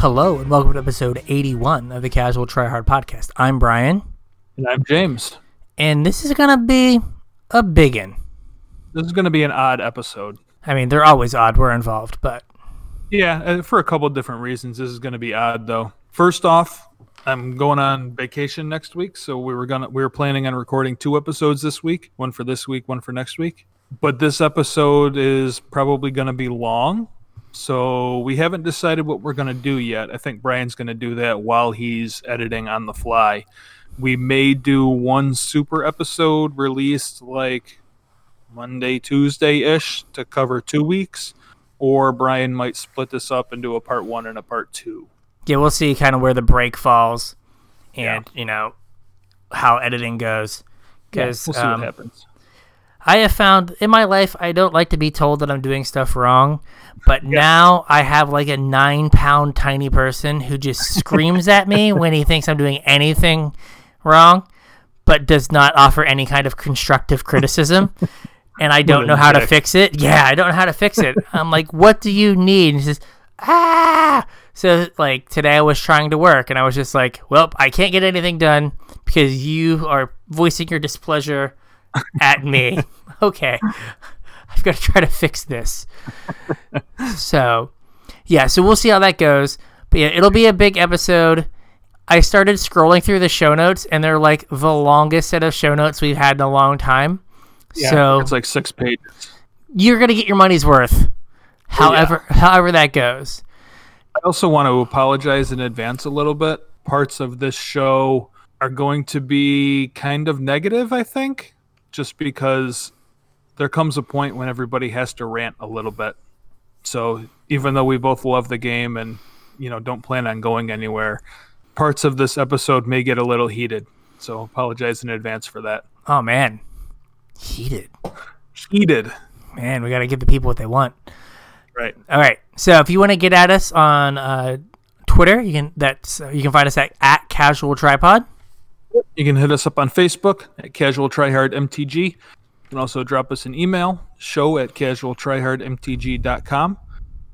Hello and welcome to episode 81 of the Casual Tryhard Podcast. I'm Brian, And I'm James. and this is gonna be a biggin. This is going to be an odd episode. I mean, they're always odd. We're involved, but Yeah, uh, for a couple of different reasons. This is going to be odd, though. First off, I'm going on vacation next week, so we were gonna we were planning on recording two episodes this week, one for this week, one for next week. But this episode is probably going to be long, so we haven't decided what we're going to do yet. I think Brian's going to do that while he's editing on the fly. We may do one super episode released like Monday, Tuesday ish to cover two weeks, or Brian might split this up into a part one and a part two. yeah, we'll see kind of where the break falls, and you know how editing goes. Because we'll see what um, happens. I have found in my life I don't like to be told that I'm doing stuff wrong, but now I have like a nine pound tiny person who just screams at me when he thinks I'm doing anything wrong, but does not offer any kind of constructive criticism. And I don't know how to fix it. Yeah, I don't know how to fix it. I'm like, what do you need? And he says, ah. So like today I was trying to work and I was just like, well, I can't get anything done because you are voicing your displeasure at me. okay. I've got to try to fix this. so, yeah, so we'll see how that goes. But yeah, it'll be a big episode. I started scrolling through the show notes and they're like the longest set of show notes we've had in a long time. Yeah, so, It's like six pages. you're going to get your money's worth. Oh, however, however that goes. I also want to apologize in advance a little bit. Parts of this show are going to be kind of negative, I think, just because there comes a point when everybody has to rant a little bit. So even though we both love the game and you know don't plan on going anywhere, parts of this episode may get a little heated. So apologize in advance for that. Oh man. Heated. Heated, Man, we got to give the people what they want. right? All right. So if you want to get at us on uh, Twitter, you can that's you can find us at, at Casual Tryhard. You can hit us up on Facebook at Casual Tryhard MTG. You can also drop us an email, show at casualtryhardmtg.com.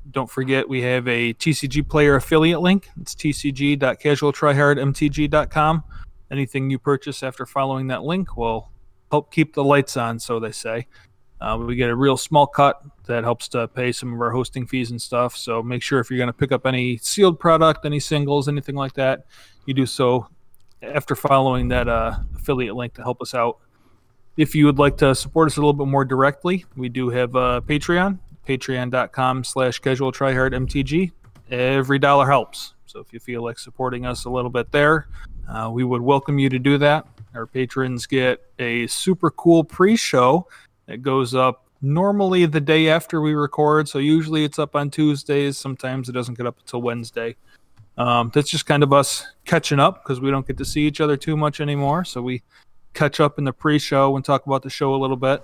Don't forget, we have a TCG player affiliate link. It's tcg.casualtryhardmtg.com. Anything you purchase after following that link will help keep the lights on, so they say. Uh, we get a real small cut that helps to pay some of our hosting fees and stuff. So make sure if you're going to pick up any sealed product, any singles, anything like that, you do so after following that uh, affiliate link to help us out. If you would like to support us a little bit more directly, we do have a Patreon, patreon.com slash casual tryhard MTG. Every dollar helps. So if you feel like supporting us a little bit there, uh, we would welcome you to do that. Our patrons get a super cool pre-show that goes up normally the day after we record. So usually it's up on Tuesdays. Sometimes it doesn't get up until Wednesday. Um, that's just kind of us catching up because we don't get to see each other too much anymore. So we catch up in the pre-show and talk about the show a little bit.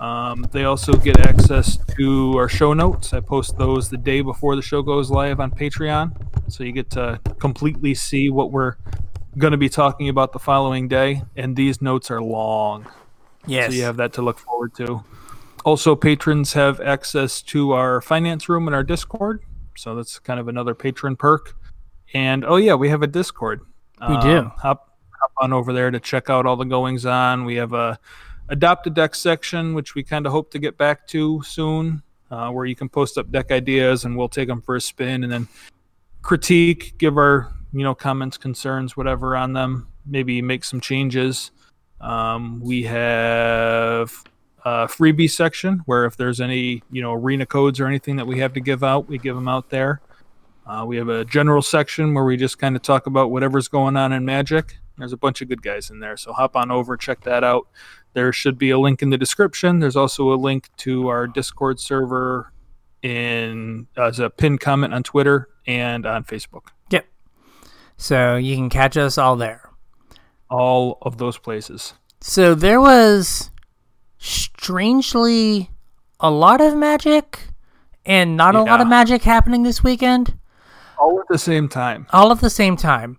Um, they also get access to our show notes. I post those the day before the show goes live on Patreon, so you get to completely see what we're going to be talking about the following day. And these notes are long. Yes. So you have that to look forward to. Also, patrons have access to our finance room and our Discord. So that's kind of another patron perk. And oh yeah, we have a Discord. We do. Um, Hop, hop on over there to check out all the goings on. We have a adopt a deck section, which we kind of hope to get back to soon, uh, where you can post up deck ideas and we'll take them for a spin and then critique, give our you know comments, concerns, whatever on them. Maybe make some changes. Um, we have a freebie section where if there's any you know arena codes or anything that we have to give out, we give them out there. Uh, we have a general section where we just kind of talk about whatever's going on in Magic. There's a bunch of good guys in there, so hop on over, check that out. There should be a link in the description. There's also a link to our Discord server in as a pinned comment on Twitter and on Facebook. Yep. So you can catch us all there. All of those places. So there was strangely a lot of magic and not a lot of magic happening this weekend. All at the same time. all at the same time.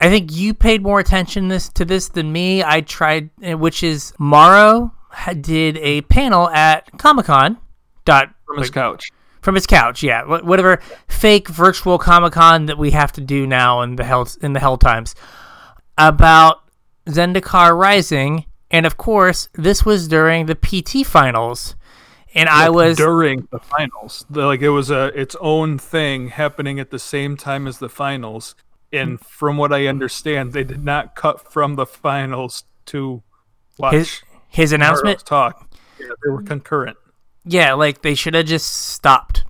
I think you paid more attention this to this than me. I tried, eh, which is Maro did a panel at Comic Con. Dot From his couch. from his couch. Yeah, whatever fake virtual Comic Con that we have to do now in the hell in the hell times about Zendikar Rising, and of course, this was during the PT finals, and I was during the finals. Like it was a its own thing happening at the same time as the finals. And mm. from what I understand, they did not cut from the finals to watch his his announcement. Talk. Yeah, they were concurrent. Yeah, like they should have just stopped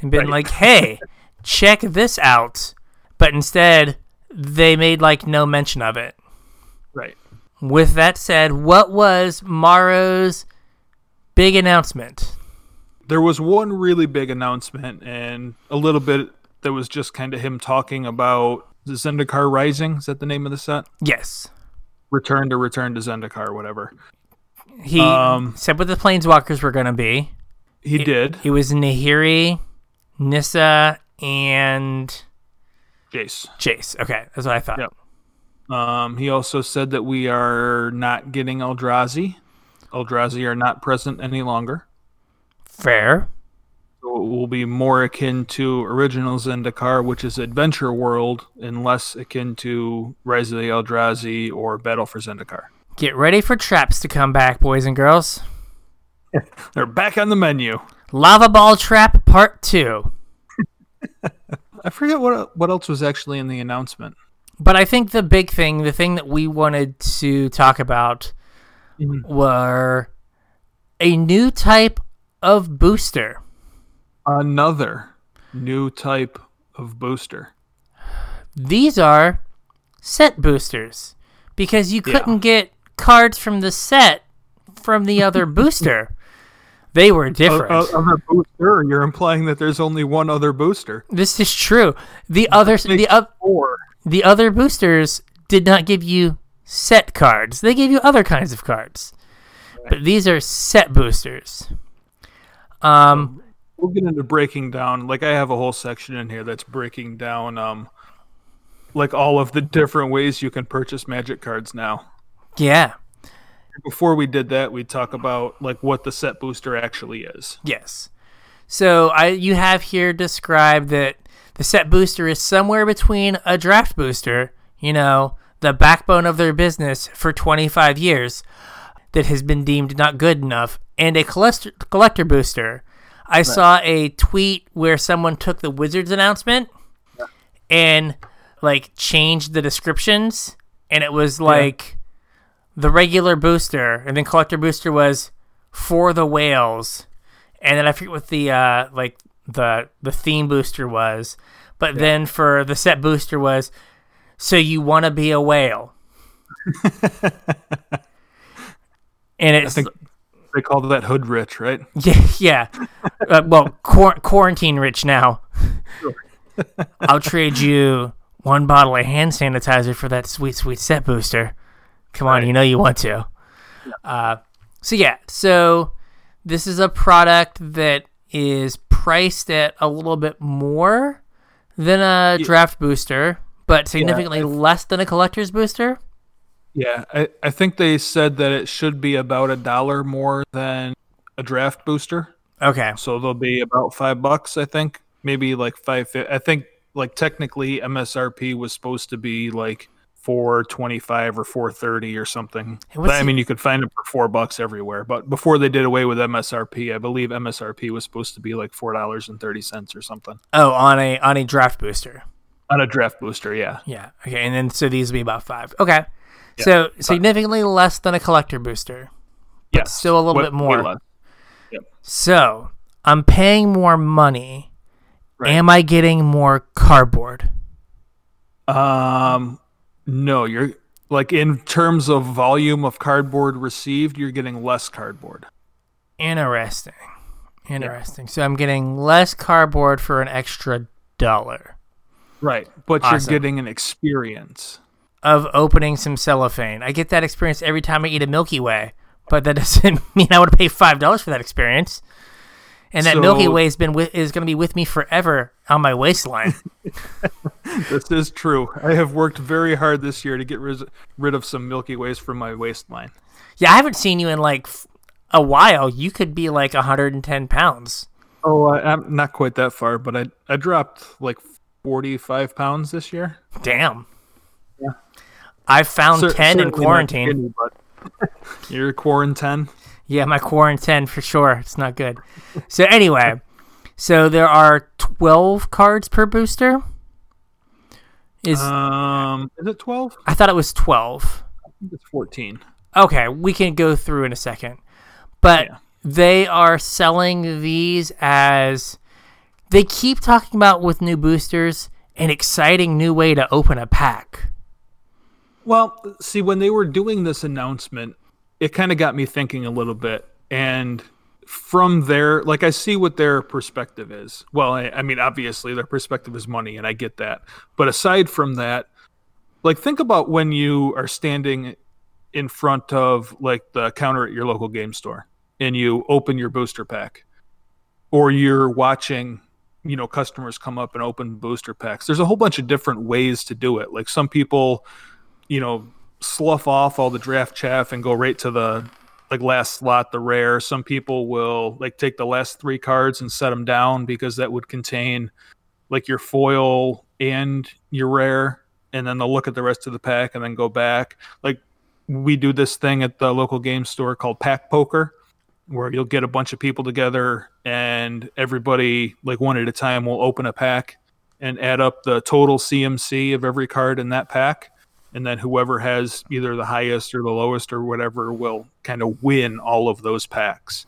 and been Right. like, "Hey, check this out," but instead they made like no mention of it. Right. With that said, what was Maro's big announcement? There was one really big announcement and a little bit that was just kind of him talking about the Zendikar Rising. Is that the name of the set? Yes, Return to Return to Zendikar, whatever. he Um, said what the planeswalkers were going to be. He did. It was Nahiri, Nissa, and Jace. Jace. Okay, that's what I thought. Yep. Um, he also said that we are not getting Eldrazi. Eldrazi are not present any longer. Fair. So it will be more akin to original Zendikar, which is Adventure World, and less akin to Rise of the Eldrazi or Battle for Zendikar. Get ready for traps to come back, boys and girls. They're back on the menu. Lavaball Trap Part 2. I forget what what else was actually in the announcement. But I think the big thing, the thing that we wanted to talk about Mhm. were a new type of booster. Another new type of booster. These are set boosters because you couldn't get cards from the set from the other booster. They were different. O- other booster? You're implying that there's only one other booster. this is true. The other the Four. the other boosters did not give you set cards. They gave you other kinds of cards. But these are set boosters. Um we'll get into breaking down like i have a whole section in here that's breaking down um like all of the different ways you can purchase magic cards now yeah. before we did that we'd talk about like what the set booster actually is Yes. So I you have here described that the set booster is somewhere between a draft booster, you know, the backbone of their business for 25 years that has been deemed not good enough, and a collector, collector booster. I saw a tweet where someone took the Wizards announcement and like changed the descriptions, and it was like the regular booster, and then collector booster was for the whales, and then I forget what the uh like the the theme booster was, but then for the set booster was so you want to be a whale, and i it's think they call that hood rich right yeah yeah uh, well quar- quarantine rich now. I'll trade you one bottle of hand sanitizer for that sweet sweet set booster. Come on, Right. you know you want to. Uh, so yeah, so this is a product that is priced at a little bit more than a draft booster, but significantly less than a collector's booster. yeah I, I think they said that it should be about a dollar more than a draft booster Okay. so they'll be about five bucks i think maybe like five i think like technically msrp was supposed to be like 425 or 430 or something But, i mean you could find them for four bucks everywhere but before they did away with msrp i believe msrp was supposed to be like four dollars and 30 cents or something Oh, on a on a draft booster. On a draft booster yeah Yeah. Okay. And then so these will be about five. Okay. so significantly less than a collector booster. yeah still a little bit more. less. So I'm paying more money. Right. Am I getting more cardboard? um no you're like in terms of volume of cardboard received you're getting less cardboard Interesting. Interesting. So I'm getting less cardboard for an extra dollar right but Awesome. you're getting an experience of opening some cellophane. I get that experience every time I eat a Milky Way, but that doesn't mean I want to pay five dollars for that experience. And that So- Milky Way has been with, is going to be with me forever on my waistline. This is true. I have worked very hard this year to get rid, rid of some Milky Ways from my waistline. yeah, I haven't seen you in like a while. You could be like 110 pounds. Oh, I, I'm not quite that far, but I I dropped like 45 pounds this year. Damn. Yeah. I found Cer- 10 in quarantine. skinny, but You're quarantine. Yeah, my quarantine for sure. It's not good. So anyway, so there are 12 cards per booster. Is Um, is it 12? I thought it was 12. I think it's 14. Okay, we can go through in a second. But Yeah. they are selling these as they keep talking about with new boosters an exciting new way to open a pack. Well, see, when they were doing this announcement, it kind of got me thinking a little bit. And from there, like, I see what their perspective is. Well, I, I mean, obviously, their perspective is money, and I get that. But aside from that, like, think about when you are standing in front of, like, the counter at your local game store and you open your booster pack, or you're watching you know customers come up and open booster packs. There's a whole bunch of different ways to do it. Like some people you know slough off all the draft chaff and go right to the like last slot the rare. Some people will like take the last three cards and set them down because that would contain like your foil and your rare and then they'll look at the rest of the pack and then go back. Like we do this thing at the local game store called pack poker where you'll get a bunch of people together and everybody like one at a time will open a pack and add up the total CMC of every card in that pack and then whoever has either the highest or the lowest or whatever will kind of win all of those packs.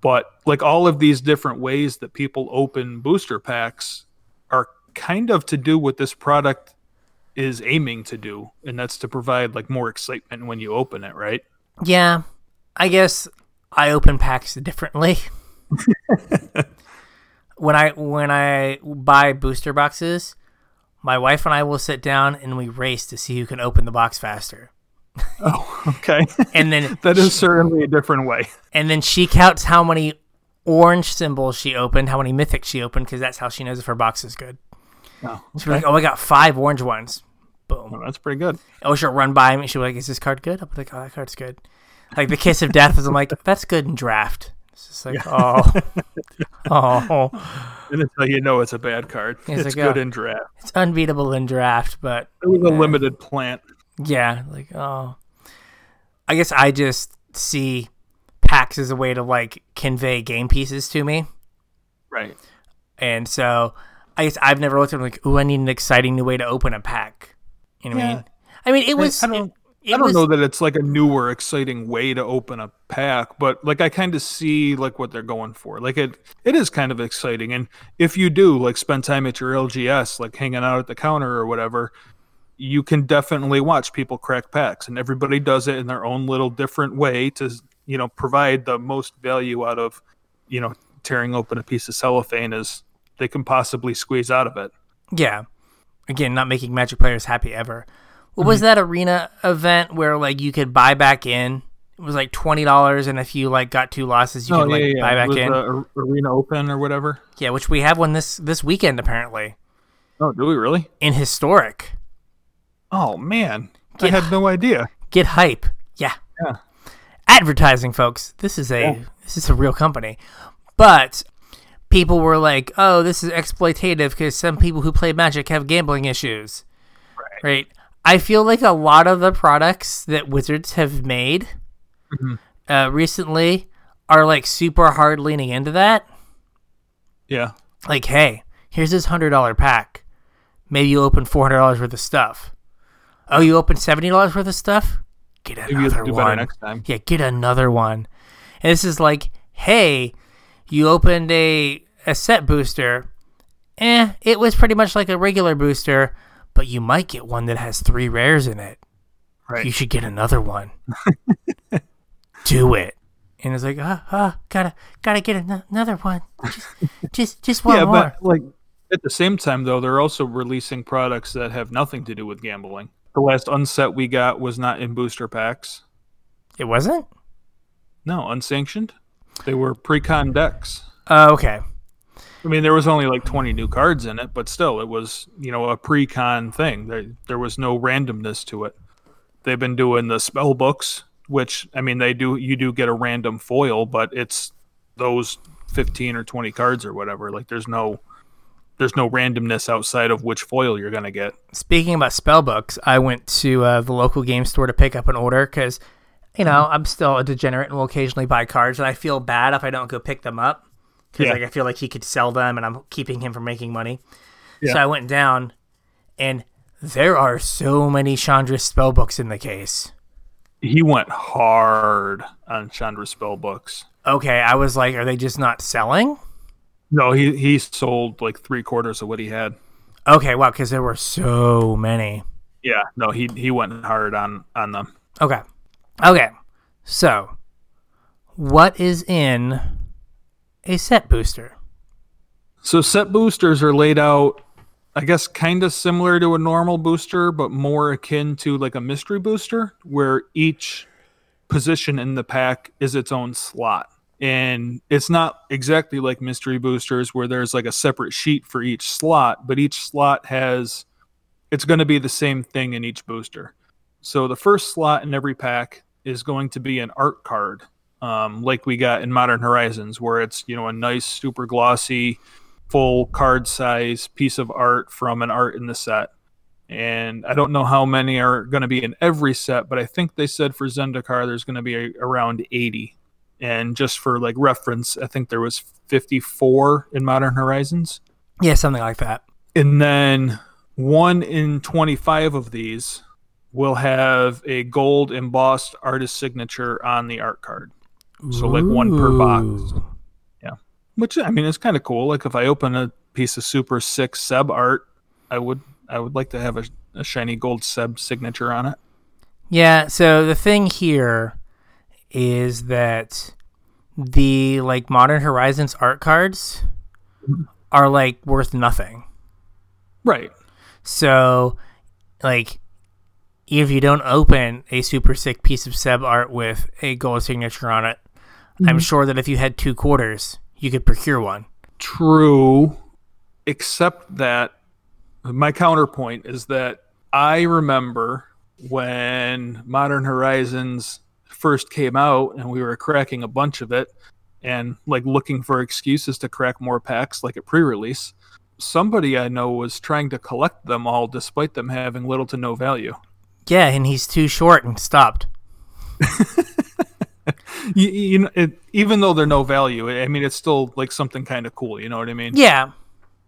But like all of these different ways that people open booster packs are kind of to do what this product is aiming to do and that's to provide like more excitement when you open it, right? Yeah, I guess I open packs differently. when I when I buy booster boxes, my wife and I will sit down and we race to see who can open the box faster. Oh, okay. And then that is certainly a different way. and then she counts how many orange symbols she opened, how many mythics she opened, because that's how she knows if her box is good. Oh, She's like, "Oh, I got five orange ones." Boom. Well, that's pretty good. Oh, she'll run by me. She'll be like, "Is this card good?" I'll be like, "Oh, that card's good." Like the kiss of death is. I'm like, "That's good in draft." It's just like, oh, oh, And how you know it's a bad card. It's It's, like, good uh, in draft. it's unbeatable in draft, but It was a limited plant. yeah, like oh, I guess I just see packs as a way to like convey game pieces to me, Right. and so I guess I've never looked at them like, "Ooh, I need an exciting new way to open a pack." You know what I mean? I mean, it was. I it I don't was, know that it's like a newer, exciting way to open a pack, but like I kind of see like what they're going for. Like it, it is kind of exciting. And if you do like spend time at your LGS, like hanging out at the counter or whatever, you can definitely watch people crack packs, and everybody does it in their own little different way to you know provide the most value out of you know tearing open a piece of cellophane as they can possibly squeeze out of it. Yeah. Again, not making Magic players happy ever. What was that arena event where like you could buy back in? It was like twenty dollars, and if you like got two losses, you oh, could like buy It back was in. Uh, the Arena Open or whatever. yeah, which we have one this this weekend apparently Oh, do we really? in historic. Oh man, Get- I had no idea. Get hype. Yeah. Yeah. Advertising, folks. This is a Yeah. this is a real company, but people were like, "Oh, this is exploitative because some people who play Magic have gambling issues." Right. Right. I feel like a lot of the products that Wizards have made Mhm. uh, recently are like super hard leaning into that. Yeah. Like, hey, here's this hundred dollar pack. Maybe you open four hundred dollars worth of stuff. Oh, you open seventy dollars worth of stuff. Get another one. next time. Yeah, get another one. And this is like, hey, you opened a a set booster. Eh, it was pretty much like a regular booster, but you might get one that has three rares in it. Right. You should get another one. Do it. And it's like, ah, ah, gotta, gotta get an- another one. Just, just, just one yeah, more. but like at the same time though, they're also releasing products that have nothing to do with gambling. The last unset we got was not in booster packs. It wasn't. No, unsanctioned. They were pre-con decks. Oh, okay. I mean, there was only like 20 new cards in it, but still, it was you know a pre-con thing. There, there was no randomness to it. They've been doing the spell books, which I mean, they do you do get a random foil, but it's those 15 or 20 cards or whatever. Like there's no there's no randomness outside of which foil you're gonna get. Speaking about spell books, I went to uh, the local game store to pick up an order because, you know, I'm still a degenerate and will occasionally buy cards, and I feel bad if I don't go pick them up because Yeah. like I feel like he could sell them, and I'm keeping him from making money. Yeah. So I went down, and there are so many Chandra spell books in the case. He went hard on Chandra spell books. Okay, I was like, are they just not selling? No, he he sold like three quarters of what he had. Okay, wow, because there were so many. Yeah, no, he he went hard on on them. Okay. Okay. So, what is in a set booster? So set boosters are laid out, I guess, kind of similar to a normal booster, but more akin to like a mystery booster, where each position in the pack is its own slot. And it's not exactly like mystery boosters where there's like a separate sheet for each slot, but each slot has it's going to be the same thing in each booster. So the first slot in every pack is going to be an art card, um, like we got in Modern Horizons, where it's you know a nice, super glossy, full card size piece of art from an art in the set. And I don't know how many are going to be in every set, but I think they said for Zendikar there's going to be a, around 80. And just for like reference, I think there was 54 in Modern Horizons. Yeah, something like that. And then one in 25 of these will have a gold embossed artist signature on the art card. So, like, one per box. Yeah. Which I mean it's kind of cool. Like if I open a piece of super sick Seb art, I would I would like to have a, a shiny gold Seb signature on it. Yeah, so the thing here is that the like Modern Horizons art cards mm-hmm. are like worth nothing. Right. So, like, if you don't open a super sick piece of Seb art with a gold signature on it, I'm mm-hmm. sure that if you had two quarters, you could procure one. True. Except that my counterpoint is that I remember when Modern Horizons first came out and we were cracking a bunch of it and like looking for excuses to crack more packs like a pre-release. Somebody I know was trying to collect them all despite them having little to no value. Yeah, and he's too short and stopped. you, you know, it, even though they're no value, I mean, it's still like something kind of cool. You know what I mean? Yeah,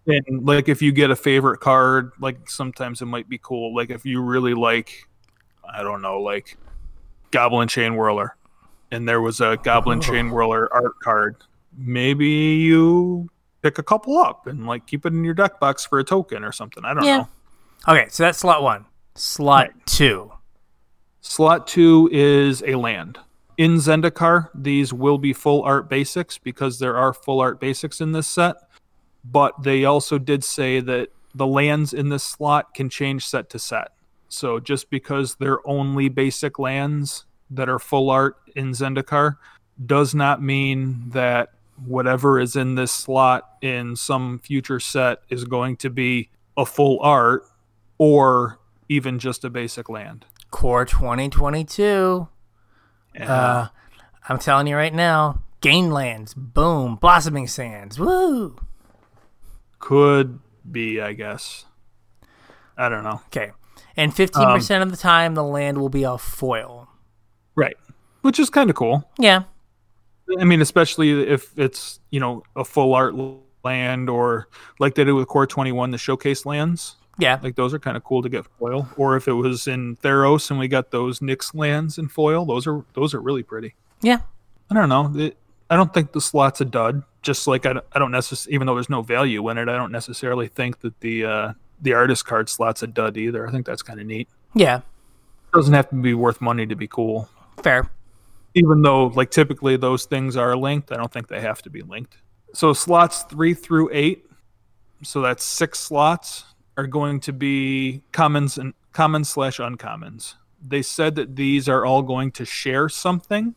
And like, if you get a favorite card, like sometimes it might be cool. Like if you really like, I don't know, like Goblin Chain Whirler, and there was a Goblin oh. Chain Whirler art card, maybe you pick a couple up and like keep it in your deck box for a token or something. I don't Yeah. know. Okay, so that's slot one. Slot Right. two. Slot two is a land. In Zendikar, these will be full art basics because there are full art basics in this set. But they also did say that the lands in this slot can change set to set. So just because they're only basic lands that are full art in Zendikar does not mean that whatever is in this slot in some future set is going to be a full art or even just a basic land. Core 2022. Uh, I'm telling you right now, Gainlands, boom, Blossoming Sands, woo. could be, I guess. I don't know. Okay, and 15% of the time, the land will be a foil. Right. Which is kind of cool. Yeah, I mean, especially if it's, you know, a full art land or like they did with Core 21, the showcase lands. Yeah, Like those are kind of cool to get foil. Or if it was in Theros and we got those Nyx lands in foil, those are those are really pretty. yeah. I don't know. It, I don't think the slot's a dud. Just like I don't, I don't necessarily, even though there's no value in it, I don't necessarily think that the uh, the artist card slot's a dud either. I think that's kind of neat. Yeah, doesn't have to be worth money to be cool. fair. Even though, like, typically those things are linked, I don't think they have to be linked. So, slots three through eight, so that's six slots, are going to be commons and commons slash uncommons. They said that these are all going to share something,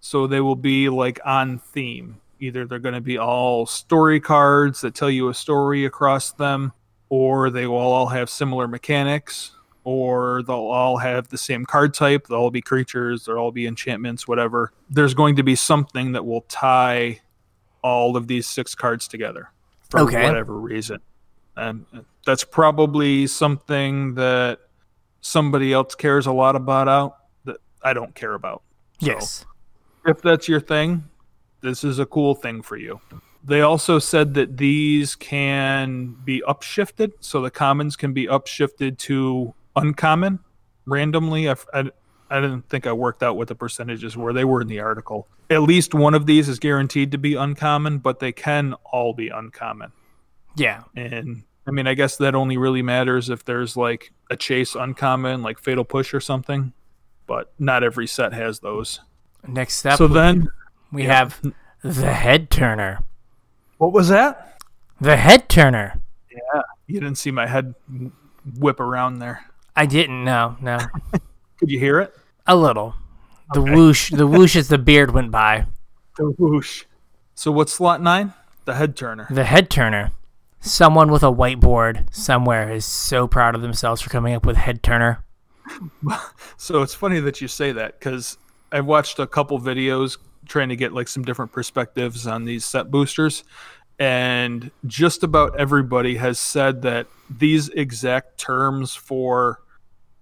so they will be like on theme. Either they're going to be all story cards that tell you a story across them, or they will all have similar mechanics, or they'll all have the same card type. They'll all be creatures, they'll all be enchantments, whatever. There's going to be something that will tie all of these six cards together for Okay. whatever reason. And that's probably something that somebody else cares a lot about out that I don't care about. So, Yes. if that's your thing, this is a cool thing for you. They also said that these can be upshifted, so the commons can be upshifted to uncommon randomly. I, I, I didn't think I worked out what the percentages were. They were in the article. At least one of these is guaranteed to be uncommon, but they can all be uncommon. Yeah. And I mean, I guess that only really matters if there's like a chase uncommon, like Fatal Push or something. But not every set has those. Next step. so then, we yeah. have the head turner. what was that? The head turner. Yeah, you didn't see my head whip around there. I didn't know. No, Could you hear it? a little. The Okay. whoosh. The whoosh as the beard went by. The whoosh. So what's slot nine? The head turner. The head turner. Someone with a whiteboard somewhere is so proud of themselves for coming up with head turner. So it's funny that you say that because I've watched a couple videos trying to get like some different perspectives on these set boosters, and just about everybody has said that these exact terms for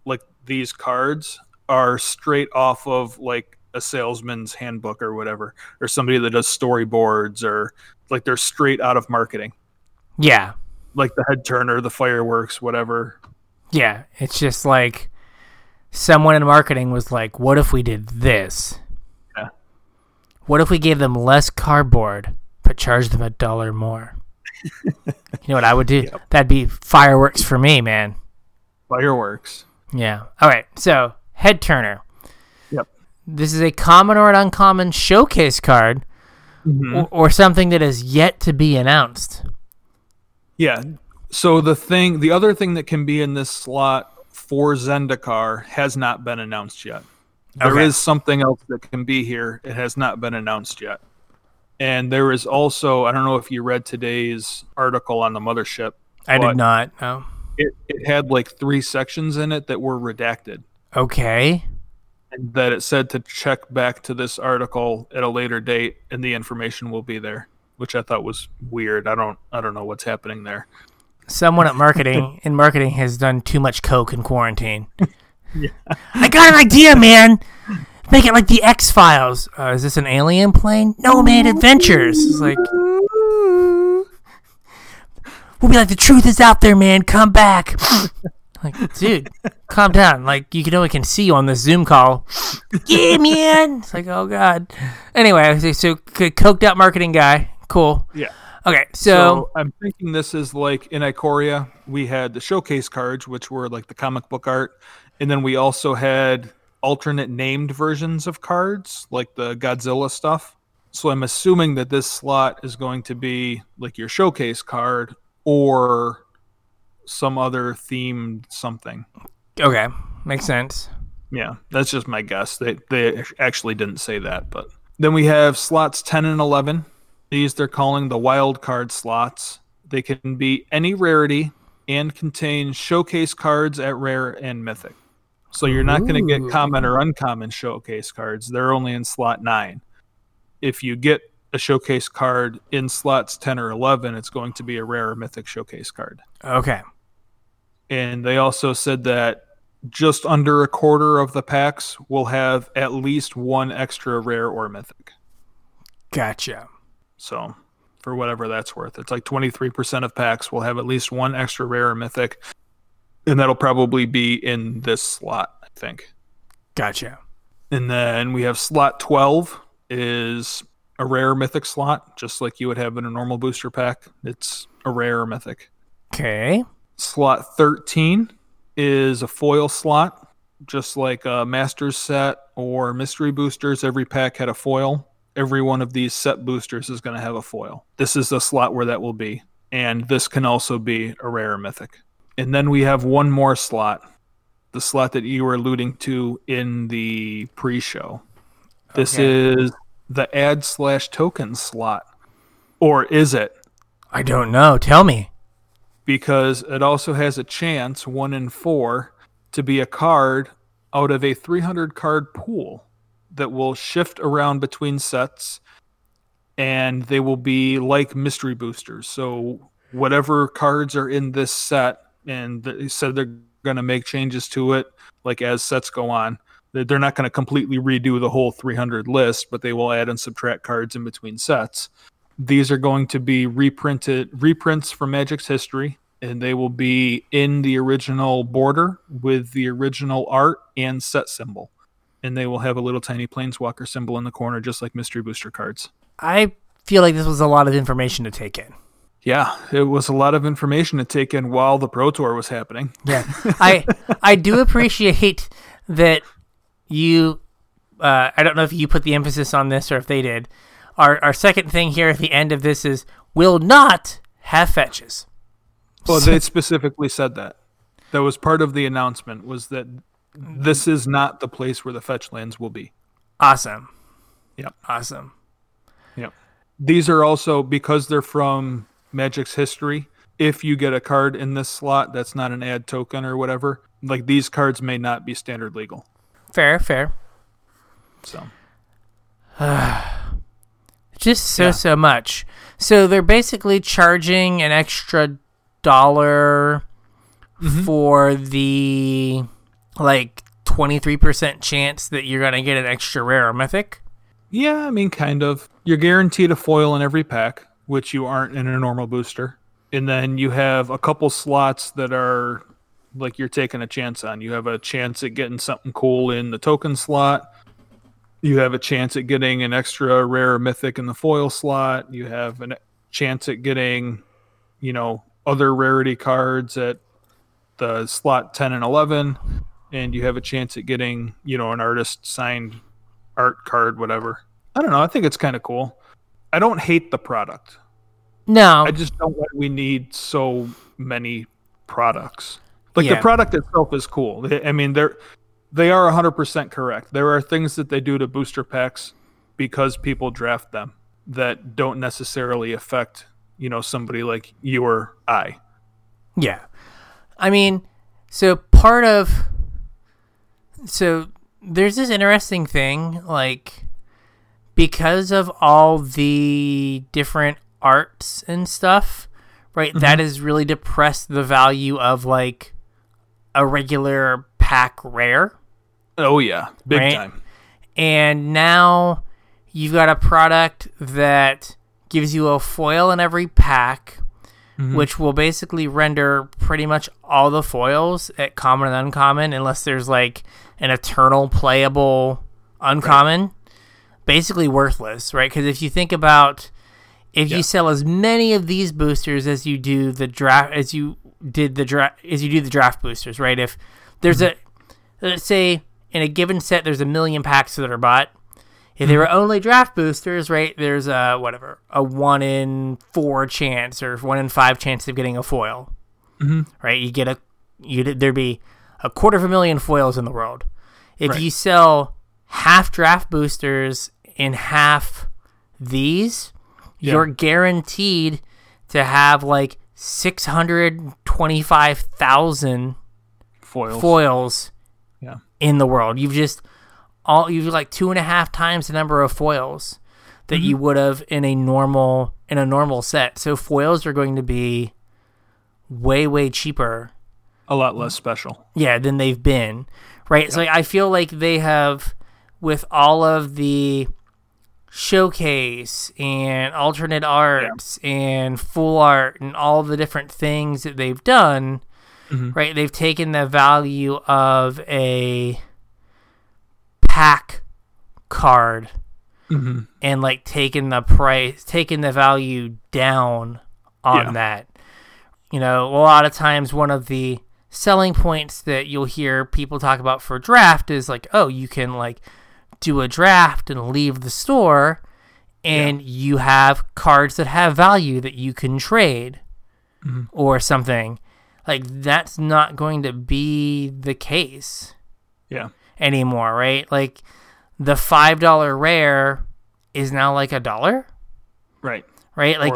like these cards are straight off of like a salesman's handbook or whatever, or somebody that does storyboards or like they're straight out of marketing, Yeah, like the head turner, the fireworks, whatever. yeah. It's just like someone in marketing was like, "What if we did this? Yeah. What if we gave them less cardboard but charged them a dollar more?" you know what I would do? Yep. That'd be fireworks for me, man. Fireworks. Yeah. All right. So head turner. Yep. This is a common or an uncommon showcase card, Mhm. or, or something that is yet to be announced. Yeah. So the thing, the other thing that can be in this slot for Zendikar has not been announced yet. There is Okay. something else that can be here. It has not been announced yet. And there is also, I don't know if you read today's article on the mothership. I did not. No. It, it had like three sections in it that were redacted. Okay. And that it said to check back to this article at a later date and the information will be there, which I thought was weird. I don't I don't know what's happening there. Someone at marketing in marketing has done too much coke in quarantine. I got an idea, man. Make it like the X Files. Uh, is this an alien plane? No, man. Adventures. It's like we'll be like the truth is out there, man. Come back. like, dude, calm down. Like you can only can see you on this Zoom call. yeah, man. It's like, oh god. Anyway, so, so coked out marketing guy. Cool. Yeah. Okay, So so I'm thinking this is like in Ikoria, we had the showcase cards, which were like the comic book art, and then we also had alternate named versions of cards, like the Godzilla stuff. So I'm assuming that this slot is going to be like your showcase card or some other themed something. okay, makes sense. Yeah, that's just my guess. They they actually didn't say that, but then we have slots 10 and 11. These they're calling the wild card slots. They can be any rarity and contain showcase cards at rare and mythic. So you're not going to get common or uncommon showcase cards. They're only in slot 9. If you get a showcase card in slots 10 or 11, it's going to be a rare or mythic showcase card Okay. and they also said that just under a quarter of the packs will have at least one extra rare or mythic. Gotcha. So, for whatever that's worth, it's like 23% of packs will have at least one extra rare or mythic, and that'll probably be in this slot, I think. Gotcha. And then we have slot 12 is a rare mythic slot, just like you would have in a normal booster pack. It's a rare mythic. Okay. Slot 13 is a foil slot, just like a Masters set or Mystery Boosters. Every pack had a foil. Every one of these set boosters is going to have a foil. This is the slot where that will be. And this can also be a rare or mythic. And then we have one more slot, the slot that you were alluding to in the pre show. This Okay. is the ad slash token slot. Or is it? I don't know. Tell me. because it also has a chance, one in four, to be a card out of a 300 card pool that will shift around between sets and they will be like mystery boosters. So whatever cards are in this set, and they said they're going to make changes to it, like as sets go on. They're not going to completely redo the whole 300 list, but they will add and subtract cards in between sets. These are going to be reprinted reprints from Magic's history, and they will be in the original border with the original art and set symbol. And they will have a little tiny planeswalker symbol in the corner, just like mystery booster cards. I feel like this was a lot of information to take in. Yeah, it was a lot of information to take in while the Pro Tour was happening. Yeah, I I do appreciate that you. Uh, I don't know if you put the emphasis on this or if they did. Our our second thing here at the end of this is will not have fetches. Well, they specifically said that. That was part of the announcement was that this is not the place where the fetch lands will be. Awesome. Yep. Awesome. Yep. These are also because they're from Magic's history. If you get a card in this slot that's not an ad token or whatever, like these cards may not be standard legal. Fair, fair. So Just so Yeah. so much. So they're basically charging an extra dollar Mm-hmm. for the like 23% chance that you're going to get an extra rare mythic. yeah, I mean, kind of. You're guaranteed a foil in every pack, which you aren't in a normal booster, and then you have a couple slots that are like you're taking a chance on. You have a chance at getting something cool in the token slot. You have a chance at getting an extra rare mythic in the foil slot. You have a chance at getting, you know, other rarity cards at the slot 10 and 11 and you have a chance at getting, you know, an artist signed art card whatever. I don't know, I think it's kind of cool. I don't hate the product. No. I just don't like we need so many products. Like Yeah. the product itself is cool. I mean, they're they are 100% correct. There are things that they do to booster packs because people draft them that don't necessarily affect, you know, somebody like you or I. Yeah. I mean, so part of so there's this interesting thing like because of all the different arts and stuff, right? that mm-hmm. has really depressed the value of like a regular pack rare. Oh yeah, big Right. time. And now you've got a product that gives you a foil in every pack, mm-hmm. which will basically render pretty much all the foils at common and uncommon, unless there's like an eternal playable uncommon, basically worthless, right? Because if you think about if Yeah. you sell as many of these boosters as you do the draft, as you did the draft, as you do the draft boosters, right? If there's mm-hmm. a let's say in a given set there's a million packs that are bought if they mm-hmm. were only draft boosters right there's a whatever a one in four chance or one in five chance of getting a foil mm-hmm. right you get a you there'd be a quarter of a million foils in the world if Right. you sell half draft boosters and half these Yeah. you're guaranteed to have like 625,000 Foils. foils Yeah. in the world. You've just all you've like two and a half times the number of foils that mm-hmm. you would have in a normal in a normal set. So foils are going to be way way cheaper, A lot less special. yeah, than they've been. Right? So like, I feel like they have with all of the showcase and alternate arts and full art and all the different things that they've done right they've taken the value of a pack card Mm-hmm. and like taken the price taken the value down on Yeah. that you know a lot of times one of the selling points that you'll hear people talk about for draft is like oh you can like do a draft and leave the store and you have cards that have value that you can trade mm-hmm. or something. Like that's not going to be the case Yeah. anymore right? Like the five dollar rare is now like a dollar. Right. right? Like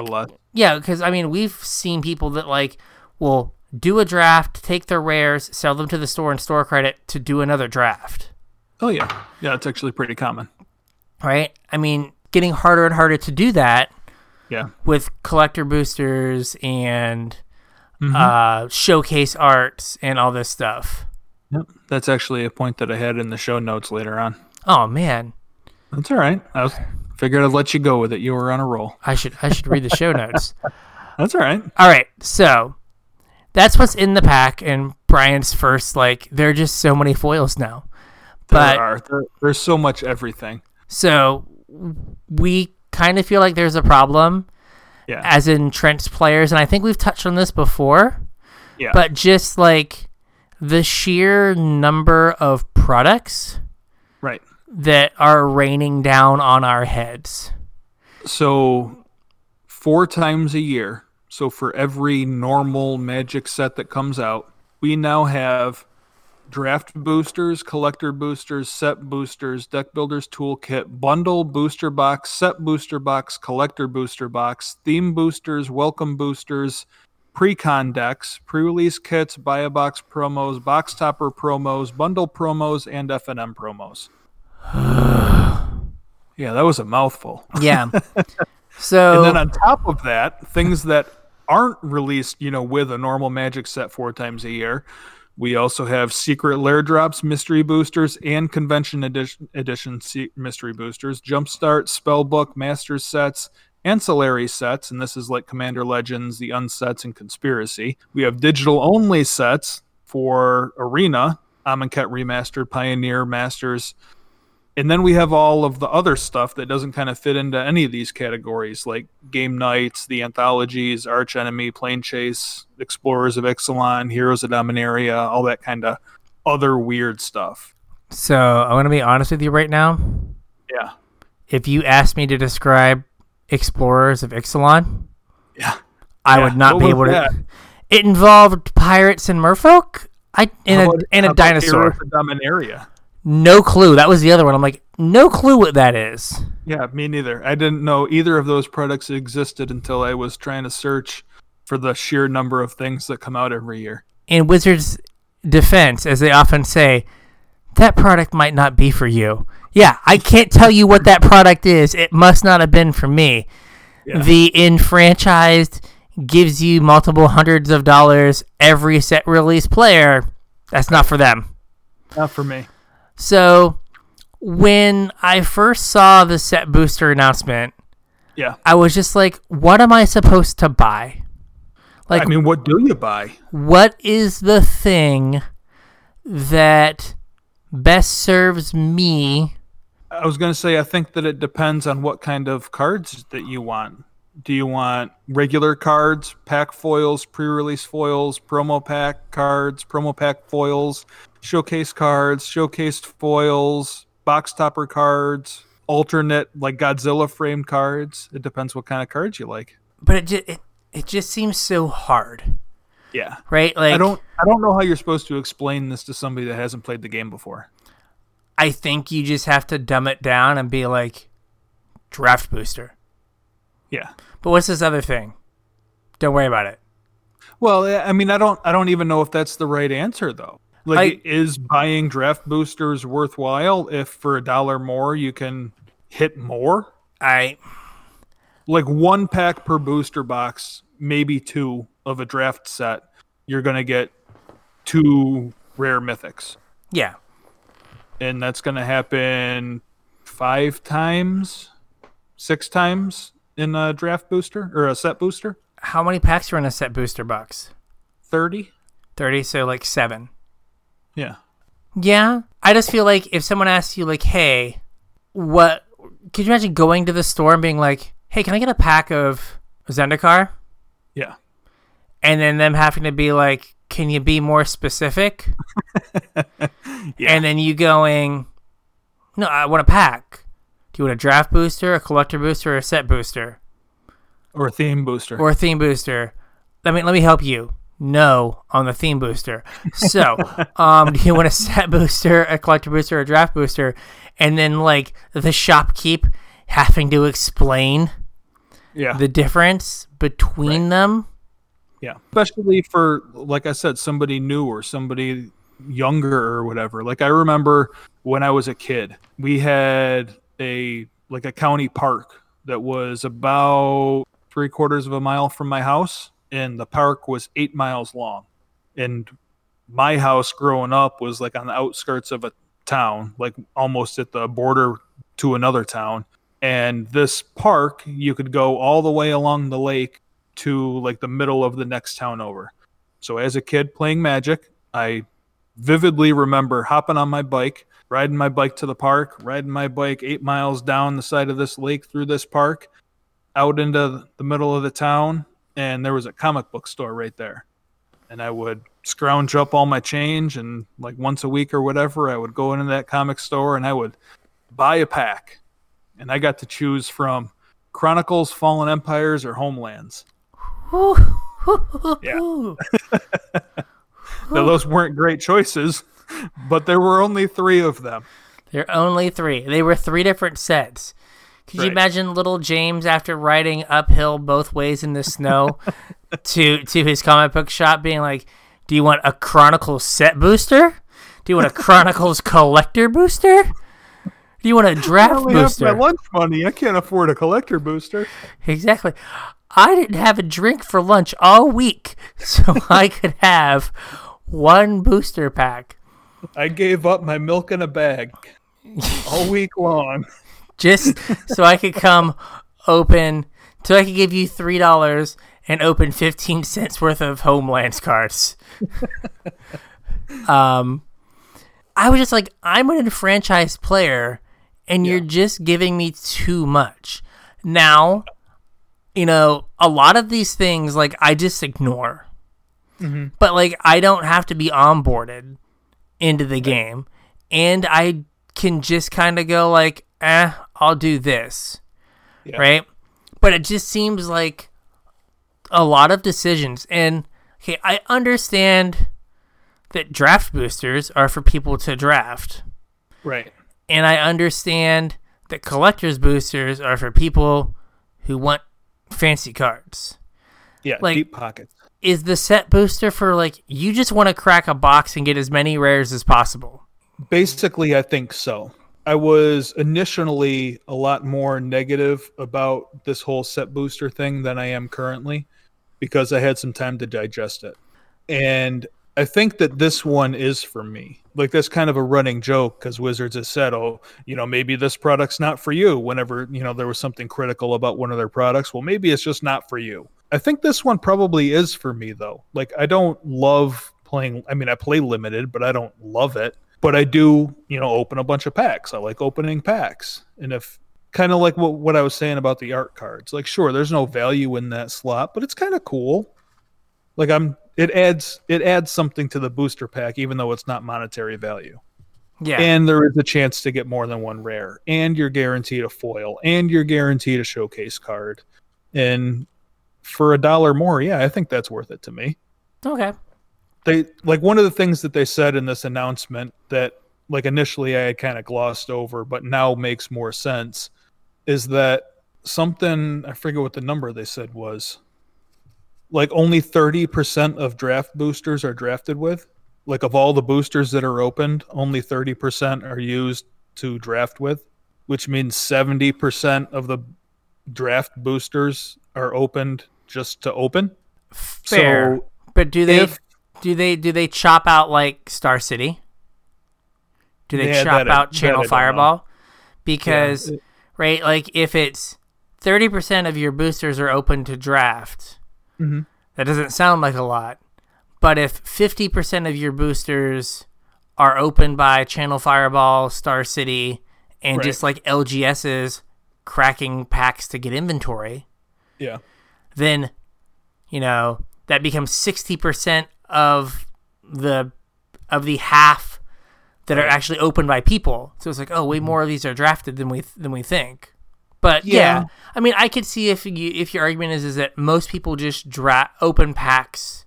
yeah, because I mean, we've seen people that like will do a draft, take their rares, sell them to the store and store credit to do another draft, Oh yeah. Yeah, it's actually pretty common. right? I mean, getting harder and harder to do that Yeah. with collector boosters and Mhm. uh, showcase arts and all this stuff. Yep. That's actually a point that I had in the show notes later on. Oh man, That's all right. I was figured I'd let you go with it. You were on a roll. I should I should read the show notes. That's all right. All right, so that's what's in the pack, and Brian's first like there are just so many foils now. There But are. There, there's so much everything. so we kind of feel like there's a problem Yeah. as entrenched players, and I think we've touched on this before. Yeah. But just like the sheer number of products right. that are raining down on our heads. So four times a year. So for every normal magic set that comes out, we now have draft boosters, collector boosters, set boosters, deck builders toolkit, bundle booster box, set booster box, collector booster box, theme boosters, welcome boosters, pre-con decks, pre-release kits, buy a box promos, box topper promos, bundle promos, and FNM promos. yeah, that was a mouthful. Yeah. so And then on top of that, things that aren't released, you know, with a normal magic set four times a year, we also have secret lair drops, mystery boosters, and convention edition, edition mystery boosters, jumpstart, spellbook, master sets, ancillary sets, and this is like Commander Legends, the Unsets, and Conspiracy. We have digital only sets for Arena, Amonkhet Remastered, Pioneer, Masters, and then we have all of the other stuff that doesn't kind of fit into any of these categories, like Game Nights, the anthologies, Archenemy, Plane Chase, Explorers of Ixalan, Heroes of Dominaria, all that kind of other weird stuff. so I'm gonna be honest with you right now. Yeah. If you asked me to describe Explorers of Ixalan, Yeah. I Yeah, would not what be able to. It involved pirates and merfolk. I How a and a dinosaur. Heroes of Dominaria. No clue. That was the other one. I'm like, no clue what that is. Yeah, me neither. I didn't know either of those products existed until I was trying to search for the sheer number of things that come out every year. In Wizards' defense, as they often say, that product might not be for you. Yeah, I can't tell you what that product is. It must not have been for me. Yeah. The enfranchised gives you multiple hundreds of dollars every set release player. That's not for them. Not for me. So when I first saw the set booster announcement, Yeah. I was just like, what am I supposed to buy? Like, I mean, what do you buy? what is the thing that best serves me? I was going to say, I think that it depends on what kind of cards that you want. Do you want regular cards, pack foils, pre release foils, promo pack cards, promo pack foils, showcase cards, showcased foils, box topper cards, alternate like Godzilla framed cards? It depends what kind of cards you like. But it just, it, it just seems so hard, Yeah. right? Like, I don't I don't know how you're supposed to explain this to somebody that hasn't played the game before. I think you just have to dumb it down and be like, draft booster. Yeah. But what's this other thing? Don't worry about it. Well, I I mean, I don't, I don't even know if that's the right answer though. Like, I- is buying draft boosters worthwhile if for a dollar more you can hit more? I Like one pack per booster box, maybe two of a draft set, you're gonna get two rare mythics, yeah. and that's gonna happen five times, six times in a draft booster or a set booster. How many packs are in a set booster box? Thirty. 30, so like 7. Yeah. Yeah. I just feel like if someone asks you like, "Hey, what could you imagine going to the store and being like, "Hey, can I get a pack of Zendikar?" Yeah. And then them having to be like, "Can you be more specific?" Yeah. And then you going, "No, I want a pack." Do you want a draft booster, a collector booster, or a set booster, Or a theme booster. or a theme booster? Let me let me help you. No, on the theme booster. So, um, do you want a set booster, a collector booster, a draft booster? And then like the shopkeep having to explain yeah. the difference between them. Yeah, especially for like I said, somebody new or somebody younger or whatever. Like I remember when I was a kid, we had a like a county park that was about three quarters of a mile from my house, and the park was eight miles long. And my house growing up was like on the outskirts of a town, like almost at the border to another town. And this park, you could go all the way along the lake to like the middle of the next town over. So as a kid playing Magic, I vividly remember hopping on my bike, riding my bike to the park, riding my bike eight miles down the side of this lake through this park, out into the middle of the town, and there was a comic book store right there. And I would scrounge up all my change, and like once a week or whatever, I would go into that comic store and I would buy a pack. And I got to choose from Chronicles, Fallen Empires, or Homelands. Yeah. Now, those weren't great choices, but there were only three of them. There are only three. They were three different sets. Could you imagine little James after riding uphill both ways in the snow to to his comic book shop being like, "Do you want a Chronicles set booster? Do you want a Chronicles collector booster? Do you want a draft I only have my lunch money. I can't afford a collector booster. Exactly. I didn't have a drink for lunch all week, so I could have one booster pack. I gave up my milk in a bag all week long. Just so I could come open, so I could give you three dollars and open fifteen cents worth of Homelands cards. um, I was just like, I'm an enfranchised player, and you're just giving me too much. Now, you know, a lot of these things, like I just ignore. But like, I don't have to be onboarded into the game, and I can just kind of go like, eh, I'll do this, Yeah. right? But it just seems like a lot of decisions, and okay, I understand that draft boosters are for people to draft, Right. and I understand that collectors boosters are for people who want fancy cards. Yeah. Like- deep pockets. Is the set booster for like you just want to crack a box and get as many rares as possible? Basically, I think so. I was initially a lot more negative about this whole set booster thing than I am currently because I had some time to digest it. And I think that this one is for me. Like that's kind of a running joke because Wizards has said, "Oh, you know, maybe this product's not for you." Whenever you know there was something critical about one of their products, well, maybe it's just not for you. I think this one probably is for me though. Like I don't love playing. I mean, I play limited, but I don't love it. But I do, you know, open a bunch of packs. I like opening packs, and if kind of like what what I was saying about the art cards, like sure, there's no value in that slot, but it's kind of cool like i'm it adds it adds something to the booster pack even though it's not monetary value Yeah. and there is a chance to get more than one rare and you're guaranteed a foil and you're guaranteed a showcase card and for a dollar more yeah i think that's worth it to me okay. They like one of the things that they said in this announcement that like initially i had kind of glossed over but now makes more sense is that something i forget what the number they said was like only 30% of draft boosters are drafted with like of all the boosters that are opened only 30% are used to draft with which means 70% of the draft boosters are opened just to open Fair. so but do they if- do they do they chop out like Star City? Do they Yeah, chop out I Channel. Fireball? Because it- right, like if it's thirty percent of your boosters are open to draft, Mhm. that doesn't sound like a lot. But if fifty percent of your boosters are open by Channel Fireball, Star City, and Right. just like LGS's cracking packs to get inventory, yeah then you know that becomes 60% of the of the half that are actually opened by people so it's like oh way mm-hmm. more of these are drafted than we than we think but yeah, Yeah. i mean i could see if you if your argument is is that most people just dra- open packs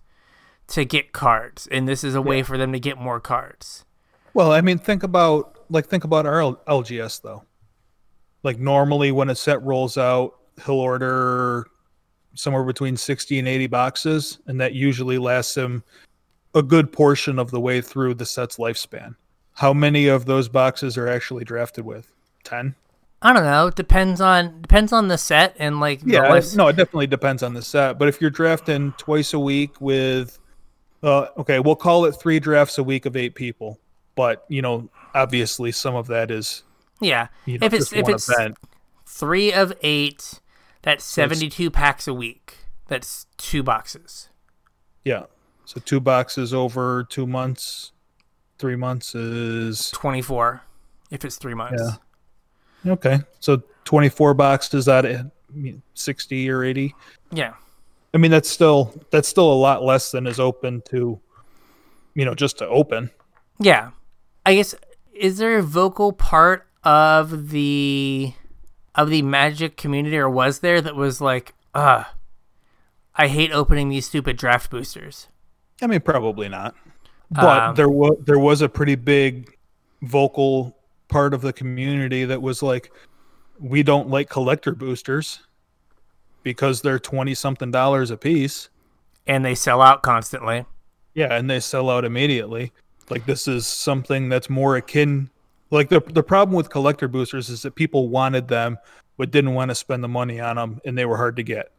to get cards and this is a way Yeah. for them to get more cards Well, I mean, think about like think about our LGS though. Like normally, when a set rolls out, he'll order somewhere between sixty and eighty boxes, and that usually lasts him a good portion of the way through the set's lifespan. How many of those boxes are actually drafted with? Ten. I don't know. It depends on depends on the set and like Yeah, no, it definitely depends on the set. But if you're drafting twice a week with, uh, okay, we'll call it three drafts a week of eight people. But you know, obviously, some of that is yeah. you know, if it's if it's event. three of eight, that's seventy two packs a week. That's two boxes. Yeah. So two boxes over two months, three months is Twenty four, if it's three months. Yeah. okay. So twenty four boxes out of sixty or eighty. Yeah. I mean, that's still that's still a lot less than is open to, you know, just to open. Yeah. I guess is there a vocal part of the of the magic community or was there that was like, uh I hate opening these stupid draft boosters. I mean, probably not. But Um, there was there was a pretty big vocal part of the community that was like, we don't like collector boosters because they're twenty something dollars a piece. And they sell out constantly. Yeah, and they sell out immediately. Like this is something that's more akin. Like the the problem with collector boosters is that people wanted them but didn't want to spend the money on them, and they were hard to get.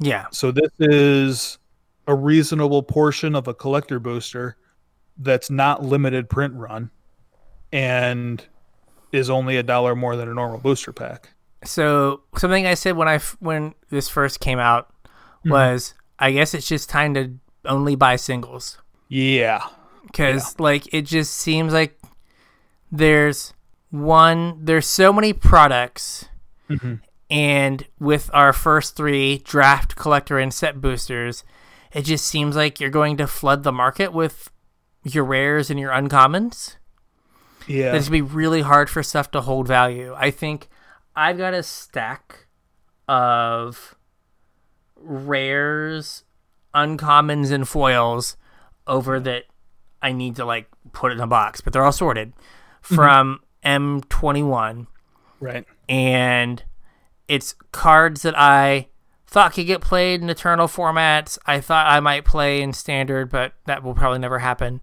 Yeah. So this is a reasonable portion of a collector booster that's not limited print run, and is only a dollar more than a normal booster pack. So something I said when I when this first came out mm-hmm. was I guess it's just time to only buy singles Yeah, because like it just seems like there's one there's so many products mm-hmm. and with our first three draft collector and set boosters it just seems like you're going to flood the market with your rares and your uncommons. Yeah, it's be really hard for stuff to hold value. I think I've got a stack of rares, uncommons, and foils over that I need to like put in a box, but they're all sorted Mm-hmm. from M21 right. and it's cards that I thought could get played in eternal formats. I thought I might play in standard, but that will probably never happen.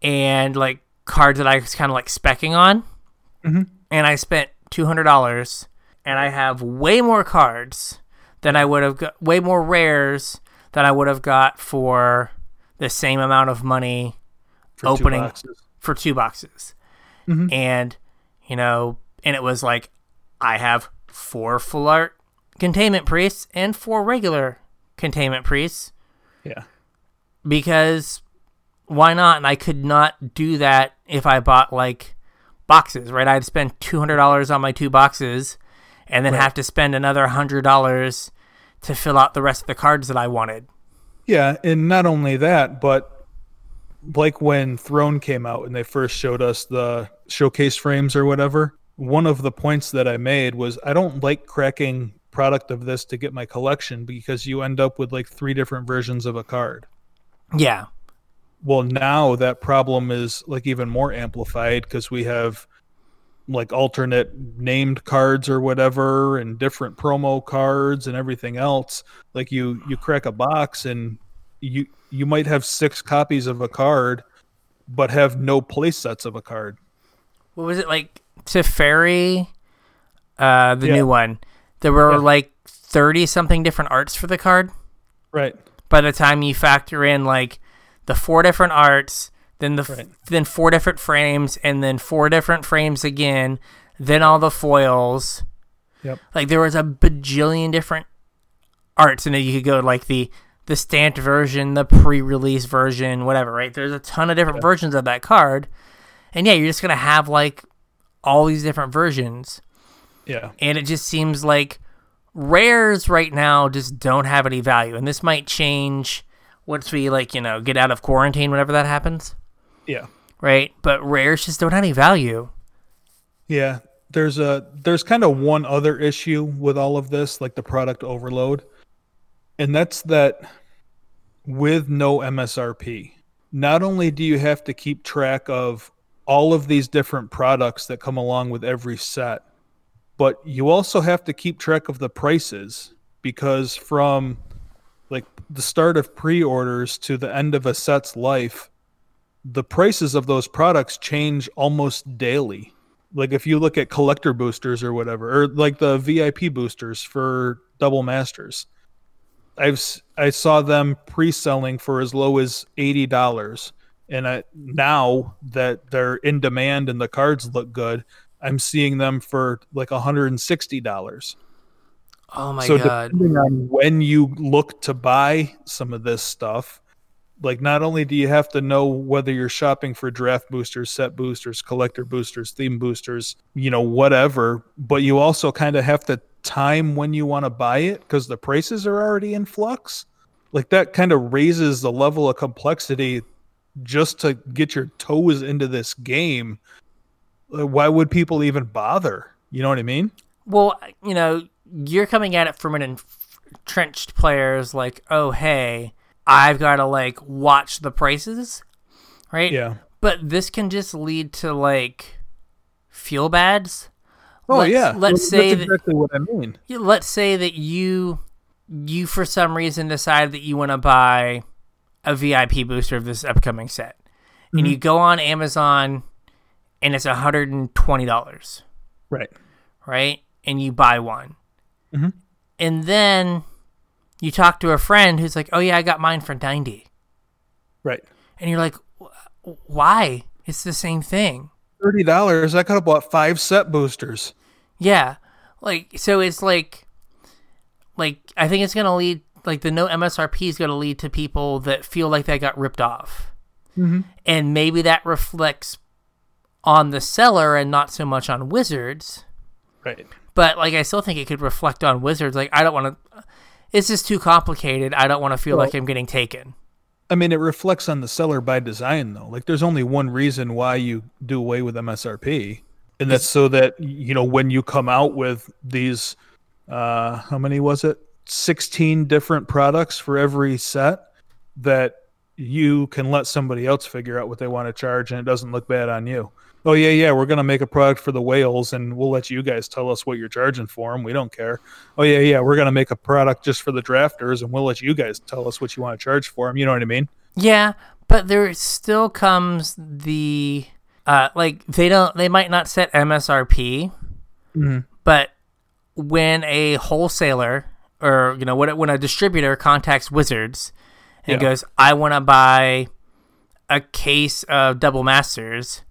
And like cards that I was kind of like specking on. Mm-hmm. And I spent two hundred dollars, and I have way more cards than I would have got, way more rares than I would have got for the same amount of money For Opening. boxes. for two boxes. Mm-hmm. And, you know, and it was like, I have four full art containment priests and four regular containment priests Yeah, because why not? And I could not do that if I bought like boxes, right? I'd spend $200 on my two boxes and then have to spend another $100 to fill out the rest of the cards that I wanted. yeah, and not only that, but like when Throne came out and they first showed us the showcase frames or whatever, one of the points that I made was I don't like cracking product of this to get my collection because you end up with like three different versions of a card. Yeah. Well, now that problem is like even more amplified because we have like alternate named cards or whatever and different promo cards and everything else. Like you you crack a box and you you might have six copies of a card but have no play sets of a card. what was it like Teferi, uh, the Yeah. new one? There were Yeah. like thirty something different arts for the card. Right. By the time you factor in like the four different arts, then the f- Right. then four different frames, and then four different frames again, then all the foils. Yep. Like there was a bajillion different arts, and then you could go like the the stamped version, the pre-release version, whatever. Right? There's a ton of different versions of that card, and yeah, you're just gonna have like all these different versions, Yeah. and it just seems like rares right now just don't have any value, and this might change once we like you know get out of quarantine, whenever that happens, Yeah. right? But rares just don't have any value. Yeah, there's a there's kind of one other issue with all of this, like the product overload, and that's that with no MSRP, not only do you have to keep track of all of these different products that come along with every set, but you also have to keep track of the prices because from like the start of pre-orders to the end of a set's life, the prices of those products change almost daily. Like if you look at collector boosters or whatever, or like the VIP boosters for double masters, I've I saw them pre-selling for as low as eighty dollars, and I, now that they're in demand and the cards look good, I'm seeing them for like hundred and sixty dollars. Oh my so god. depending on when you look to buy some of this stuff, like not only do you have to know whether you're shopping for draft boosters, set boosters, collector boosters, theme boosters, you know, whatever, but you also kind of have to time when you want to buy it because the prices are already in flux. Like that kind of raises the level of complexity just to get your toes into this game. Uh, Why would people even bother? You know what I mean? Well, you know, you're coming at it from an entrenched player's like, oh hey, I've got to like watch the prices, right? Yeah. But this can just lead to like feel bads. Oh Let's- yeah. let's That's say that- exactly what I mean. Let's say that you you for some reason decide that you want to buy a VIP booster of this upcoming set, and you go on Amazon, and it's hundred and twenty dollars. Right. right? And you buy one. Mhm. And then you talk to a friend who's like, oh, yeah, I got mine for 90. Right. And you're like, why? It's the same thing. Thirty dollars. I could have bought five set boosters. Yeah. Like, so it's like, like, I think it's going to lead, like, the no MSRP is going to lead to people that feel like they got ripped off. Mhm. And maybe that reflects on the seller and not so much on Wizards. Right. but like I still think it could reflect on Wizards. Like I don't want to. It's is too complicated. I don't want to feel Well- like I'm getting taken. I mean, it reflects on the seller by design, though. Like, there's only one reason why you do away with MSRP, and that's so that you know when you come out with these, uh, how many was it? Sixteen different products for every set, that you can let somebody else figure out what they want to charge, and it doesn't look bad on you. Oh yeah, yeah, we're gonna make a product for the whales, and we'll let you guys tell us what you're charging for them. We don't care. Oh yeah, yeah, we're gonna make a product just for the drafters, and we'll let you guys tell us what you want to charge for them. You know what I mean? Yeah, but there still comes the uh like they don't they might not set MSRP, Mhm. but when a wholesaler or you know when when a distributor contacts Wizards and Yeah. goes, I want to buy a case of Double Masters,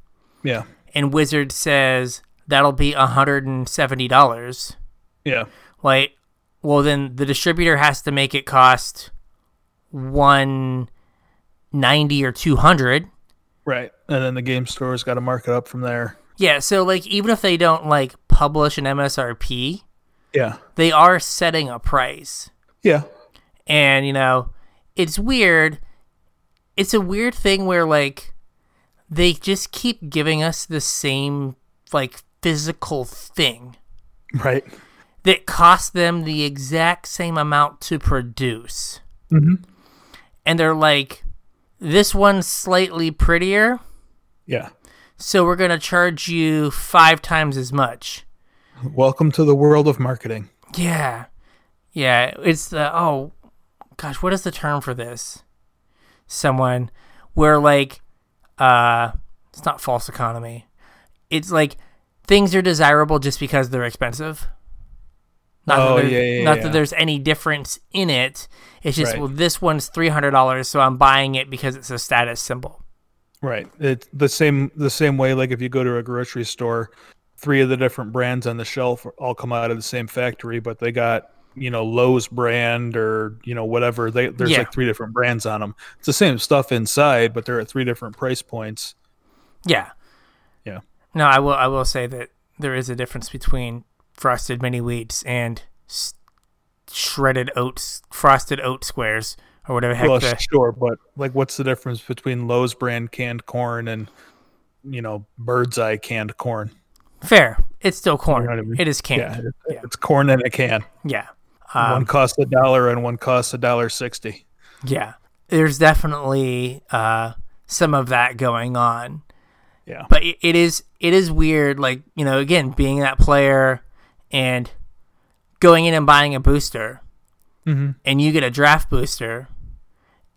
Yeah, and Wizard says that'll be hundred and seventy dollars. yeah, like well then the distributor has to make it cost 190 or 200 right. And then the game store's got to mark it up from there. yeah so like even if they don't like publish an msrp Yeah, they are setting a price. Yeah, and you know it's weird. It's a weird thing where like they just keep giving us the same like physical thing right. that costs them the exact same amount to produce. Mhm. And they're like, this one's slightly prettier, Yeah. so we're going to charge you five times as much. Welcome to the world of marketing. Yeah. Yeah. It's the, oh, gosh, what is the term for this? Someone where, like, uh, it's not false economy. It's like things are desirable just because they're expensive. Not, Oh, that, yeah, yeah, not yeah. that there's any difference in it. It's just, Right. well, this one's $300, so I'm buying it because it's a status symbol. Right. It's the same the same way like if you go to a grocery store, three of the different brands on the shelf all come out of the same factory, but they got, you know, Lowe's brand or, you know, whatever. They there's Yeah. like three different brands on them. It's the same stuff inside, but they're at three different price points. Yeah. Yeah. No, I will. I will say that there is a difference between frosted mini wheats and s- shredded oats, frosted oat squares, or whatever the heck. well, the, sure, but like what's the difference between Lowe's brand canned corn and you know, bird's eye canned corn? fair. It's still corn. know I mean? It is canned. Yeah, Yeah. it's corn in a can. Yeah. One Um, costs a dollar and one costs a dollar sixty. yeah. There's definitely uh, some of that going on. Yeah. but it, it is it is weird like you know again being that player and going in and buying a booster Mhm. and you get a draft booster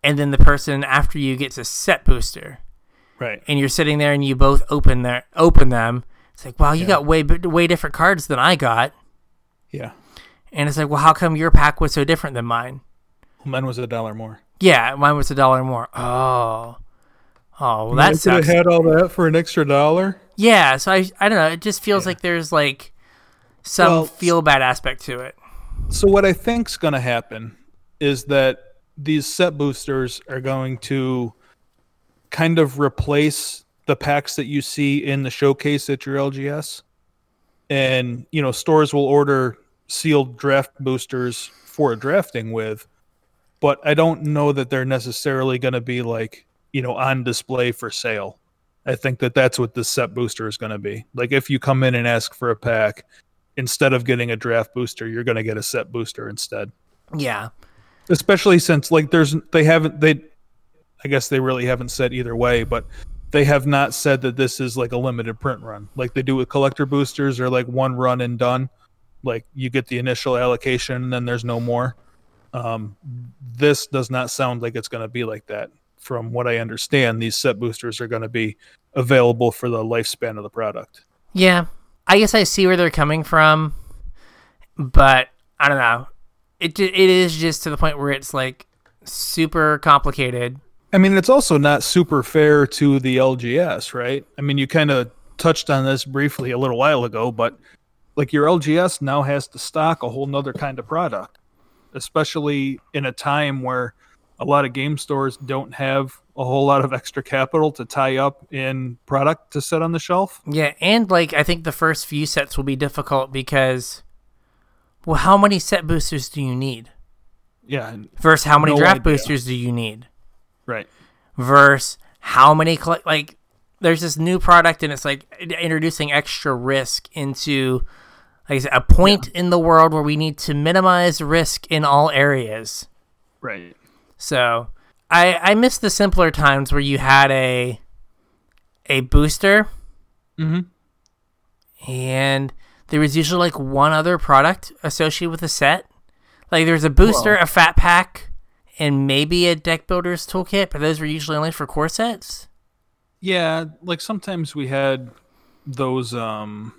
and then the person after you gets a set booster Right. and you're sitting there and you both open their open them It's like, wow, you Yeah. got way way different cards than I got, Yeah. And it's like, well, how come your pack was so different than mine? Mine was a dollar more. Yeah, mine was a dollar more. Oh, oh, well, that sucks. had all that for an extra dollar. Yeah, so I I don't know. It just feels Yeah. like there's like some Well, feel bad aspect to it. So what I think's going to happen is that these set boosters are going to kind of replace the packs that you see in the showcase at your LGS. And, you know, stores will order sealed draft boosters for drafting with, but I don't know that they're necessarily going to be like, you know, on display for sale. I think that that's what this set booster is going to be. Like if you come in and ask for a pack, instead of getting a draft booster, you're going to get a set booster instead. Yeah, Especially since like there's they haven't they I guess they really haven't said either way, but they have not said that this is like a limited print run. Like they do with collector boosters or like one run and done. Like you get the initial allocation and then there's no more. Um, this does not sound like it's going to be like that. From what I understand, these set boosters are going to be available for the lifespan of the product. yeah. I guess I see where they're coming from, but I don't know. It it is just to the point where it's like super complicated. I mean, it's also not super fair to the LGS, right? I mean, you kind of touched on this briefly a little while ago, but like your LGS now has to stock a whole nother kind of product, especially in a time where a lot of game stores don't have a whole lot of extra capital to tie up in product to set on the shelf. Yeah, and like I think the first few sets will be difficult because, well, how many set boosters do you need? Yeah, Versus how many No draft idea. boosters do you need? right. Versus how many collect like there's this new product and it's like introducing extra risk into like I said, a point in the world where we need to minimize risk in all areas. Right. So I I miss the simpler times where you had a a booster Mhm. and there was usually like one other product associated with a set. Like there's a booster, Well- a fat pack, and maybe a deck builder's toolkit, but those were usually only for core sets. Yeah, like sometimes we had those um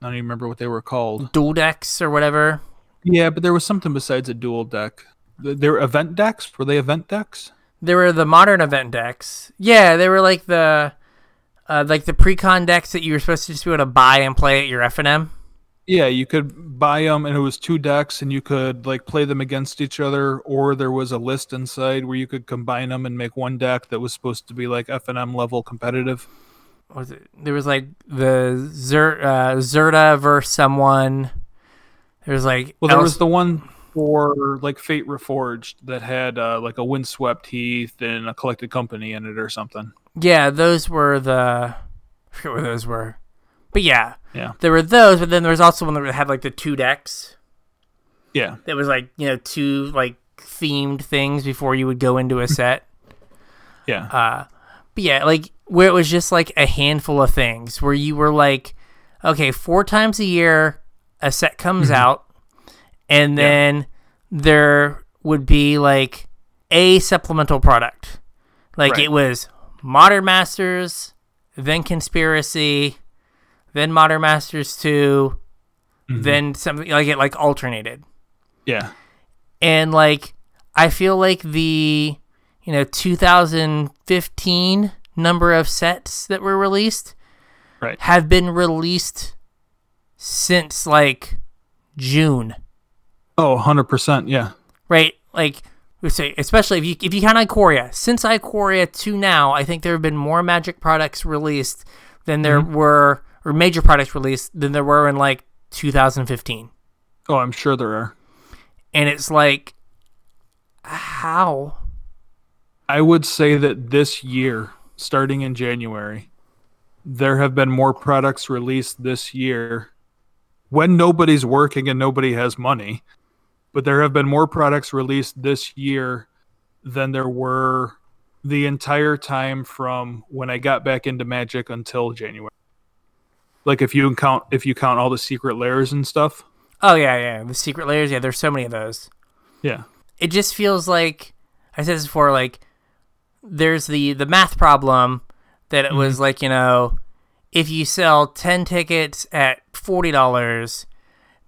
I don't even remember what they were called. Duel decks or whatever. Yeah, but there was something besides a duel deck. Th- They were event decks. Were they event decks? They were the modern event decks. Yeah, they were like the uh, like the pre-con decks that you were supposed to just be able to buy and play at your FNM. Yeah, you could buy them, and it was two decks, and you could like play them against each other, or there was a list inside where you could combine them and make one deck that was supposed to be like FNM level competitive. Was it? There was like the Zer, uh, Zerta versus someone. There was like Well, there else- was the one for like Fate Reforged that had uh, like a windswept heath and a collected company in it or something. yeah, those were the I forget where those were, but yeah, Yeah, there were those. But then there was also one that had like the two decks. yeah, That was like you know two like themed things before you would go into a set. yeah. Uh, yeah, like where it was just like a handful of things where you were like, okay, four times a year a set comes out, and Mm-hmm. Yeah. then there would be like a supplemental product. Like Right. it was Modern Masters, then Conspiracy, then Modern Masters 2, Mhm. then something like it like alternated yeah. and like I feel like the you know 2015 number of sets that were released Right. have been released since like June, Oh, 100%. Yeah. right? Like we say, especially if you if you count Ikoria, since Ikoria to now, I think there have been more Magic products released than there mm-hmm. were, or major products released than there were in like 2015. Oh, I'm sure there are. And it's like, how? I would say that this year, starting in January, there have been more products released this year when nobody's working and nobody has money. But there have been more products released this year than there were the entire time from when I got back into Magic until January. Like if you count if you count all the secret lairs and stuff. Oh yeah, yeah. The secret lairs, yeah. There's so many of those. Yeah. It just feels like I said this before. Like there's the the math problem that it was like you know, if you sell 10 tickets at $40,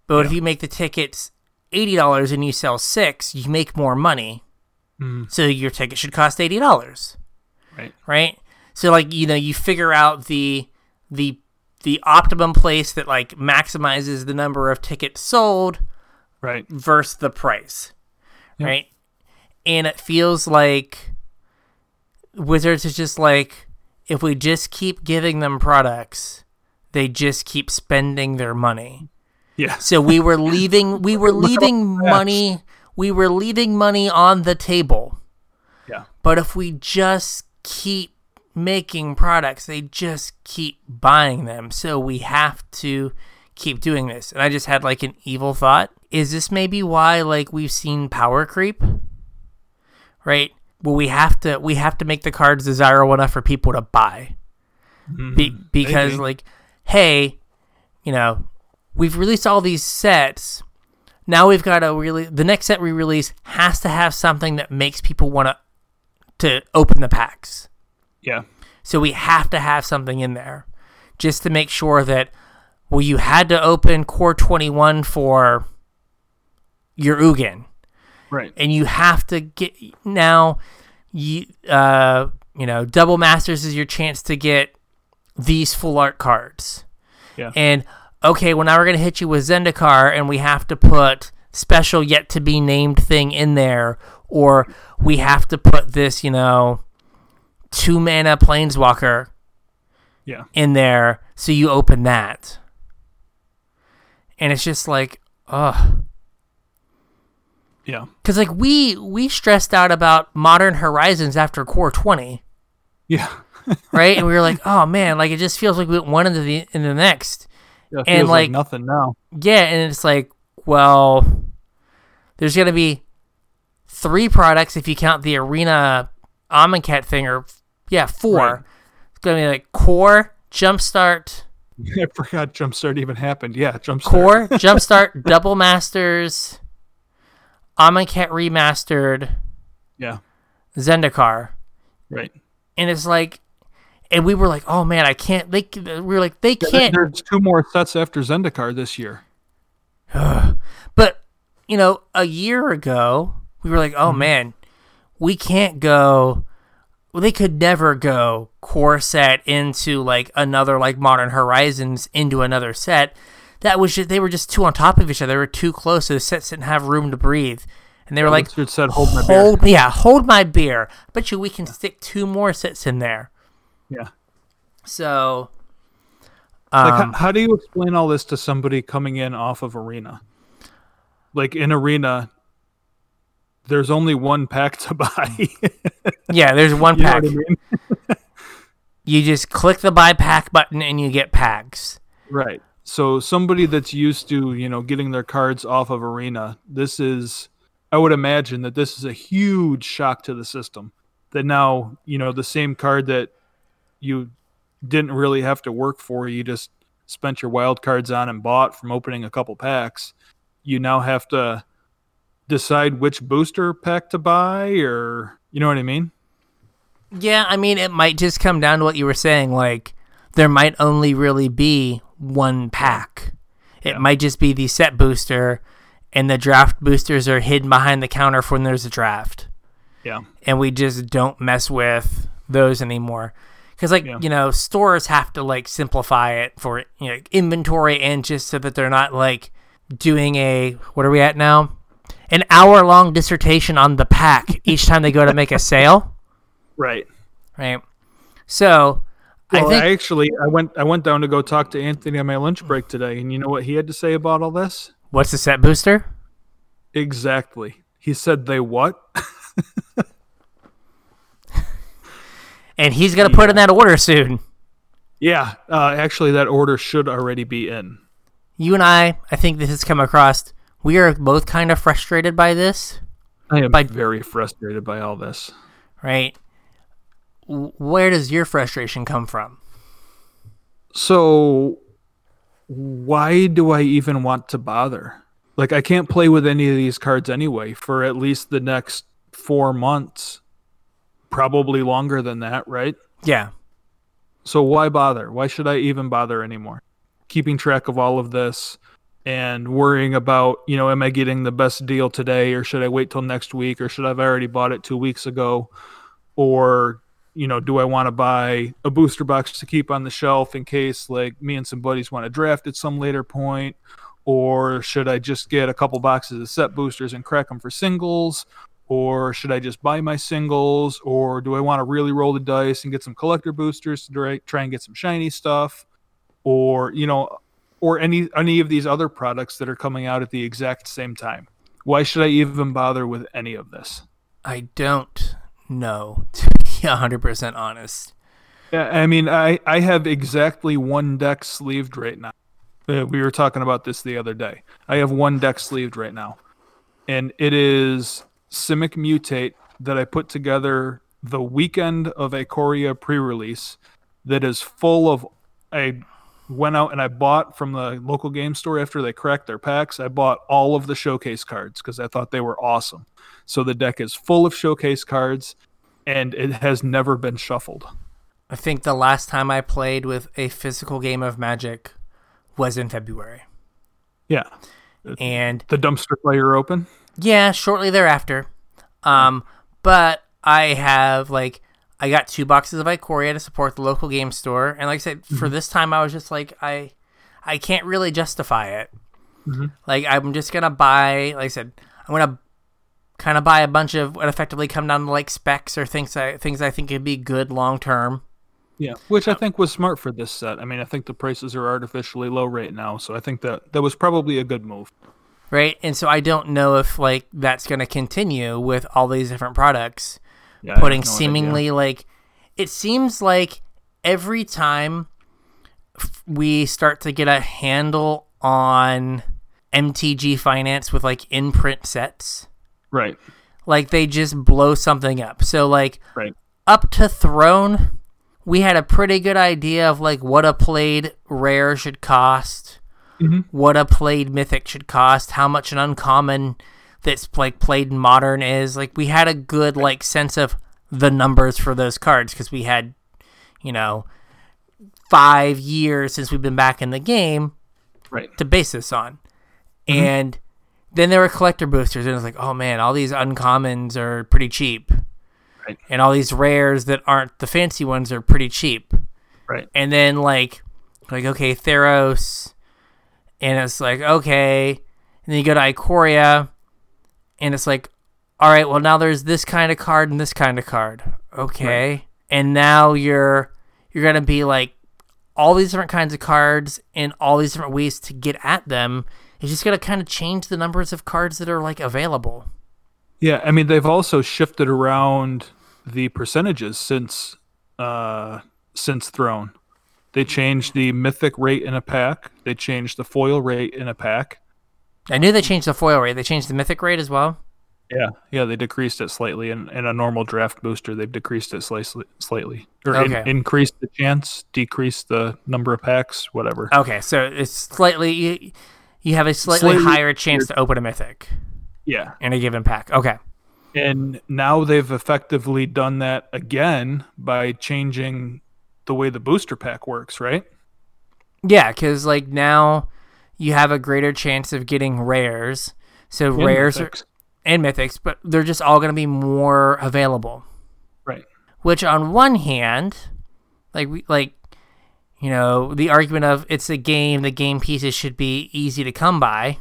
but if you make the tickets $80 and you sell 6, you make more money. Mm, So your ticket should cost $80, right. right? So like, you know, you figure out the the the optimum place that like maximizes the number of tickets sold Right. versus the price, Yep. right? And it feels like Wizards is just like if we just keep giving them products, they just keep spending their money. Yeah. So we were leaving we were leaving money we were leaving money on the table. Yeah. But if we just keep making products, they just keep buying them. So we have to keep doing this. And I just had like an evil thought. Is this maybe why like we've seen power creep? Right? Well, we have to we have to make the cards desirable enough for people to buy. Mm-hmm. Be- because maybe. like, hey, you know, we've released all these sets. Now we've got to really the next set we release has to have something that makes people want to to open the packs. Yeah. So we have to have something in there just to make sure that well you had to open core 21 for your Ugin Right. and you have to get now you uh you know double masters is your chance to get these full art cards Yeah. and okay well now we're gonna hit you with zendikar and we have to put special yet to be named thing in there or we have to put this you know two mana planeswalker Yeah. in there so you open that and it's just like ugh Yeah. Cause like we we stressed out about Modern Horizons after Core Twenty, Yeah. right? and we were like, oh man, like it just feels like we went one into the into the next. Yeah, it And, feels like, like- nothing now. Yeah, and it's like, well, there's gonna be three products if you count the Arena Amonkhet thing, or yeah, four. Right. It's gonna be like Core, Jumpstart, I forgot Jumpstart even happened. Yeah, Jumpstart. Core, Jumpstart, Double Masters, Amonkhet Remastered, Yeah. Zendikar. Right. and it's like and we were like oh man i can't they we were like they can't There's two more sets after Zendikar this year. but you know a year ago we were like oh mm-hmm. man we can't go well, they could never go core set into like another like modern horizons into another set that was just they were just too on top of each other they were too close so the sets didn't have room to breathe and they were like said, "Hold my beer." hold yeah hold my beer bet you we can stick two more sets in there Yeah. so Like, um, how, how do you explain all this to somebody coming in off of Arena? Like in Arena, there's only one pack to buy. Yeah, there's one you pack. I mean? You just click the buy pack button and you get packs. Right. So somebody that's used to, you know, getting their cards off of Arena, this is I would imagine that this is a huge shock to the system. That now, you know, the same card that you didn't really have to work for, you just spent your wild cards on and bought from opening a couple packs, you now have to decide which booster pack to buy or you know what I mean? Yeah, I mean, it might just come down to what you were saying. Like, there might only really be one pack. It Yeah. might just be the set booster, and the draft boosters are hidden behind the counter for when there's a draft. Yeah. And we just don't mess with those anymore. Because, like, Yeah. you know, stores have to, like, simplify it for you know, inventory and just so that they're not, like, doing a, what are we at now? An hour long dissertation on the pack each time they go to make a sale. Right. right? So Well, I think I actually I went I went down to go talk to Anthony on my lunch break today, and you know what he had to say about all this? what's the set booster? Exactly. He said they what? And he's gonna put in that order soon. yeah, uh, actually that order should already be in. You and I, I think this has come across. We are both kind of frustrated by this, I am By- very frustrated by all this. right? Where does your frustration come from? So why do I even want to bother? Like I can't play with any of these cards anyway for at least the next 4 months. Probably longer than that, right? Yeah, So why bother? Why should I even bother anymore? Keeping track of all of this and worrying about, you know, am I getting the best deal today or should I wait till next week or should I have already bought it 2 weeks ago or you know, do I want to buy a booster box to keep on the shelf in case like me and some buddies want to draft at some later point? Or should I just get a couple boxes of set boosters and crack them for singles? Or should I just buy my singles? Or do I want to really roll the dice and get some collector boosters to try and get some shiny stuff? Or you know or any any of these other products that are coming out at the exact same time? Why should I even bother with any of this? I don't know. to 100% honest. Yeah I mean I I have exactly one deck sleeved right now. Uh, we were talking about this the other day. I have one deck sleeved right now. And it is Simic Mutate that I put together the weekend of Ikoria pre-release that is full of I went out and I bought from the local game store after they cracked their packs. I bought all of the showcase cards because I thought they were awesome. So the deck is full of showcase cards and it has never been shuffled. I think the last time I played with a physical game of Magic was in February. Yeah. And the dumpster fire open? Yeah, shortly thereafter. Um, but I have like I got two boxes of Ikoria to support the local game store, and like I said, mm-hmm. for this time I was just like I I can't really justify it. Mm-hmm. Like I'm just gonna buy, like I said, I'm gonna kind of buy a bunch of what effectively come down to like specs or things I things I think could be good long term. Yeah, which I think was smart for this set. I mean, I think the prices are artificially low right now, so I think that that was probably a good move right? And so I don't know if like that's going to continue with all these different products yeah, putting no seemingly idea. like it seems like every time we start to get a handle on MTG finance with like imprint sets. Right. Like they just blow something up. So like right. up to throne we had a pretty good idea of like what a played rare should cost mm-hmm. what a played mythic should cost, how much an uncommon that's like played in modern is. Like we had a good like sense of the numbers for those cards because we had, you know, five years since we've been back in the game, right? To base this on, mm-hmm. and then there were collector boosters, and it was like, oh man, all these uncommons are pretty cheap, right? And all these rares that aren't the fancy ones are pretty cheap, right? And then like, like okay, Theros. And it's like okay. And then you go to ikoria and it's like all right well now there's this kind of card and this kind of card. Okay. Right. and now you're you're gonna be like all these different kinds of cards and all these different ways to get at them is just gonna kind of change the numbers of cards that are like available yeah i mean they've also shifted around the percentages since uh since throne they changed the mythic rate in a pack. They changed the foil rate in a pack. I knew they changed the foil rate. They changed the mythic rate as well. Yeah, yeah, they decreased it slightly. In, in a normal draft booster, they've decreased it slightly, slightly, or okay. in, increased the chance, decreased the number of packs, whatever. Okay, so it's slightly you, have a slightly, slightly higher chance to open a mythic. Yeah, in a given pack. Okay, and now they've effectively done that again by changing the way the booster pack works, right? Yeah, because like now you have a greater chance of getting rares. So and rares mythics. Are, and mythics, but they're just all going to be more available. Right. Which on one hand, like we like you know, the argument of it's a game, the game pieces should be easy to come by.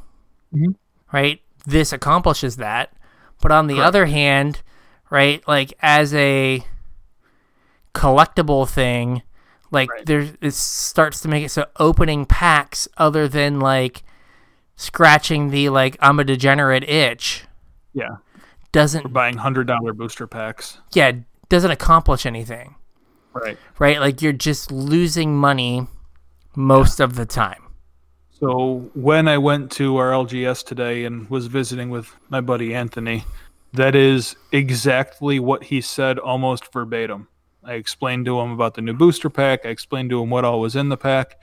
Mm-hmm. Right? This accomplishes that. But on the Correct. other hand, right, like as a collectible thing like right. there it starts to make it so opening packs other than like scratching the like i'm a degenerate itch yeah doesn't We're buying hundred dollar booster packs yeah doesn't accomplish anything right right like you're just losing money most yeah. of the time so when i went to our lgs today and was visiting with my buddy anthony that is exactly what he said almost verbatim I explained to him about the new booster pack. I explained to him what all was in the pack.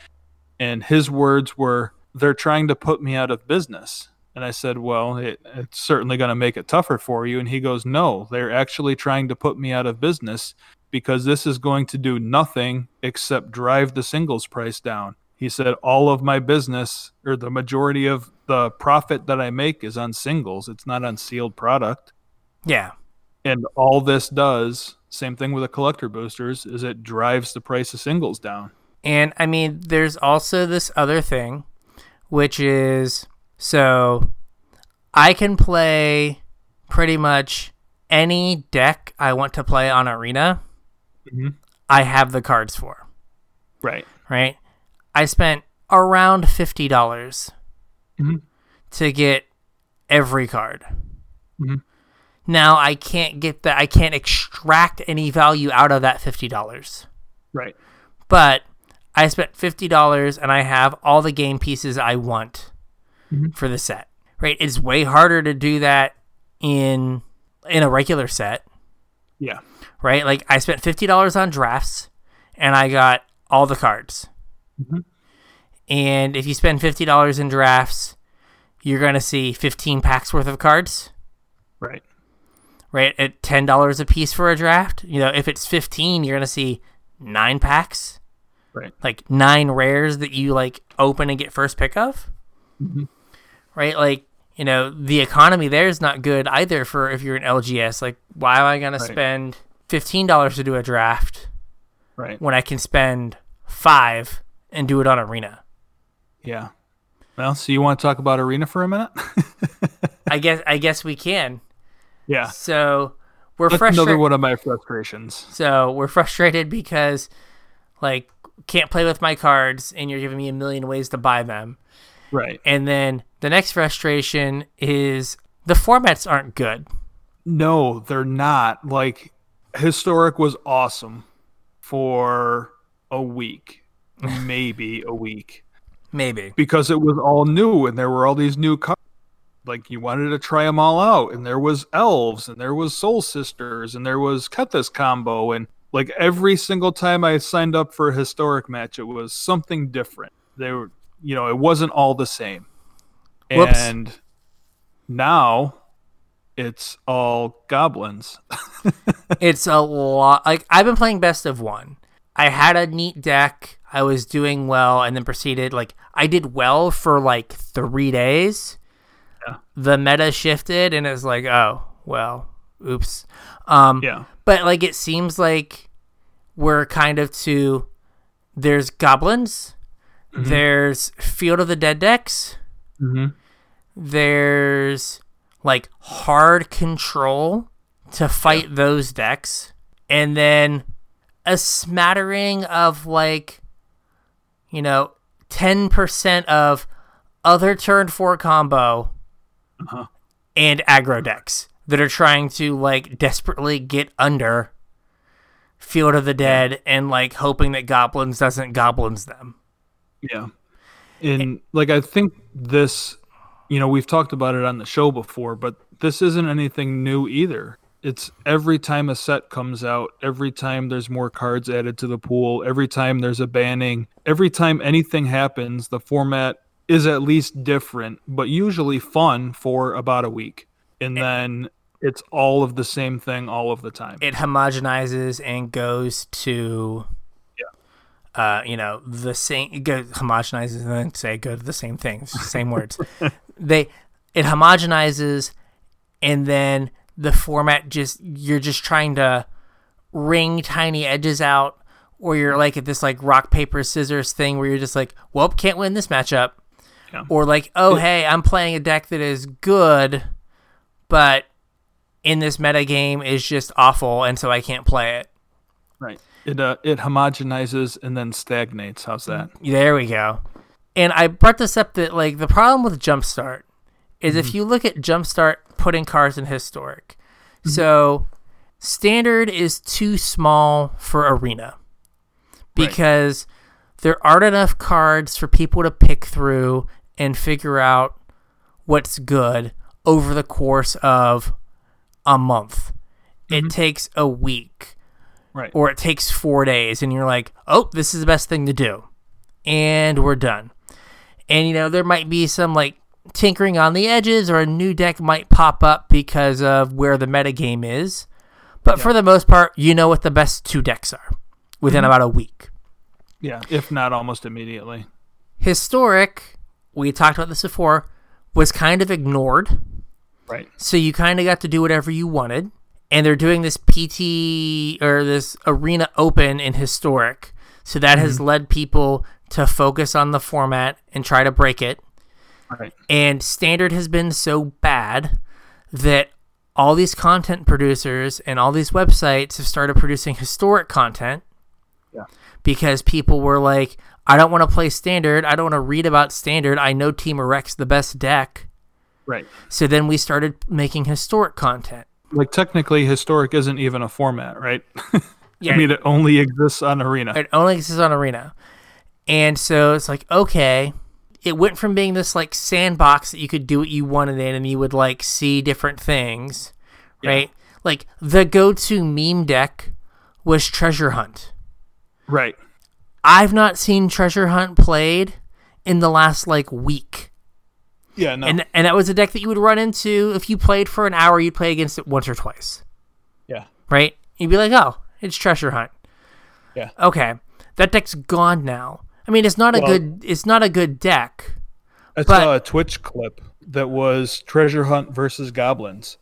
And his words were, they're trying to put me out of business. And I said, well, it, it's certainly going to make it tougher for you. And he goes, no, they're actually trying to put me out of business because this is going to do nothing except drive the singles price down. He said, All of my business or the majority of the profit that I make is on singles, it's not on sealed product. Yeah. And all this does, same thing with the collector boosters, is it drives the price of singles down. And I mean, there's also this other thing, which is so I can play pretty much any deck I want to play on Arena. Mhm. I have the cards for, Right. right? I spent around $50 Mhm. to get every card. Mhm. Now I can't get that. I can't extract any value out of that fifty dollars. Right. But I spent fifty dollars and I have all the game pieces I want Mhm. for the set. Right? It's way harder to do that in in a regular set. Yeah. Right? Like I spent fifty dollars on drafts and I got all the cards. Mhm. And if you spend fifty dollars in drafts, you're gonna see fifteen packs worth of cards. Right. right? At ten dollars a piece for a draft. You know, if it's fifteen, you're gonna see nine packs, Right. like nine rares that you like open and get first pick of. Mhm. Right? Like, you know, the economy there is not good either for if you're an LGS. Like, why am I gonna Right. spend fifteen dollars to do a draft Right. when I can spend five and do it on Arena? Yeah. Well, so you want to talk about Arena for a minute? I guess I guess we can. yeah. So we're frustrated. another one of my frustrations. So we're frustrated because, like, can't play with my cards, and you're giving me a million ways to buy them. Right. And then the next frustration is the formats aren't good. No, they're not. Like, Historic was awesome for a week, maybe a week, Maybe. because it was all new and there were all these new cards. Like, you wanted to try them all out, and there was Elves, and there was Soul Sisters, and there was Kethis combo, and like every single time I signed up for a historic match, it was something different. They were, you know, it wasn't all the same. Whoops. And now it's all goblins. it's a lot. Like, I've been playing best of one. I had a neat deck. I was doing well, and then proceeded. Like, I did well for like three days. Yeah. The meta shifted, and it's like, oh, well, oops. Um, yeah. but like it seems like we're kind of to there's goblins there's field of the dead decks Mm-hmm. there's like hard control to fight those decks and then a smattering of like you know 10% of other turn 4 combo Uh-huh. and aggro decks that are trying to like desperately get under Field of the Dead and like hoping that goblins doesn't goblins them. Yeah. And like I think this you know, we've talked about it on the show before, but this isn't anything new either. It's every time a set comes out, every time there's more cards added to the pool, every time there's a banning, every time anything happens, the format is at least different, but usually fun for about a week. And then it's all of the same thing all of the time. It homogenizes and goes to uh, you know, the same it homogenizes and then say go to the same things, same words. They it homogenizes and then the format just you're just trying to wring tiny edges out or you're like at this like rock paper scissors thing where you're just like, well, can't win this matchup. Yeah. Or like, oh hey, I'm playing a deck that is good, but in this meta game is just awful, and so I can't play it. Right. It uh, it homogenizes and then stagnates. How's that? There we go. And I brought this up that like the problem with Jumpstart is if mm-hmm. you look at Jumpstart putting cards in historic. Mm-hmm. So standard is too small for arena Right. because there aren't enough cards for people to pick through and figure out what's good over the course of a month. It mm-hmm. takes a week Right. or it takes four days, and you're like, oh, this is the best thing to do. And we're done. And, you know, there might be some like tinkering on the edges, or a new deck might pop up because of where the metagame is. But for the most part, you know what the best two decks are within Mm-hmm. about a week. Yeah, if not almost immediately. Historic, we talked about this before, was kind of ignored. Right. So you kind of got to do whatever you wanted. And they're doing this PT or this arena open in historic. So that has led people to focus on the format and try to break it. Right. And standard has been so bad that all these content producers and all these websites have started producing historic content Yeah. because people were like, I don't want to play standard. I don't want to read about standard. I know Temur Rec's the best deck. Right. So then we started making historic content. Like technically, historic isn't even a format, right? Yeah. I mean, it only exists on Arena. It only exists on Arena. And so it's like, okay. It went from being this like sandbox that you could do what you wanted in and you would like see different things, right? Like the go to meme deck was Treasure Hunt. Right. I've not seen Treasure Hunt played in the last like week. Yeah. No. And and that was a deck that you would run into if you played for an hour, you'd play against it once or twice. yeah. right? You'd be like, oh, it's treasure hunt. Yeah. Okay, that deck's gone now. I mean, it's not a good. It's not a good deck. I But- saw a Twitch clip that was Treasure Hunt versus Goblins,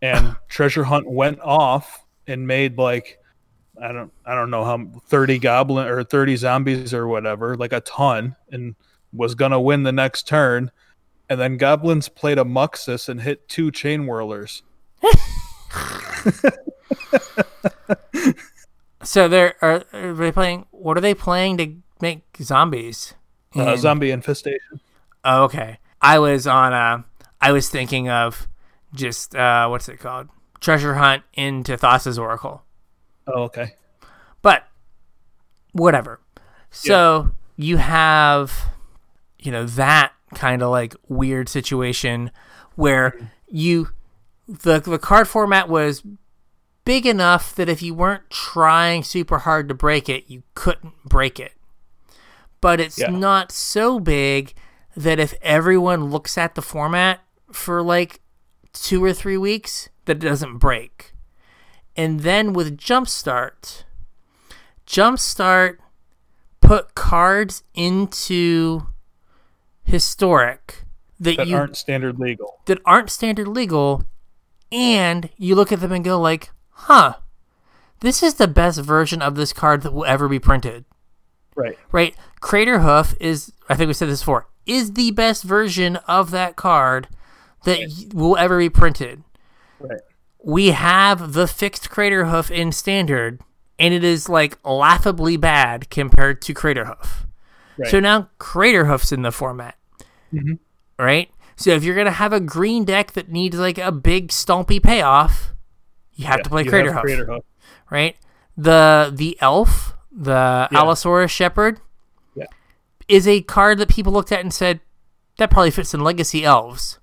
and Treasure Hunt went off and made like I don't I don't know how thirty goblin or thirty zombies or whatever, like a ton, and was gonna win the next turn, and then Goblins played a Muxus and hit two Chainwhirlers. So they're are, are they playing? What are they playing to make zombies? Uh, zombie infestation. oh, okay. I was on. Uh, I was thinking of just uh, what's it called? Treasure hunt into Thassa's Oracle. Oh, okay. But whatever. So you have, you know, that kind of like weird situation where you the the card format was big enough that if you weren't trying super hard to break it, you couldn't break it. But it's Yeah. not so big that if everyone looks at the format for like two or three weeks, that it doesn't break. And then with Jumpstart, Jumpstart put cards into historic that, That you aren't standard legal. that aren't standard legal and you look at them and go like, "Huh. This is the best version of this card that will ever be printed." Right. Right? Crater Hoof is I think we said this before, is the best version of that card that will ever be printed. Right. We have the fixed Crater Hoof in standard and it is like laughably bad compared to Crater Hoof. Right. So now Crater Hoof's in the format. Mhm. Right? So if you're gonna have a green deck that needs like a big stompy payoff, you have to play Crater Hoof. Crater Hoof. Right? The the elf, the Yeah. Allosaurus Shepherd, Yeah. is a card that people looked at and said, that probably fits in Legacy Elves.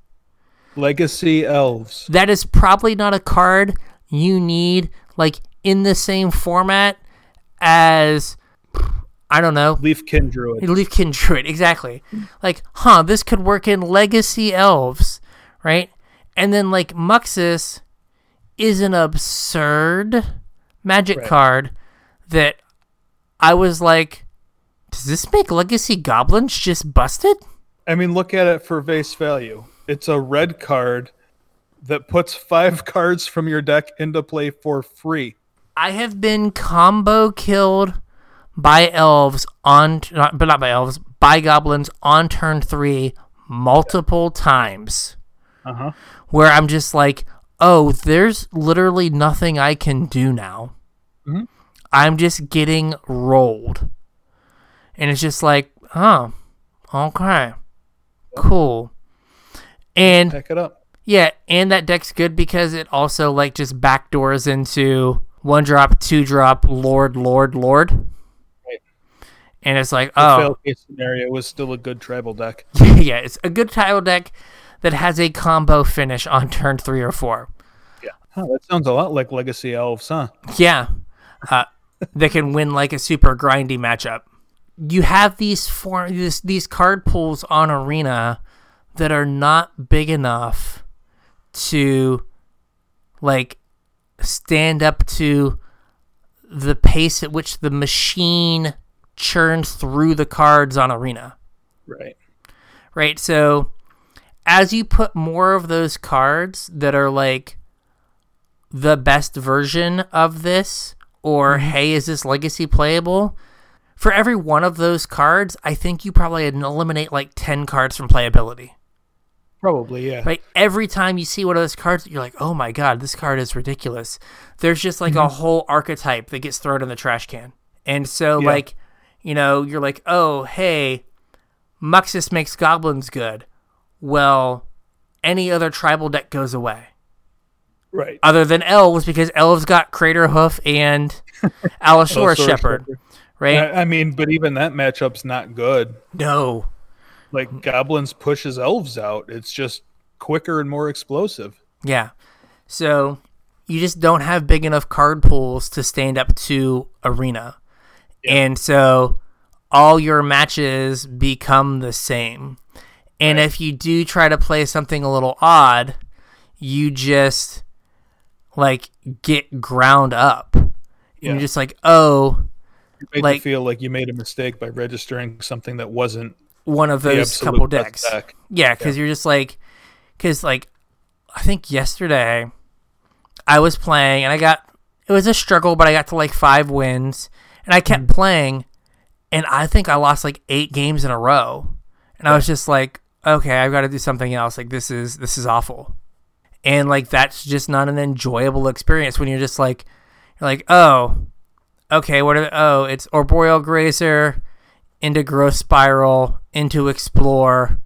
Legacy Elves. That is probably not a card you need like in the same format as I don't know, Leafkin Druid. Leafkin Druid, exactly. Like, huh, this could work in Legacy Elves, right? And then like Muxus is an absurd magic Right. card that I was like, does this make Legacy Goblins just busted? I mean, look at it for face value. It's a red card that puts five cards from your deck into play for free. I have been combo killed by elves on, not, but not by elves, by goblins on turn three multiple times. Uh huh. where I'm just like, oh, there's literally nothing I can do now. Mhm. I'm just getting rolled. And it's just like, oh, okay, cool. And Pick it up. yeah, and that deck's good because it also like just backdoors into one drop, two drop, Lord, Lord, Lord. Right. And it's like, The oh, scenario was still a good tribal deck. yeah, it's a good tribal deck that has a combo finish on turn three or four. Huh, that sounds a lot like Legacy Elves, huh? Yeah, uh, that can win like a super grindy matchup. You have these four these these card pools on Arena that are not big enough to like stand up to the pace at which the machine churns through the cards on Arena. Right. Right? So as you put more of those cards that are like the best version of this, or mm-hmm. hey, is this legacy playable? For every one of those cards, I think you probably eliminate like 10 cards from playability. Probably, yeah. Right? Every time you see one of those cards, you're like, oh my god, this card is ridiculous. There's just like a mm-hmm. whole archetype that gets thrown in the trash can. And so, Yeah. like, you know, you're like, oh, hey, Muxus makes goblins good. Well, any other tribal deck goes away. Right. Other than elves, because elves got Crater Hoof and Allosaurus Allosaurus Shepherd. Right? I, I mean, but even that matchup's not good. no. Like goblins pushes elves out. It's just quicker and more explosive. Yeah. So you just don't have big enough card pools to stand up to arena. And so all your matches become the same. And if you do try to play something a little odd, you just like get ground up. And Yeah. You're just like, oh, You make Like- feel like you made a mistake by registering something that wasn't one of those couple decks. deck. Yeah, because you're just like, because like, I think yesterday I was playing and I got it was a struggle, but I got to like five wins and I kept hmm. playing, and I think I lost like eight games in a row, and I was just like, okay, I've got to do something else. Like this is this is awful, and like that's just not an enjoyable experience when you're just like, you're like, oh, okay, what? Are, oh, it's Arboreal Grazer into Growth Spiral into Explore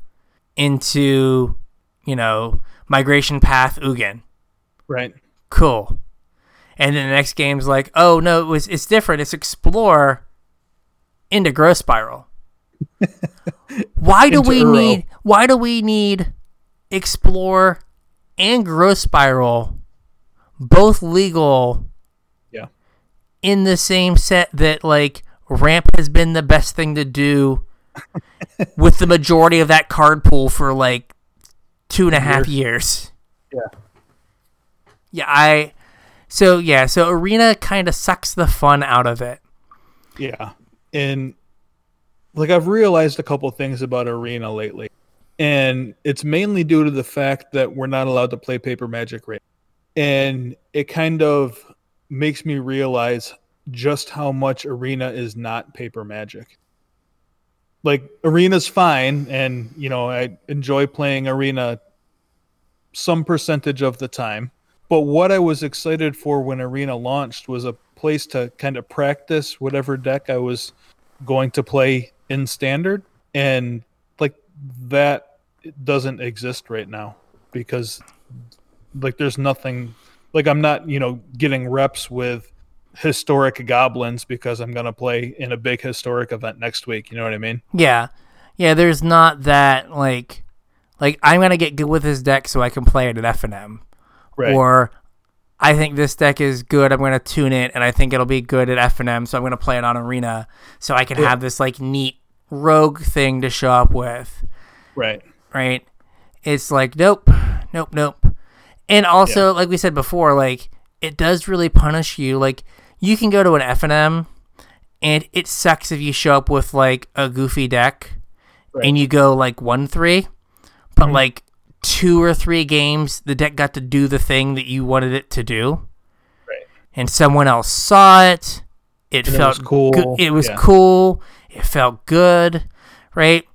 into you know Migration Path Ugin. right. Cool. And then the next game's like, oh no, it was it's different. It's Explore into Growth Spiral. why do Into we need? Why do we need Explore and Growth Spiral, both legal? Yeah. in the same set that like ramp has been the best thing to do with the majority of that card pool for like two and a half years. Yeah. Yeah, I so yeah, so arena kind of sucks the fun out of it. Yeah. And like I've realized a couple things about Arena lately. And it's mainly due to the fact that we're not allowed to play paper magic right. And it kind of makes me realize just how much Arena is not paper magic. Like Arena's fine and you know, I enjoy playing Arena some percentage of the time. But what I was excited for when Arena launched was a place to kind of practice whatever deck I was going to play in standard. And like that doesn't exist right now because like there's nothing like I'm not, you know, getting reps with historic goblins because I'm going to play in a big historic event next week. You know what I mean? Yeah. Yeah, there's not that like like I'm going to get good with this deck so I can play it at FNM. Right. Or I think this deck is good. I'm going to tune it, and I think it'll be good at FNM, so I'm going to play it on Arena, so I can Yeah. have this like neat rogue thing to show up with, right. Right? It's like nope, nope, nope. And also, like we said before, like it does really punish you. Like you can go to an FNM, and it sucks if you show up with like a goofy deck, Right. and you go like one three, but mm-hmm. like two or three games, the deck got to do the thing that you wanted it to do, Right. and someone else saw it. It And it felt was cool. Good. It was Yeah. cool. It felt good, right?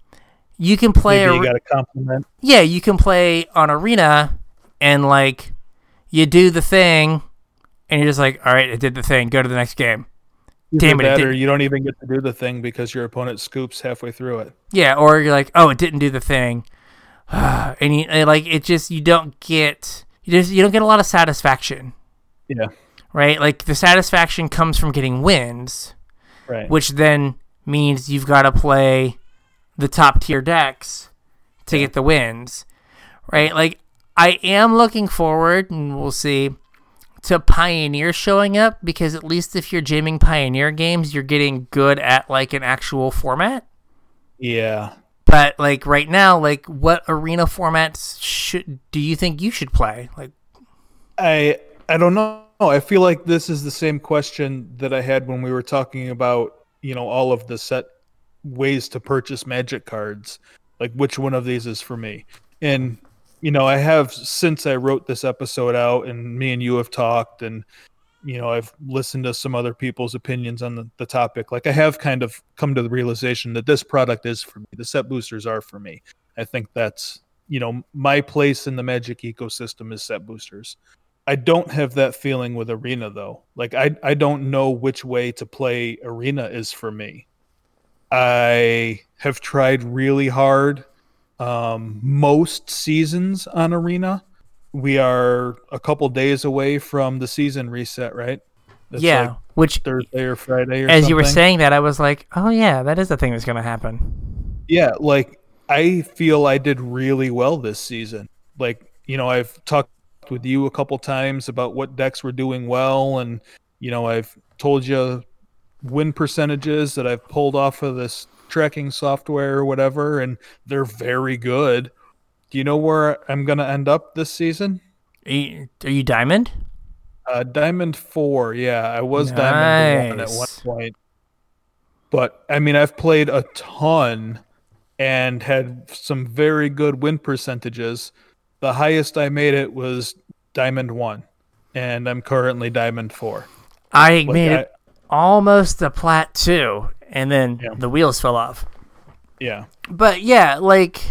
You can play. Maybe you got a compliment. yeah, you can play on arena, and like you do the thing, and you're just like, all right, it did the thing. Go to the next game. Damn it, it or you don't even get to do the thing because your opponent scoops halfway through it. Yeah, or you're like, oh, it didn't do the thing, and you and, like it just you don't get you just you don't get a lot of satisfaction, Yeah. right? Like the satisfaction comes from getting wins, Right. which then means you've got to play the top tier decks to get the wins, right? Like I am looking forward, and we'll see, to Pioneer showing up because at least if you're jamming Pioneer games, you're getting good at like an actual format. yeah. But like right now, like what arena formats should do you think you should play? Like I I don't know. I feel like this is the same question that I had when we were talking about, you know, all of the set ways to purchase magic cards. Like which one of these is for me? And you know, I have since I wrote this episode out and me and you have talked and you know, I've listened to some other people's opinions on the, the topic. Like I have kind of come to the realization that this product is for me. The set boosters are for me. I think that's, you know, my place in the magic ecosystem is set boosters. I don't have that feeling with arena though. Like I I don't know which way to play arena is for me. I have tried really hard um, most seasons on arena we are a couple days away from the season reset, right? That's yeah, like which Thursday or Friday. Or as something. you were saying that, I was like, oh yeah, that is the thing that's going to happen. Yeah, like I feel I did really well this season. Like you know, I've talked with you a couple times about what decks were doing well, and you know, I've told you win percentages that I've pulled off of this tracking software or whatever, and they're very good. Do you know where I'm going to end up this season? Are you, are you diamond? Uh, diamond four. Yeah, I was nice. diamond one at one point. But I mean, I've played a ton and had some very good win percentages. The highest I made it was diamond one, and I'm currently diamond four. I like made it almost a plat two, and then yeah. the wheels fell off. Yeah. But yeah, like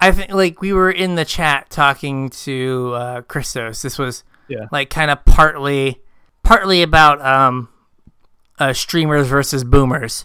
I think like we were in the chat talking to uh, Christos. This was yeah. like kind of partly partly about um, uh, streamers versus boomers,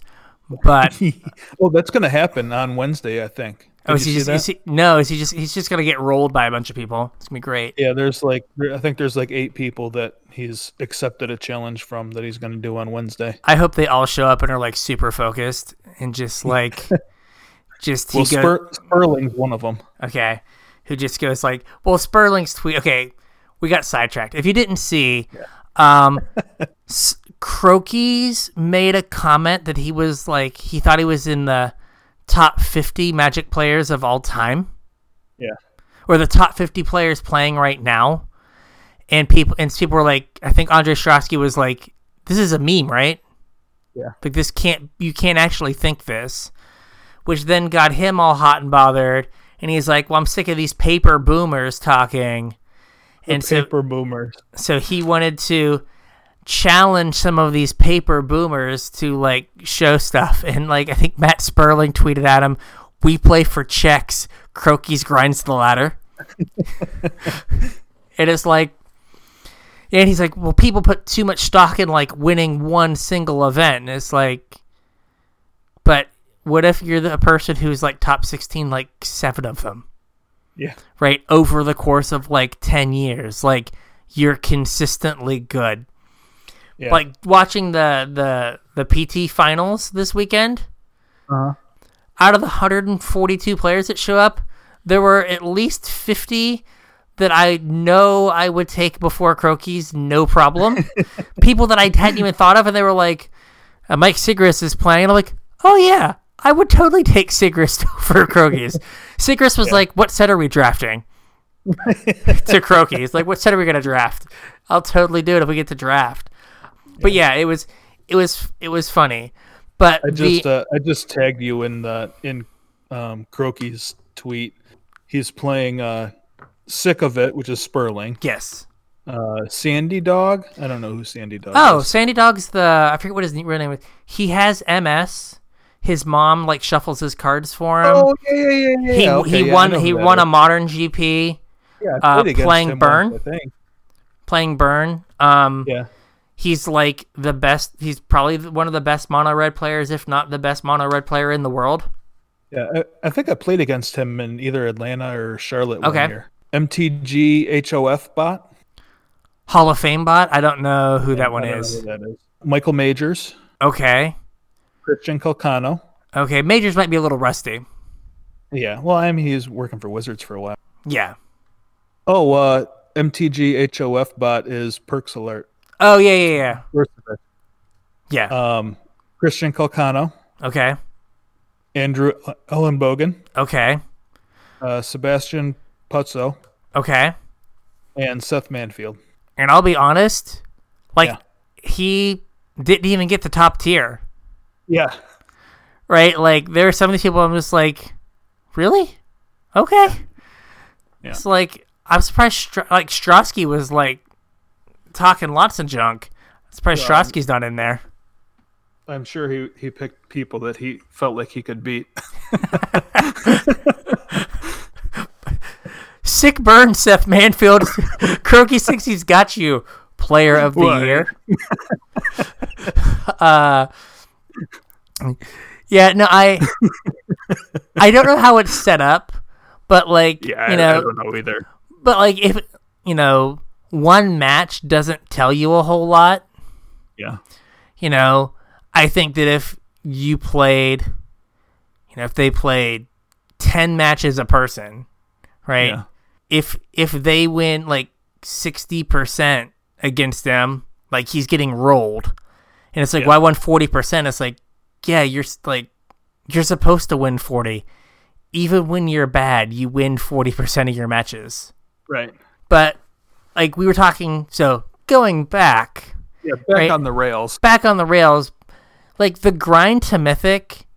but well, that's going to happen on Wednesday, I think. Did oh, is he just? Is he, no, is he just? He's just gonna get rolled by a bunch of people. It's gonna be great. Yeah, there's like I think there's like eight people that he's accepted a challenge from that he's gonna do on Wednesday. I hope they all show up and are like super focused and just like just well, Spur- Sperling's one of them. Okay, who just goes like, "Well, Sperling's tweet." Okay, we got sidetracked. If you didn't see, yeah. um, Crokeyz made a comment that he was like he thought he was in the top fifty Magic players of all time. Yeah, or the top fifty players playing right now. And people and people were like, I think Ondřej Stráský was like, "This is a meme, right?" Yeah, like this can't you can't actually think this which then got him all hot and bothered. And he's like, "Well, I'm sick of these paper boomers talking." The and paper so, boomers. So he wanted to challenge some of these paper boomers to like show stuff. And like I think Matt Sperling tweeted at him, "We play for checks. Crokeyz grinds the ladder." it is like and he's like, well, people put too much stock in like winning one single event. And it's like, but what if you're the person who's like top 16 like seven of them yeah right over the course of like 10 years like you're consistently good yeah. like watching the the the pt finals this weekend uh-huh. out of the 142 players that show up there were at least 50 that I know I would take before Crokeyz, no problem. People that I hadn't even thought of, and they were like, uh, Mike Sigrist is playing. And I'm like, oh yeah, I would totally take Sigrist over Crokeyz. Sigrist was yeah. like, "What set are we drafting?" to Crokeyz, like, "What set are we gonna draft?" I'll totally do it if we get to draft. But yeah, it was, it was, it was funny. But I just, the, uh, I just tagged you in the in um, Crokeyz tweet. He's playing uh, "Sick of It," which is Sperling. Yes. Uh, Sandy Dog. I don't know who Sandy Dog. Oh, is. Sandy Dog's the I forget what his real name is. He has MS his mom like shuffles his cards for him. Oh yeah, yeah, yeah. yeah. He okay, he yeah, won he won is. a modern GP. Yeah, uh, playing Burn. Once, playing Burn. Um, yeah. He's like the best. He's probably one of the best mono red players, if not the best mono red player in the world. Yeah, I, I, think I played against him in either Atlanta or Charlotte okay. one year. MTG HOF bot. Hall of Fame bot. I don't know who yeah, that one is. that is. Michael Majors. Okay. Christian Calcano. Okay, Majors might be a little rusty. Yeah, well, I mean, he's working for Wizards for a while. Yeah. Oh, uh, MTG HOF bot is Perks Alert. Oh yeah, yeah, yeah. Yeah. Um, Christian Calcano. Okay. Andrew Ellen Elenbogen. Okay. Uh, Sebastian Pozzo. Okay. And Seth Manfield. And I'll be honest, like Yeah. he didn't even get the top tier, Yeah. right? Like there are some of these people I'm just like, really? Okay. Yeah. It's like I'm surprised. Str- like Stráský was like talking lots of junk. I'm surprised Well, Stráský's not in there. I'm sure he he picked people that he felt like he could beat. Sick burn, Seth Manfield. Croaky 60's got you. Player of the What? year. uh, yeah, no, I I don't know how it's set up, but like Yeah, you know, I don't know either. but like if you know one match doesn't tell you a whole lot, Yeah. you know, I think that if you played, you know, if they played ten matches a person, right? Yeah. If if they win like sixty percent against them, like he's getting rolled, and it's like, Yeah. why won forty percent? It's like, yeah, you're like, you're supposed to win forty. Even when you're bad, you win forty percent of your matches. Right. But like we were talking, so going back, Yeah. Back Right. on the rails. back on the rails, like the grind to mythic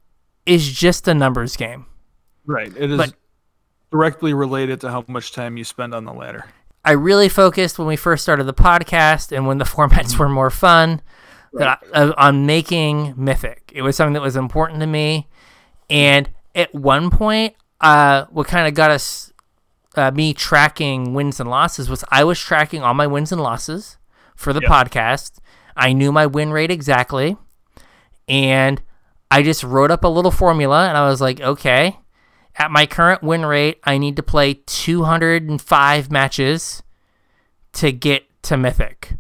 is just a numbers game. Right. It is But- directly related to how much time you spend on the ladder. I really focused when we first started the podcast and when the formats were more fun that I, uh, on making mythic. It was something that was important to me, and at one point, uh, what kind of got us uh, me tracking wins and losses was I was tracking all my wins and losses for the Yeah. podcast. I knew my win rate exactly, and I just wrote up a little formula, and I was like, okay. At my current win rate, I need to play 205 matches to get to Mythic.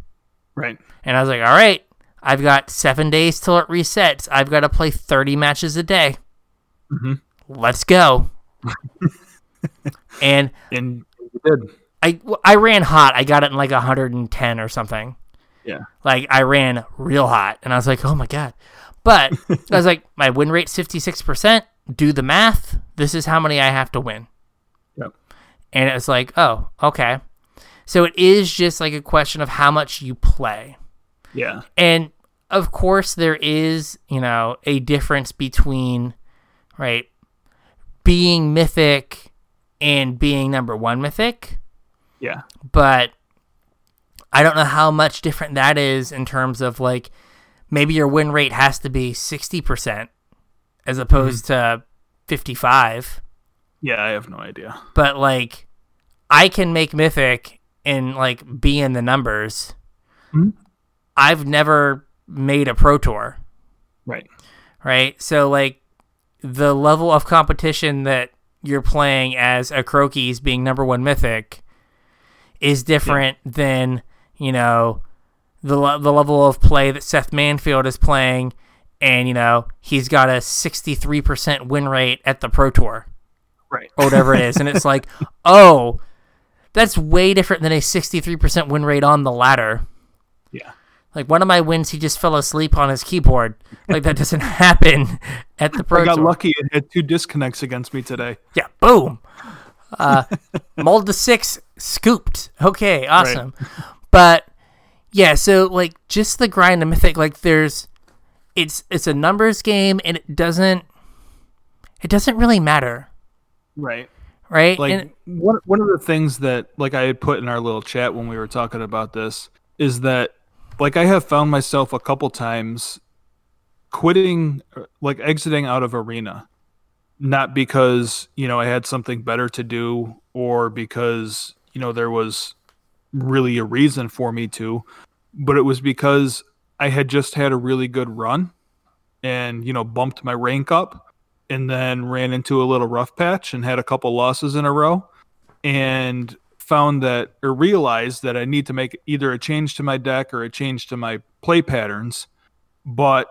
Right. And I was like, all right, I've got seven days till it resets. I've got to play 30 matches a day. Mhm. Let's go. and And. I, I ran hot. I got it in like 110 or something. Yeah. Like I ran real hot. And I was like, oh my God. But I was like, my win rate's 56%. Do the math. This is how many I have to win. Yep. And it's like, oh, okay. So it is just like a question of how much you play. Yeah. And of course, there is, you know, a difference between, right, being mythic and being number one mythic. Yeah. But I don't know how much different that is in terms of like maybe your win rate has to be 60% as opposed to 55 Yeah. I have no idea. but like I can make mythic and like be in the numbers. Mhm. I've never made a pro tour, Right. right? So like the level of competition that you're playing as a Crokeyz being number one mythic is different than you know the le- the level of play that Seth Manfield is playing, and you know he's got a 63% win rate at the pro tour Right. or whatever it is. And it's like, oh, that's way different than a 63% win rate on the ladder. Like one of my wins, he just fell asleep on his keyboard. Like that doesn't happen at the Pro I got Tour. lucky and had two disconnects against me today. Yeah, boom. Uh, mold the six, scooped. Okay, awesome. But yeah, so like just the grind of mythic, like there's, it's it's a numbers game, and it doesn't, it doesn't really matter, Right. right? Like And- one one of the things that like I had put in our little chat when we were talking about this is that like I have found myself a couple times quitting like exiting out of arena. Not because you know I had something better to do or because you know there was really a reason for me to but it was because I had just had a really good run and you know bumped my rank up and then ran into a little rough patch and had a couple losses in a row. And found that or realized that I need to make either a change to my deck or a change to my play patterns but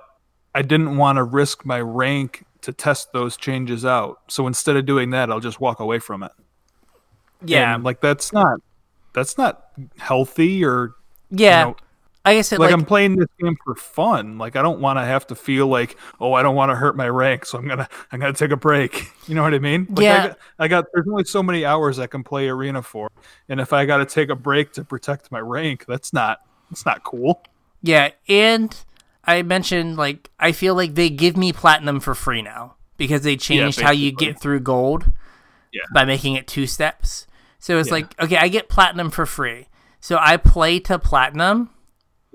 I didn't want to risk my rank to test those changes out. So instead of doing that I'll just walk away from it. Yeah, And, like that's not that's not healthy or yeah. you know, I said, like, like, I'm playing this game for fun. Like I don't want to have to feel like, oh, I don't want to hurt my rank, so I'm gonna I'm gonna take a break. You know what I mean? Like, Yeah. I got, I got there's only so many hours I can play arena for, and if I got to take a break to protect my rank, that's not that's not cool. yeah, and I mentioned like I feel like they give me platinum for free now because they changed how you get through gold Yeah. by making it two steps. So it's Yeah. like, okay, I get platinum for free. So I play to platinum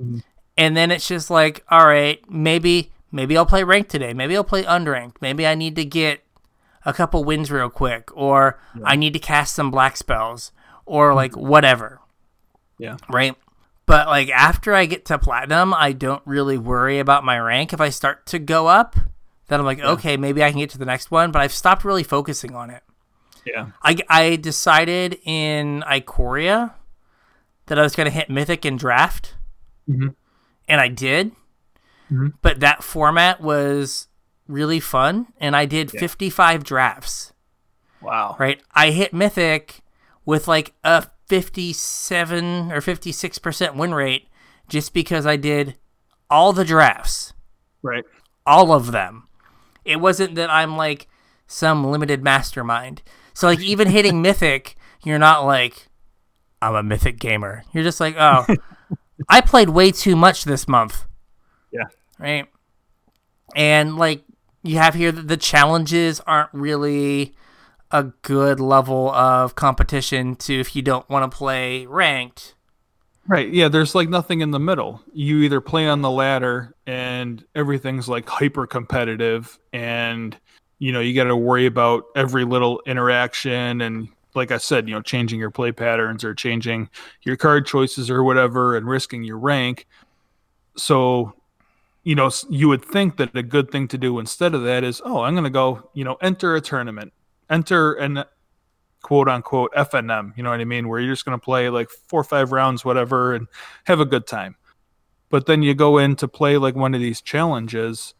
Mhm. and then it's just like, all right, maybe maybe I'll play ranked today. Maybe I'll play unranked. Maybe I need to get a couple wins real quick or I need to cast some black spells or like whatever Yeah. right? But like after I get to platinum, I don't really worry about my rank. If I start to go up, then I'm like, okay, maybe I can get to the next one. But I've stopped really focusing on it. Yeah. I, I decided in Ikoria that I was going to hit Mythic and Draft, Mhm. and I did. Mhm. But that format was really fun, and I did 55 drafts Wow. right? I hit Mythic with like a 57 or 56% win rate just because I did all the drafts, Right. all of them. It wasn't that I'm like some limited mastermind. So, like, even hitting Mythic, you're not like, I'm a Mythic gamer. You're just like, oh, I played way too much this month. Yeah. Right. And like, you have here the challenges aren't really a good level of competition to if you don't want to play ranked. Right. Yeah. There's like nothing in the middle. You either play on the ladder and everything's like hyper competitive and you know, you got to worry about every little interaction and like I said, you know, changing your play patterns or changing your card choices or whatever and risking your rank. So, you know, you would think that a good thing to do instead of that is, oh, I'm going to go, you know, enter a tournament, enter an quote unquote FNM, you know what I mean? Where you're just going to play like four or five rounds, whatever, and have a good time. But then you go in to play like one of these challenges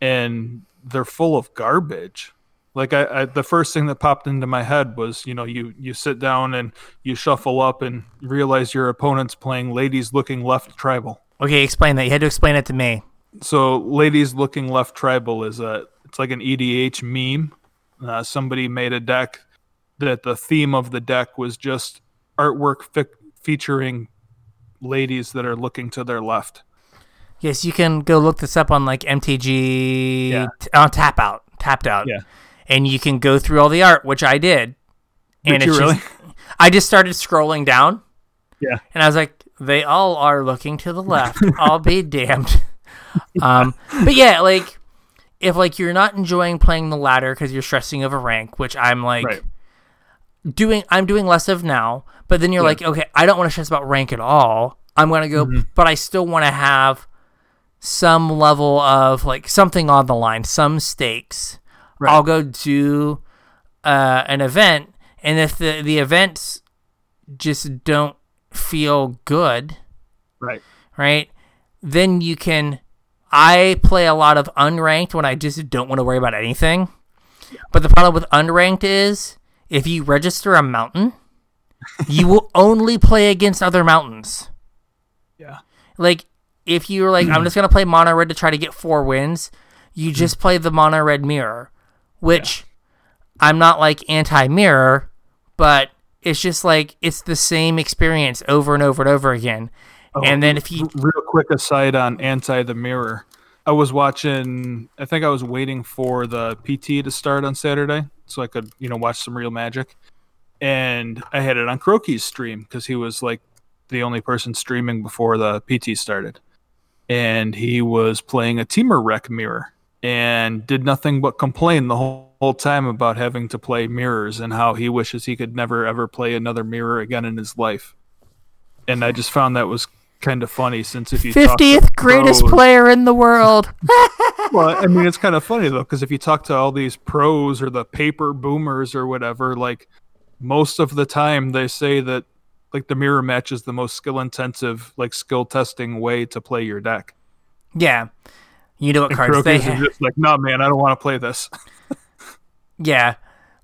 and they're full of garbage. Like I, I the first thing that popped into my head was, you know, you you sit down and you shuffle up and realize your opponent's playing ladies looking left tribal. Okay, explain that. You had to explain it to me. So ladies looking left tribal is a it's like an EDH meme. Uh, somebody made a deck that the theme of the deck was just artwork fi- featuring ladies that are looking to their left. Yes, you can go look this up on like MTG Yeah. t- on Tap Out, Tapped Out. Yeah. And you can go through all the art, which I did. Did and you it's really? just, I just started scrolling down. Yeah. And I was like, they all are looking to the left. I'll be damned. Um, but yeah, like if like you're not enjoying playing the ladder because you're stressing over rank, which I'm like Right. doing, I'm doing less of now. But then you're Yeah. like, okay, I don't want to stress about rank at all. I'm gonna go, Mm-hmm. but I still want to have some level of like something on the line, some stakes. Right. I'll go do uh, an event, and if the the events just don't feel good, Right. right? Then you can. I play a lot of unranked when I just don't want to worry about anything. But the problem with unranked is if you register a mountain, you will only play against other mountains. Yeah. Like if you're like, I'm just gonna play mono red to try to get four wins, you just play the mono red mirror, which I'm not like anti mirror, but it's just like it's the same experience over and over and over again. Oh, and then if you real quick aside on anti the mirror, I was watching. I think I was waiting for the PT to start on Saturday so I could, you know, watch some real magic. And I had it on Crokeyz stream because he was like the only person streaming before the PT started, and he was playing a Temur Rec mirror and did nothing but complain the whole, whole time about having to play mirrors and how he wishes he could never ever play another mirror again in his life. And I just found that was kind of funny since if you fiftieth greatest pros- player in the world. well, I mean, it's kind of funny though, because if you talk to all these pros or the paper boomers or whatever, like most of the time they say that like the mirror match is the most skill intensive, like skill testing way to play your deck. yeah, you know what And cards they have. just like, no, man, I don't want to play this. Yeah.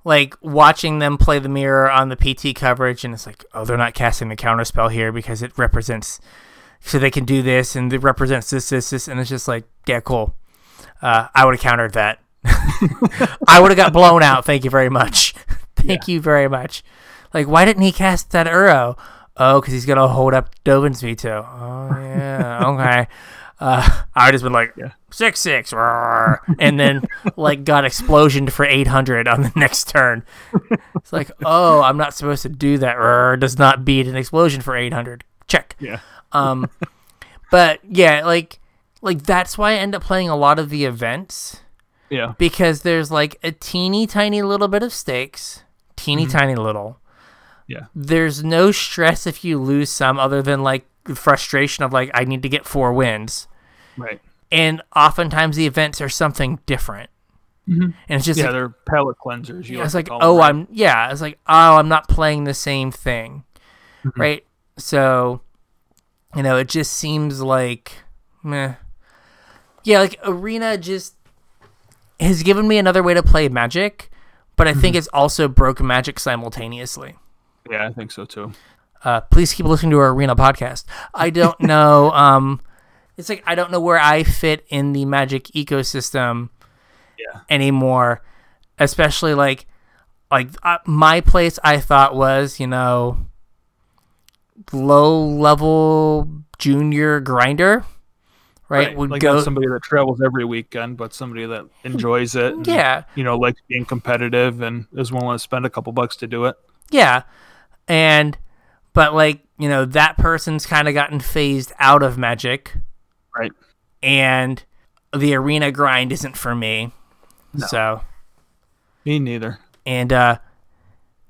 Like watching them play the mirror on the PT coverage, and it's like, oh, they're not casting the counterspell here because it represents, so they can do this and it represents this, this, this, and it's just like, yeah, cool. Uh, I would have countered that. I would have got blown out. Thank you very much. Thank you very much. Like, why didn't he cast that Uro? Oh, because he's gonna hold up Dovin's veto. Oh yeah, okay. Uh, I would just been like Yeah. six six, and then like got explosion for eight hundred on the next turn. It's like, oh, I'm not supposed to do that. Uro, does not beat an explosion for eight hundred. Check. Yeah. Um, but yeah, like like that's why I end up playing a lot of the events Yeah. because there's like a teeny tiny little bit of stakes, teeny tiny little. Yeah. There's no stress if you lose some, other than like frustration of like I need to get four wins, Right. and oftentimes the events are something different, and it's just Yeah, like, they're palate cleansers. You I was to like, them, oh? I'm yeah. It's like, oh, I'm not playing the same thing, Mm-hmm. right? So, you know, it just seems like, meh. Yeah, like Arena just has given me another way to play Magic, but I Mm-hmm. think it's also broken Magic simultaneously. Yeah, I think so too. Uh, please keep listening to our Arena podcast. I don't know. um, it's like I don't know where I fit in the Magic ecosystem Yeah. anymore, especially like like uh, my place. I thought was you know low level junior grinder, right? Would like go somebody that travels every weekend, but somebody that enjoys it. and, Yeah. You know, likes being competitive and is willing to spend a couple bucks to do it. Yeah. And but like, you know, that person's kind of gotten phased out of Magic Right. and the arena grind isn't for me. So, Me neither. and uh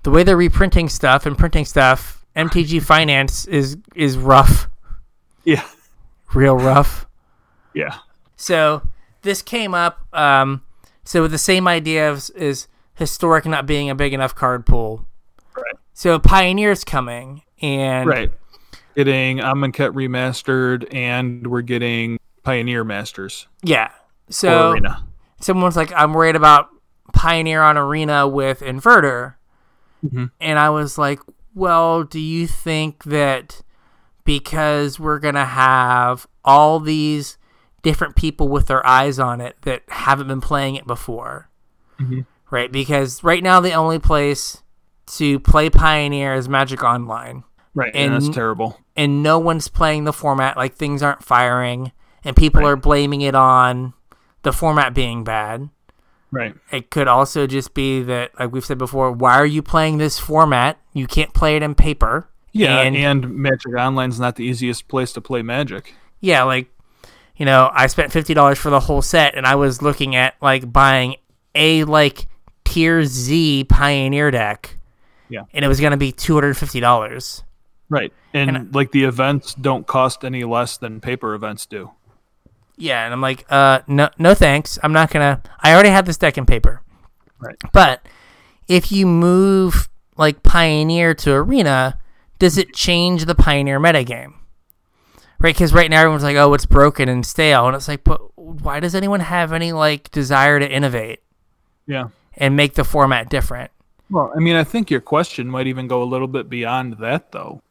the way they're reprinting stuff and printing stuff, MTG Finance is is rough, Yeah. real rough. Yeah. So, this came up um so with the same idea of is historic not being a big enough card pool. Right. So, Pioneer's coming and Right. Getting Amonkhet remastered and we're getting Pioneer Masters yeah. So, Arena. someone's like, I'm worried about Pioneer on Arena with Inverter. Mhm. And I was like, well, do you think that because we're going to have all these different people with their eyes on it that haven't been playing it before? Mhm. Right? Because right now, the only place to play Pioneer is Magic Online. Right. And, that's terrible. And no one's playing the format, like things aren't firing, and people Right. are blaming it on the format being bad Right. it could also just be that like we've said before why are you playing this format you can't play it in paper Yeah, and, and, Magic Online's not the easiest place to play Magic. yeah like you know i spent $50 for the whole set and i was looking at like buying a like tier z pioneer deck Yeah. and it was going to be $250 Right. And, And- like the events don't cost any less than paper events do. yeah and i'm like uh no no thanks i'm not gonna i already have this deck in paper Right. But if you move like Pioneer to Arena, does it change the Pioneer metagame? Right? Because right now everyone's like, oh, it's broken and stale. And it's like, but why does anyone have any like desire to innovate Yeah. and make the format different? Well, I mean, I think your question might even go a little bit beyond that, though.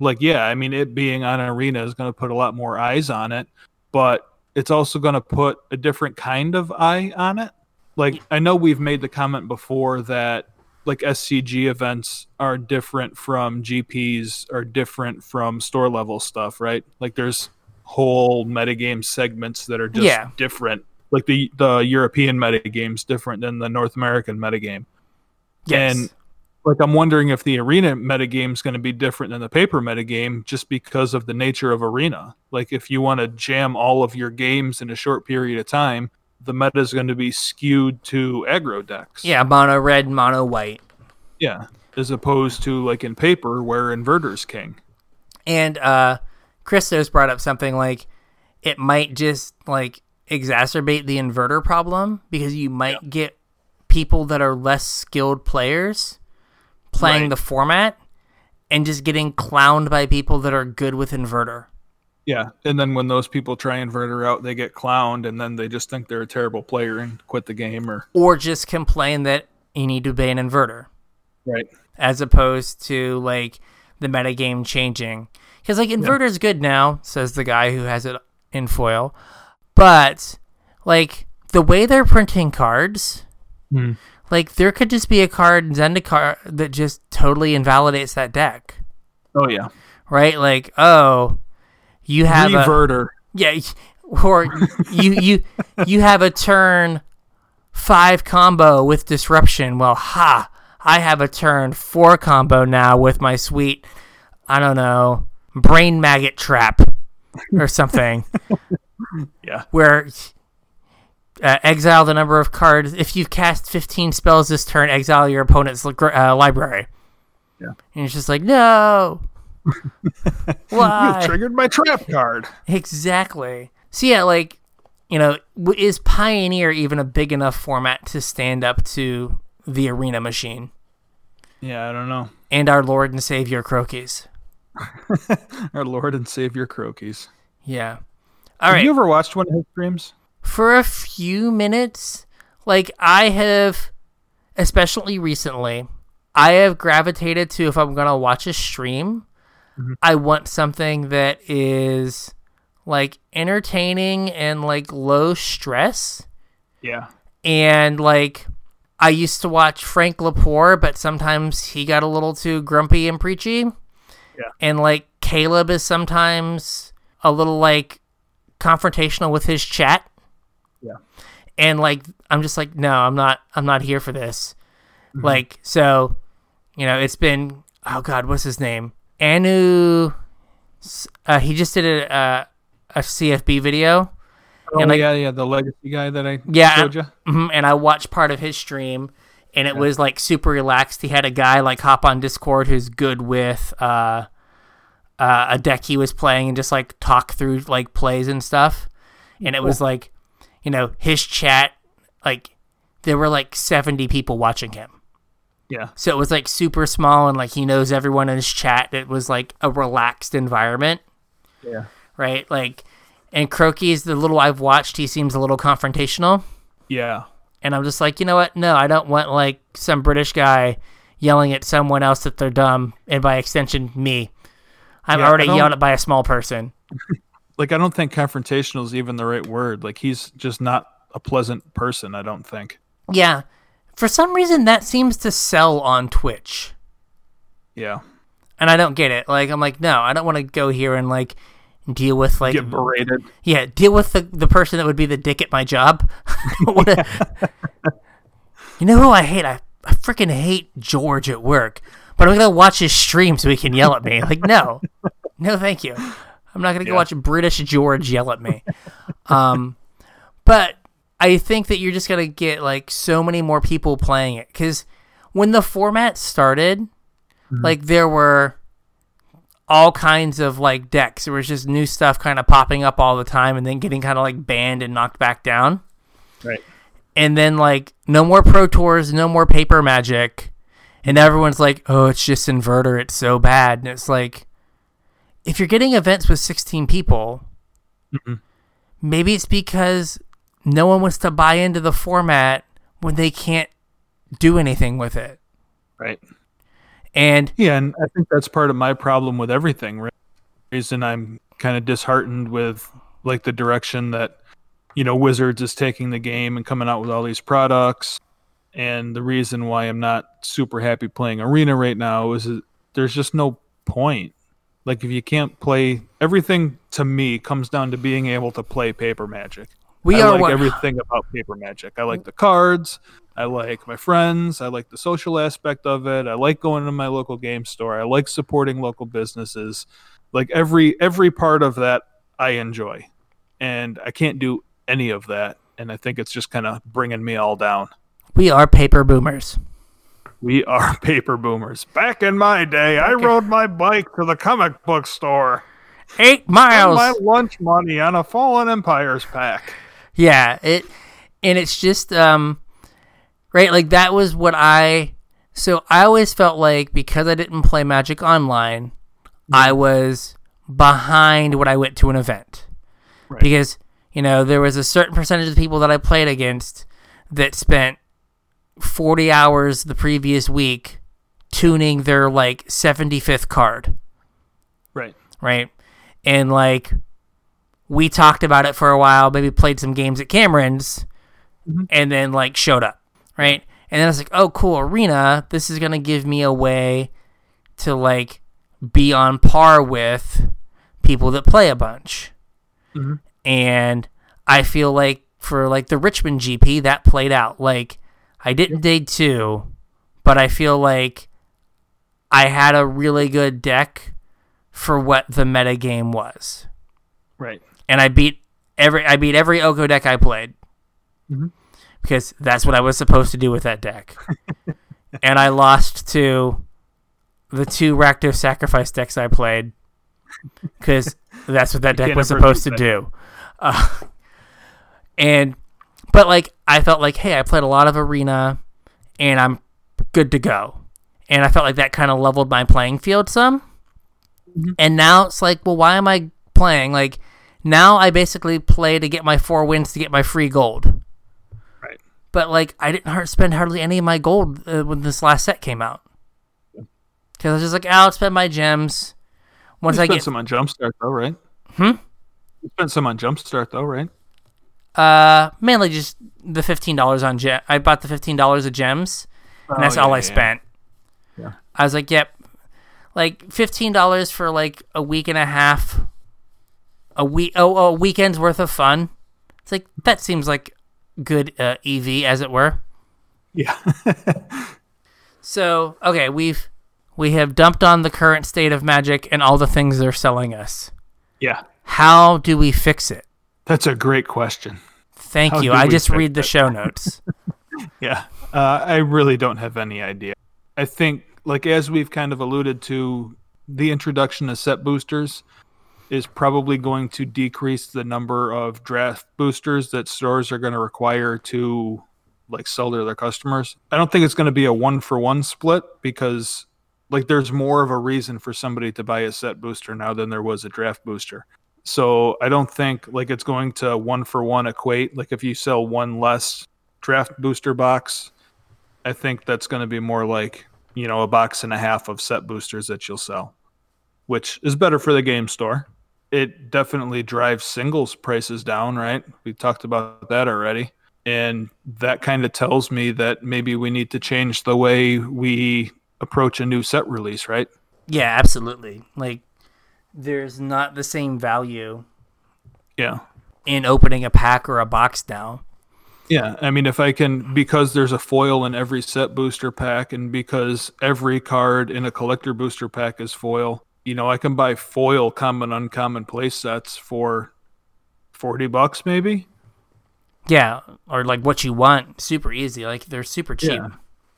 Like, yeah, I mean, it being on an arena is going to put a lot more eyes on it, but it's also going to put a different kind of eye on it. Like, I know we've made the comment before that, like, SCG events are different from GPs, are different from store level stuff, right? Like, there's whole metagame segments that are just Yeah. different. Like, the, the European metagame's different than the North American metagame. And like I'm wondering if the arena metagame is going to be different than the paper metagame just because of the nature of arena. Like if you want to jam all of your games in a short period of time, the meta is going to be skewed to aggro decks. yeah, mono red, mono white. Yeah. As opposed to like in paper where inverter's king. And uh Christos brought up something like it might just like exacerbate the inverter problem because you might get people that are less skilled players playing Right. the format and just getting clowned by people that are good with inverter. Yeah. And then when those people try inverter out, they get clowned and then they just think they're a terrible player and quit the game or Or just complain that you need to ban inverter. right. As opposed to like the metagame changing. Because like Inverter inverter's good now, says the guy who has it in foil, but like the way they're printing cards, Hmm. Like there could just be a card in Zendikar that just totally invalidates that deck, Oh yeah, right? Like oh, you have a reverter. yeah, or you you you have a turn five combo with disruption. Well, ha! I have a turn four combo now with my sweet, I don't know, brain maggot trap or something. Yeah. Where uh, exile the number of cards. If you've cast 15 spells this turn, exile your opponent's uh, library. Yeah. And it's just like, no. Why? You triggered my trap card. Exactly. So yeah, like you know, is Pioneer even a big enough format to stand up to the Arena machine Yeah, I don't know. and our Lord and Savior Crokeyz? Our Lord and Savior Crokeyz. Yeah. All Have right. you ever watched one of his streams? For a few minutes, like I have, especially recently, I have gravitated to if I'm gonna watch a stream, mm-hmm. I want something that is like entertaining and like low stress. Yeah. and like I used to watch Frank Lepore, but sometimes he got a little too grumpy and preachy. Yeah. And like Caleb is sometimes a little like confrontational with his chat. Yeah. And like I'm just like, no, I'm not I'm not here for this. Mm-hmm. Like so, you know, it's been oh god, what's his name? Anu uh, he just did a uh, a CFB video. Oh And, like- yeah, yeah, the legacy guy that I Yeah, showed you. hmm and I watched part of his stream, and it was like super relaxed. He had a guy like hop on Discord who's good with uh, uh, a deck he was playing and just like talk through like plays and stuff. And it was like, you know, his chat like there were like seventy people watching him. Yeah. So it was like super small and like he knows everyone in his chat. It was like a relaxed environment Yeah. right? Like, and Crokeyz the little I've watched, he seems a little confrontational. Yeah. And I'm just like, you know what? No, I don't want like some British guy yelling at someone else that they're dumb, and by extension, me. I'm Yeah, already yelled at by a small person. Like I don't think confrontational is even the right word. Like he's just not a pleasant person, I don't think. Yeah. For some reason, that seems to sell on Twitch. Yeah. And I don't get it. Like, I'm like, no, I don't want to go here and like deal with like Get berated. Yeah, deal with the, the person that would be the dick at my job. A- you know who I hate? I, I freaking hate George at work. But I'm gonna watch his stream so he can yell at me. Like, no, no, thank you. I'm not gonna go watch British George yell at me. Um, but I think that you're just gonna get like so many more people playing it because when the format started, like there were all kinds of like decks. There was just new stuff kind of popping up all the time and then getting kind of like banned and knocked back down. Right. And then like no more Pro Tours, no more paper magic. And everyone's like, oh, it's just inverter. It's so bad. And it's like, if you're getting events with 16 people, Mhm. maybe it's because no one wants to buy into the format when they can't do anything with it. Right. And Yeah, and I think that's part of my problem with everything. Right? Reason I'm kind of disheartened with like the direction that you know Wizards is taking the game and coming out with all these products. And the reason why I'm not super happy playing Arena right now is that there's just no point. Like if you can't play everything to me comes down to being able to play paper magic. we I are like what, everything about paper magic. I like the cards. I like my friends. I like the social aspect of it. I like going to my local game store. I like supporting local businesses. Like every every part of that I enjoy. And I can't do any of that and I think it's just kind of bringing me all down. we are paper boomers. We are paper boomers. Back in my day, I rode my bike to the comic book store. Eight miles. my lunch money on a Fallen Empires pack. Yeah, it and it's just um right like that was what I so I always felt like because I didn't play Magic online, I was behind when I went to an event. Right. Because, you know, there was a certain percentage of people that I played against that spent 40 hours the previous week tuning their like 75th card, Right. right? And like we talked about it for a while, maybe played some games at Cameron's and then like showed up, right? And then I was like, "Oh, cool, arena. This is going to give me a way to like be on par with people that play a bunch." Mhm. And I feel like for like the Richmond GP that played out. Like I didn't day 2, but I feel like I had a really good deck for what the meta game was. Right. And I beat every I beat every Oko deck I played. Mhm. Because that's what I was supposed to do with that deck. and I lost to the two Rakdos Sacrifice decks I played. Because that's what that deck was supposed to do. Uh, and but like I felt like, hey, I played a lot of arena and I'm good to go. And I felt like that kind of leveled my playing field some. And now it's like, well, why am I playing? Like now I basically play to get my four wins to get my free gold. Right. But like I didn't spend hardly any of my gold uh, when this last set came out. Because I was just like, I'll spend my gems once You I spent get some on Jumpstart though, right? Hmm? You spent some on Jumpstart though, right? Uh mainly just the fifteen dollars on gem. I bought the fifteen dollars of gems, and that's Oh, all I yeah. spent. Yeah. I was like, yep, like fifteen dollars for like a week and a half, a week oh, oh a weekend's worth of fun. It's like that seems like good uh, EV as it were. Yeah. So okay, we've we have dumped on the current state of Magic and all the things they're selling us. yeah. How do we fix it? That's a great question. Thank How you. I just read the show notes. Yeah. Uh, I really don't have any idea. I think, like, as we've kind of alluded to, the introduction of set boosters is probably going to decrease the number of draft boosters that stores are going to require to like sell to their customers. I don't think it's going to be a one for one split because like there's more of a reason for somebody to buy a set booster now than there was a draft booster. So I don't think like it's going to one for one equate. Like if you sell one less draft booster box, I think that's going to be more like, you know, a box and a half of set boosters that you'll sell, which is better for the game store. It definitely drives singles prices down, right? We talked about that already. And that kind of tells me that maybe we need to change the way we approach a new set release, right? yeah, absolutely. Like there's not the same value Yeah. in opening a pack or a box now. Yeah, I mean, if I can, because there's a foil in every set booster pack, and because every card in a collector booster pack is foil, you know, I can buy foil common, uncommon play sets for 40 bucks, maybe. Yeah, or like what you want, super easy. Like they're super cheap. Yeah.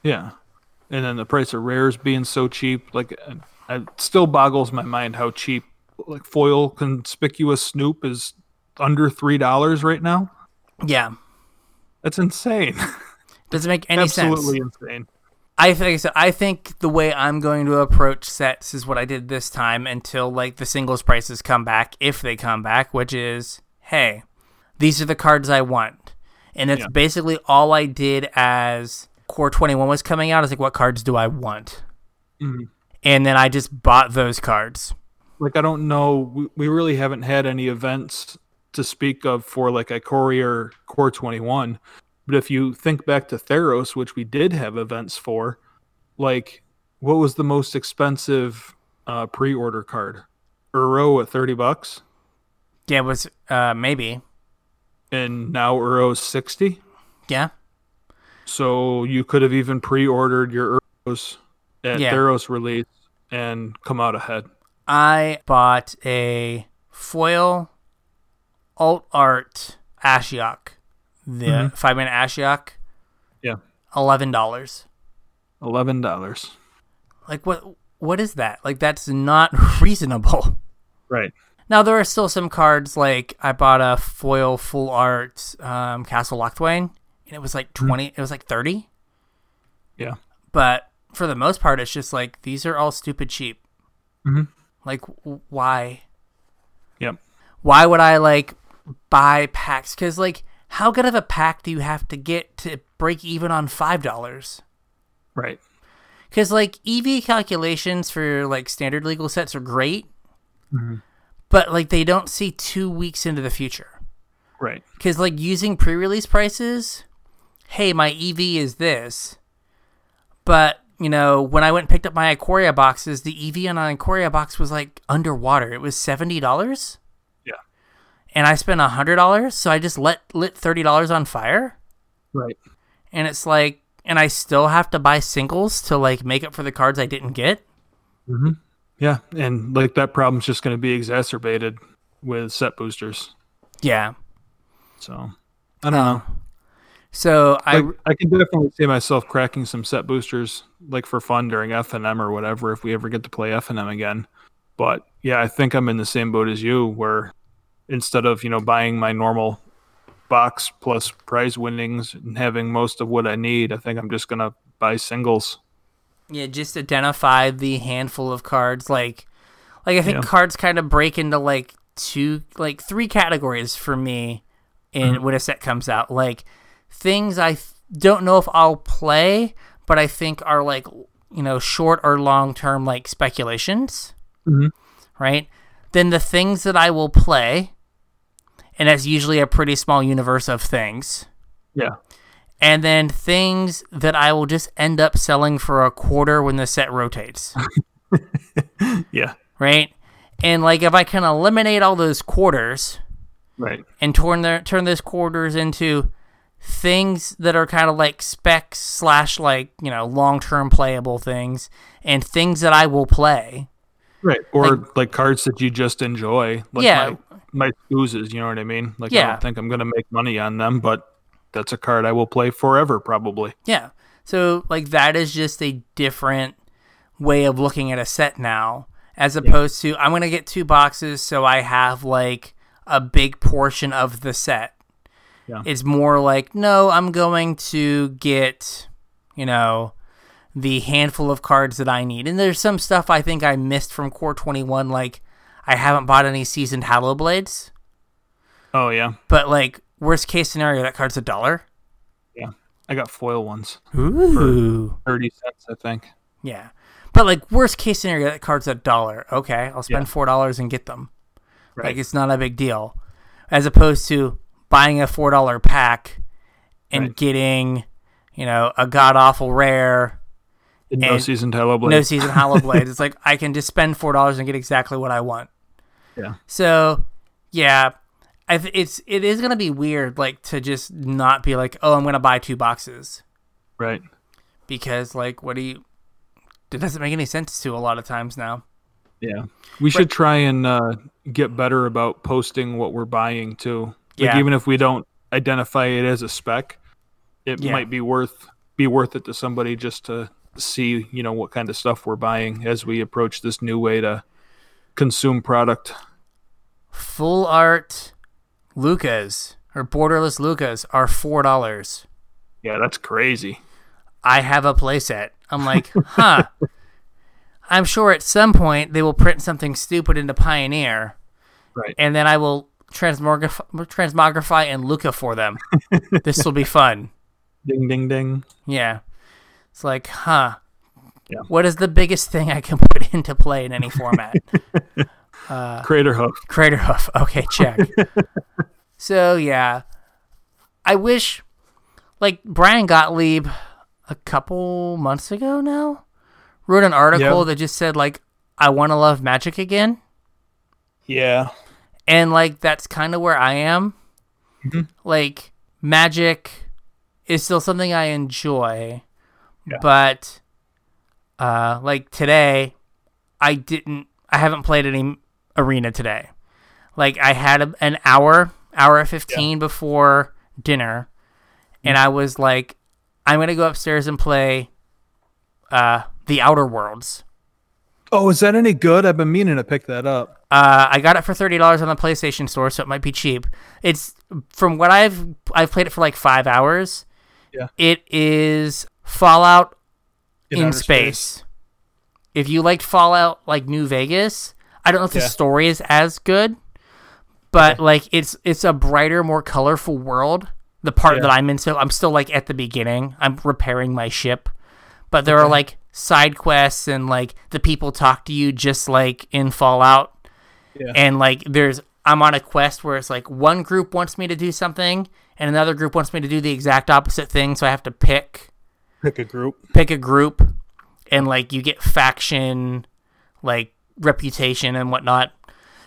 Yeah. And then the price of rares being so cheap, like, it still boggles my mind how cheap, like, foil conspicuous Snoop is under $3 right now. Yeah, That's insane. doesn't make any Absolutely sense. Absolutely insane. I think so. I think the way I'm going to approach sets is what I did this time until like the singles prices come back, if they come back, which is, hey, these are the cards I want, and it's Yeah. basically all I did as Core 21 was coming out. Is like, what cards do I want? Mhm. And then I just bought those cards. like I don't know. We, we really haven't had any events to speak of for like a Courier Core 21. But if you think back to Theros, which we did have events for, like what was the most expensive uh, pre-order card? Uro at 30 bucks, Yeah, it was uh, maybe. and now Uro's 60. Yeah, So you could have even pre-ordered your Uros at Yeah. Theros release and come out ahead. I bought a foil alt art Ashiok, the Mhm. five minute Ashiok, Yeah, eleven dollars. eleven dollars. Like what? What is that? Like that's not reasonable. Right. Now there are still some cards like I bought a foil full art um, Castle Locthwain, and it was like twenty. It was like thirty. Yeah. But for the most part, it's just like these are all stupid cheap. Mhm. Like w- why? Yep. Why would I like buy packs? Because like, how good of a pack do you have to get to break even on five dollars? Right. Because like EV calculations for like standard legal sets are great, Mhm. but like they don't see two weeks into the future. Right. Because like using pre-release prices, hey, my EV is this, but you know when I went and picked up my Ikoria boxes, the EV on an Ikoria box was like underwater. It was seventy dollars. Yeah. And I spent hundred dollars, so I just let lit thirty dollars on fire, Right. and it's like, and I still have to buy singles to like make up for the cards I didn't get. Mm-hmm. Yeah, and like that problem's just going to be exacerbated with set boosters. Yeah. So I don't uh, know. So I I I can definitely see myself cracking some set boosters like for fun during FNM or whatever if we ever get to play FNM again. But yeah, I think I'm in the same boat as you where instead of, you know, buying my normal box plus prize winnings and having most of what I need, I think I'm just going to buy singles. Yeah, just identify the handful of cards. Like, like I think Yeah. cards kind of break into like two, like three categories for me in Mm-hmm. when a set comes out. Like things I th- don't know if I'll play, but I think are like you know short or long term like speculations, Mhm. right? Then the things that I will play, and that's usually a pretty small universe of things Yeah. and then things that I will just end up selling for a quarter when the set rotates, Yeah. right? And like if I can eliminate all those quarters Right. and turn their turn those quarters into things that are kind of like specs slash like you know long term playable things and things that I will play. Right. Or like, cards that you just enjoy. Like Yeah. my my you know what I mean? Like I Yeah. don't think I'm gonna make money on them, but that's a card I will play forever probably. Yeah. So like that is just a different way of looking at a set now as opposed to I'm going to get two boxes so I have like a big portion of the set. Yeah. It's more like no, I'm going to get you know the handful of cards that I need. And there's some stuff I think I missed from Core 21 like I haven't bought any seasoned Hallowblades, Oh yeah. but like worst case scenario that card's a dollar. Yeah. I got foil ones. Ooh. Thirty cents, I think. Yeah. But like worst case scenario, that card's a dollar. Okay, I'll spend Yeah. four dollars and get them. Right. Like it's not a big deal, as opposed to buying a four dollar pack and Right. getting, you know, a god awful rare, no season Hallowblade. no season Hallowblade. it's like I can just spend four dollars and get exactly what I want. Yeah. So, yeah, I th- it's it is gonna be weird, like to just not be like, oh, I'm gonna buy two boxes Right. because like, what do you? It doesn't make any sense to a lot of times now. Yeah. We should try and uh, get better about posting what we're buying too. Like Yeah. even if we don't identify it as a spec, it Yeah. might be worth be worth it to somebody just to see, you know, what kind of stuff we're buying as we approach this new way to consume product. full art Lukkas or borderless Lukkas are four dollars. Yeah, that's crazy. I have a playset. I'm like, huh. I'm sure at some point they will print something stupid into Pioneer, Right. and then I will transmogrify, transmogrify and Lukka for them. this will be fun. Ding ding ding. Yeah. It's like, huh. Yeah. What is the biggest thing I can put into play in any format? Uh, Craterhoof. Crater hoof. Okay, check. so yeah, I wish, like Bryan Gottlieb, a couple months ago now, wrote an article Yeah. that just said like, "I want to love magic again," Yeah. And like that's kind of where I am. Mhm. Like magic is still something I enjoy, Yeah. but uh, like today, I didn't. I haven't played any arena today. Like I had a, an hour, hour fifteen before dinner, and I was like, I'm gonna go upstairs and play uh, the Outer Worlds. Oh, is that any good? I've been meaning to pick that up. Uh, I got it for thirty dollars on the PlayStation Store, so it might be cheap. It's from what I've I've played it for like five hours. Yeah. It is Fallout in, outer space. If you liked Fallout like New Vegas, I don't know if the story is as good, but like it's it's a brighter, more colorful world. The part Yeah. that I'm in, so I'm still like at the beginning. I'm repairing my ship, but there are like side quests and like the people talk to you just like in Fallout. Yeah. And like there's I'm on a quest where it's like one group wants me to do something and another group wants me to do the exact opposite thing, so I have to pick Pick a group. pick a group and like you get faction like reputation and whatnot.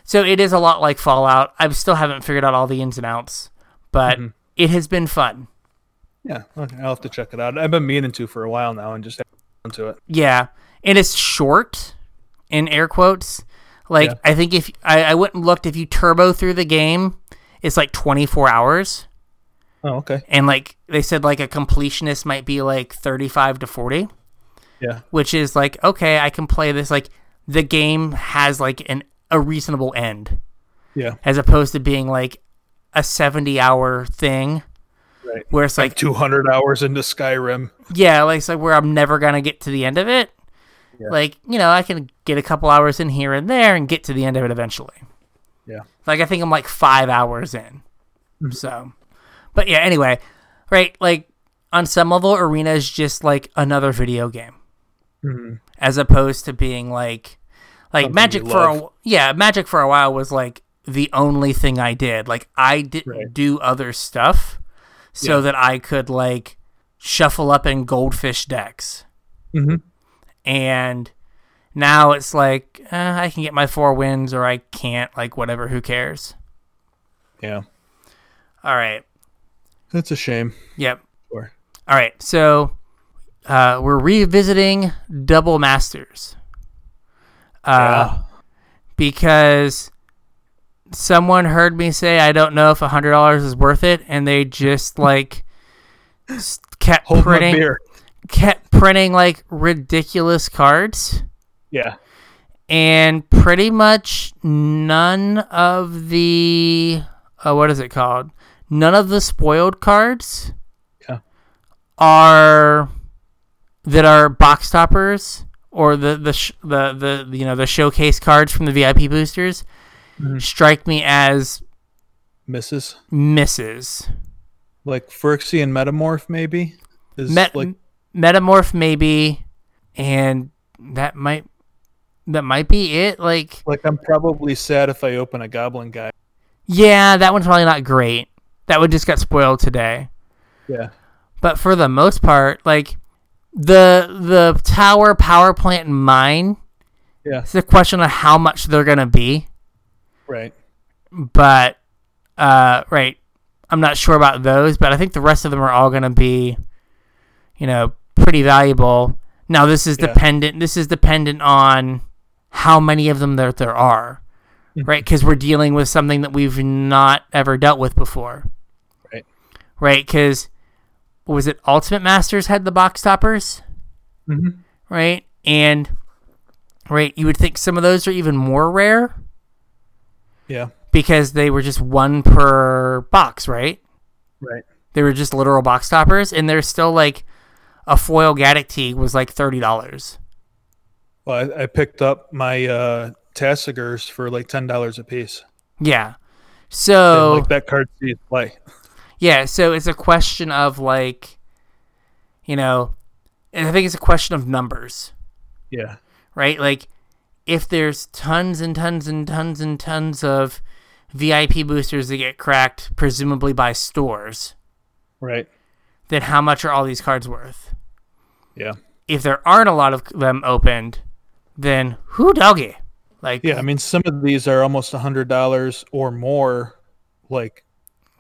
So it is a lot like Fallout. I still haven't figured out all the ins and outs, but mm-hmm. it has been fun. Yeah, okay, I'll have to check it out. I've been meaning to for a while now, and just haven't it. Yeah, and it's short, in air quotes. Like Yeah. I think if I, I went and looked, if you turbo through the game, it's like 24 hours, Oh, okay. and like they said, like a completionist might be like 35 to 40, Yeah, which is like okay, I can play this. Like the game has like an a reasonable end, yeah, as opposed to being like a 70 hour thing right. where it's like Like 200 hours into Skyrim. Yeah, like it's like where I'm never gonna get to the end of it. Yeah. Like you know, I can get a couple hours in here and there and get to the end of it eventually. Yeah. Like I think I'm like five hours in. So, but yeah. Anyway, right? Like on some level, Arena is just like another video game, Mhm. as opposed to being like, like Something Magic for a love. yeah, Magic for a while was like the only thing I did. Like I didn't Right. do other stuff, so Yeah. that I could like shuffle up in goldfish decks Mhm. and now it's like eh, I can get my four wins or I can't. Like whatever, who cares? Yeah, All right. that's a shame. Yep. Sure. All right. So uh, we're revisiting Double Masters. Uh, because someone heard me say I don't know if a hundred dollars is worth it, and they just like kept Hold printing, kept printing like ridiculous cards. Yeah, and pretty much none of the uh, what is it called? None of the spoiled cards Yeah. are that are box toppers or the the sh- the the you know the showcase cards from the VIP boosters Mhm. strike me as misses misses. like Phyrexian and Metamorph maybe is Met- like Metamorph maybe, and that might that might be it. Like like I'm probably sad if I open a Goblin guy. Yeah, that one's probably not great. That one just got spoiled today. Yeah, But for the most part, like the the tower power plant mine, yeah, it's a question of how much they're gonna be. Right. But uh right. I'm not sure about those, but I think the rest of them are all gonna be, you know, pretty valuable. Now this is Yeah. dependent this is dependent on how many of them there there are. Mhm. Right? Because we're dealing with something that we've not ever dealt with before. Right. right? Because was it Ultimate Masters had the box toppers, hmm right? And right, you would think some of those are even more rare Yeah, because they were just one per box, right? right. They were just literal box toppers, and they're still like a foil Gaddock Teeg was like thirty dollars. Well, I, I picked up my uh Tasigurs for like ten dollars a piece. Yeah. And, So like that card sees play. Yeah, so it's a question of like, you know, I think it's a question of numbers. Yeah, right? Like, if there's tons and tons and tons and tons of VIP boosters that get cracked, presumably by stores, right. then how much are all these cards worth? Yeah, If there aren't a lot of them opened, then who doggy? Like, yeah. I mean, some of these are almost a hundred dollars or more, like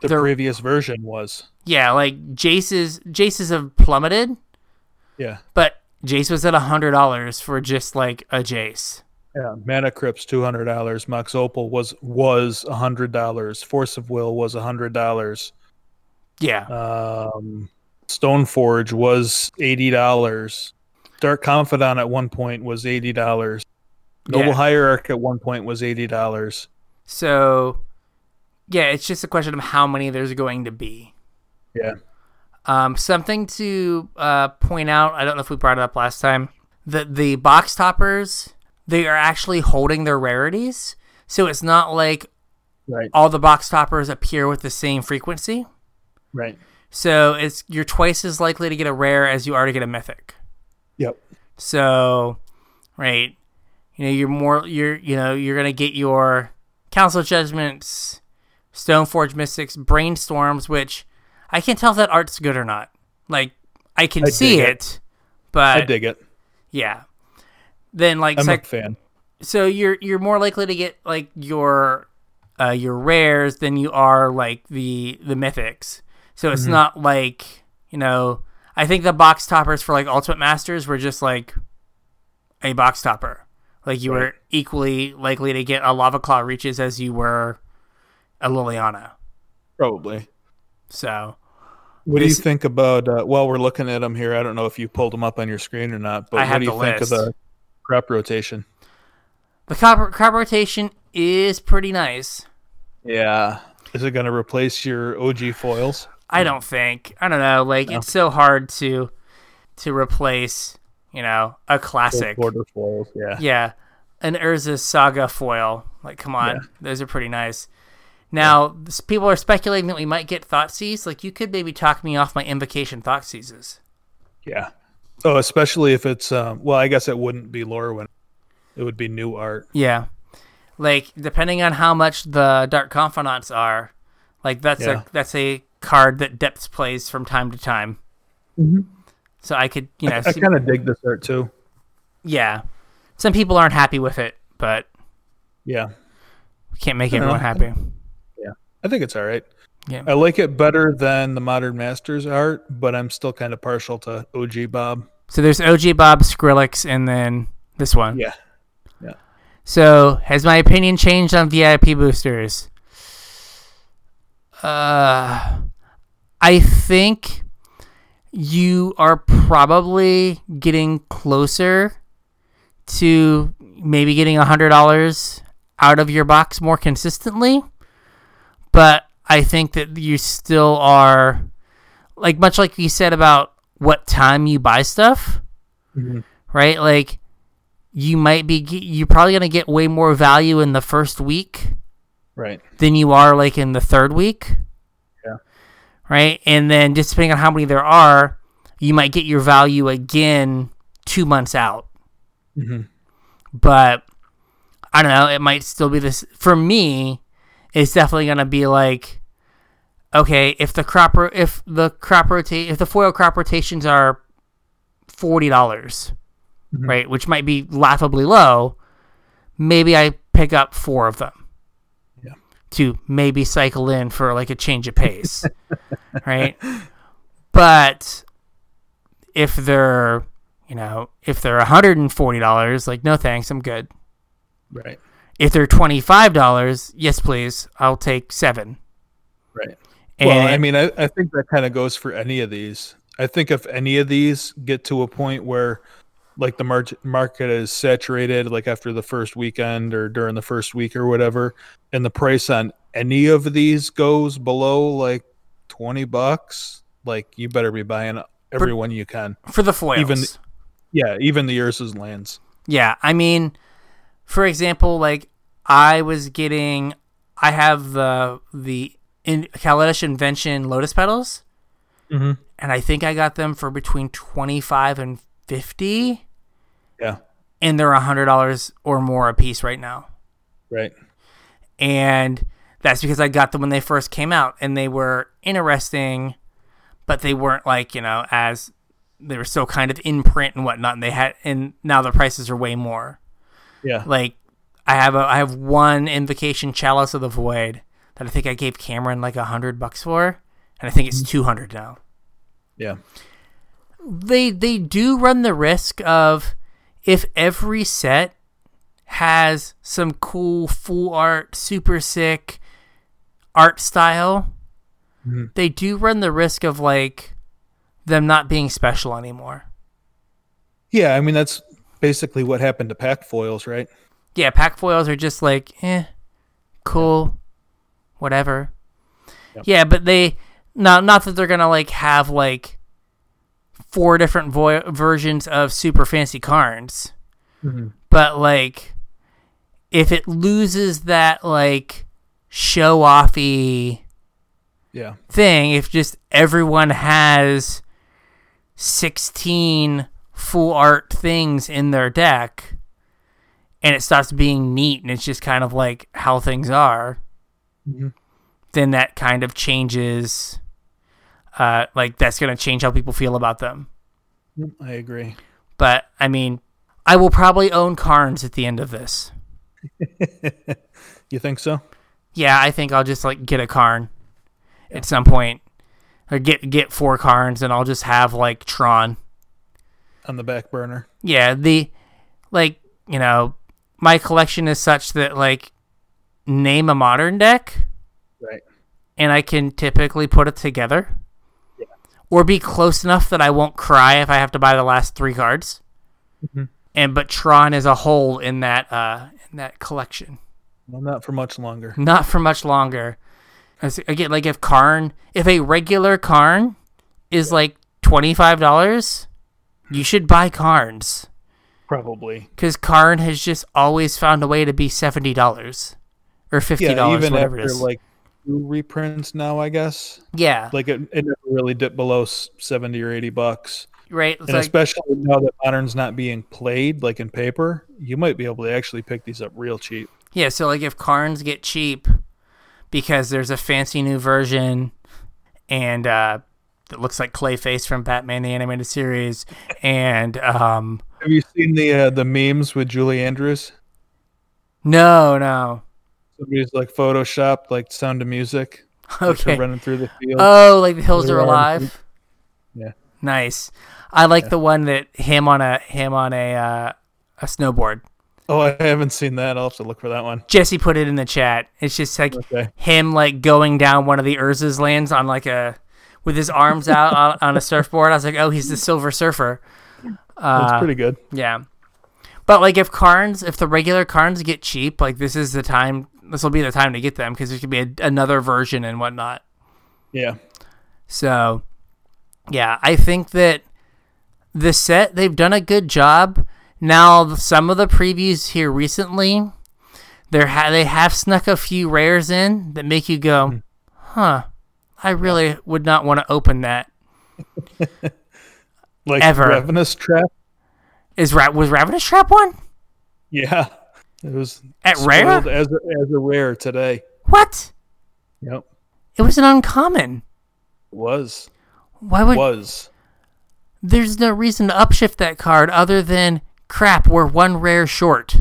the They're- previous version was. yeah, like Jace's Jace's have plummeted, Yeah, but Jace was at a hundred dollars for just like a Jace. Yeah. Mana Crypt's two hundred dollars. Mox Opal was was a hundred dollars. Force of Will was a hundred dollars. Yeah, Um, Stoneforge was eighty dollars. Dark Confidant at one point was eighty dollars. Noble Yeah. Hierarch at one point was eighty dollars. so yeah, it's just a question of how many there's going to be. Yeah. Um, something to uh, point out. I don't know if we brought it up last time. The the box toppers they are actually holding their rarities, so it's not like Right. all the box toppers appear with the same frequency. Right. So it's you're twice as likely to get a rare as you are to get a mythic. Yep. So, right, you know, you're more you're you know you're gonna get your Council Judgments, Stoneforge Mystics, Brainstorms, which I can't tell if that art's good or not. Like I can I see it, it. but I dig it. yeah. Then like I'm sec- a fan. so you're you're more likely to get like your uh your rares than you are like the the mythics. So it's not like, you know, I think the box toppers for like Ultimate Masters were just like a box topper. Like you were equally likely to get a Lavaclaw Reaches as you were a Liliana. Probably. So What do you think about? Uh, while we're looking at them here, I don't know if you pulled them up on your screen or not, but I what have do you the think list. of the crop rotation? the crop, crop rotation is pretty nice. Yeah. Is it going to replace your OG foils? I don't think. I don't know. Like it's so hard to to replace, you know, a classic. Border foils. Yeah. Yeah, an Urza Saga foil. Like, come on, Yeah. those are pretty nice. Now, s- people are speculating that we might get Thoughtseize. Like, you could maybe talk me off my Invocation Thoughtseizes. Yeah. Oh, especially if it's um, well, I guess it wouldn't be Lorwyn. It would be new art. Yeah, like depending on how much the Dark Confidants are, like that's Yeah. a that's a card that Depths plays from time to time. So I could, you know, I see- kind of dig this art too. yeah. Some people aren't happy with it, but Yeah. we can't make everyone know. happy. I think it's all right. Yeah. I like it better than the Modern Masters art, but I'm still kind of partial to OG Bob. So there's OG Bob, Skrillex, and then this one. Yeah. Yeah. So, has my opinion changed on VIP boosters? Uh, I think you are probably getting closer to maybe getting a hundred dollars out of your box more consistently, but I think that you still are, like much like you said about what time you buy stuff, Mhm. right? Like you might be you're probably going to get way more value in the first week Right. than you are like in the third week. Yeah. Right? And then just depending on how many there are, you might get your value again 2 months out. Mhm. But I don't know, it might still be this for me, it's definitely going to be like okay, if the crop ro- if the crop rotate if the foil crop rotations are $40 Mhm. right, which might be laughably low, maybe I pick up four of them. Yeah. To maybe cycle in for like a change of pace. right? But if they're, you know, if they're $140, like no thanks, I'm good. Right. If they're $25, yes please, I'll take 7. Right. And well, I mean, I, I think that kind of goes for any of these. I think if any of these get to a point where, like, the mar- market is saturated, like after the first weekend or during the first week or whatever, and the price on any of these goes below like 20 bucks, like, you better be buying every one you can. for the foils. even the- Yeah, even the Urza's lands. Yeah, I mean, for example, like I was getting, I have the the in Kaladesh Invention Lotus petals, Mhm. and I think I got them for between twenty five and fifty, Yeah, and they're a hundred dollars or more a piece right now, right. and that's because I got them when they first came out, and they were interesting, but they weren't like you know as they were still kind of in print and whatnot, and they had and now the prices are way more. Yeah. like I have a I have one invocation chalice of the void that I think I gave Cameron like a hundred bucks for, and I think it's two hundred now. Yeah. They they do run the risk of if every set has some cool full art, super sick art style, Mhm. they do run the risk of like them not being special anymore. Yeah, I mean, that's basically what happened to pack foils, right? yeah, pack foils are just like, eh, cool, whatever. Yep. Yeah, but they not not that they're gonna like have like four different vo- versions of super fancy cards, Mhm. but like if it loses that like show offy Yeah. thing, if just everyone has sixteen full art things in their deck and it stops being neat and it's just kind of like how things are, Mhm. then that kind of changes. Uh, like that's gonna change how people feel about them. I agree. But I mean, I will probably own Karns at the end of this. You think so? Yeah, I think I'll just like get a Karn at some point, or get get four Karns, and I'll just have like Tron. On the back burner. Yeah, the like you know, my collection is such that like name a modern deck, Right. and I can typically put it together, yeah. or be close enough that I won't cry if I have to buy the last three cards. Mhm. And but Tron is a whole in that uh in that collection. Well, not for much longer. Not for much longer. Again, like if Karn, if a regular Karn is like twenty five dollars, you should buy Karns Probably. because Karn has just always found a way to be seventy dollars or fifty Yeah, dollars, even whatever it after is. like two reprints now, I guess. yeah, Like it, it never really dipped below seventy or eighty bucks. right. It's and like, especially now that modern's not being played like in paper, you might be able to actually pick these up real cheap. yeah, so like if Karns get cheap because there's a fancy new version and uh, that looks like Clayface from Batman the Animated Series, and um, Have you seen the uh, the memes with Julie Andrews? no, no, Somebody's like photoshopped like Sound of Music. okay. running through the field. Oh, like the hills are alive. Yeah. Nice. I like the one that him on a him on a uh, a snowboard. oh, I haven't seen that. I'll have to look for that one. Jesse put it in the chat. It's just like Okay. him like going down one of the Urza's lands on like a with his arms out on, on a surfboard. I was like, oh, he's the Silver Surfer. That's Uh, pretty good. yeah. But like if Karns, if the regular Karns get cheap, like this is the time. This will be the time to get them because there could be a, another version and whatnot. Yeah. So, yeah, I think that the set they've done a good job. Now, some of the previews here recently, there ha- they have snuck a few rares in that make you go, hmm. "Huh, I really would not want to open that." Like Ever. Ravenous Trap. Is Ra- was Ravenous Trap one Yeah. It was at rare? as a, as a rare today. What? Yep. It was an uncommon. Was. Why would? Was. There's no reason to upshift that card other than crap. We're one rare short.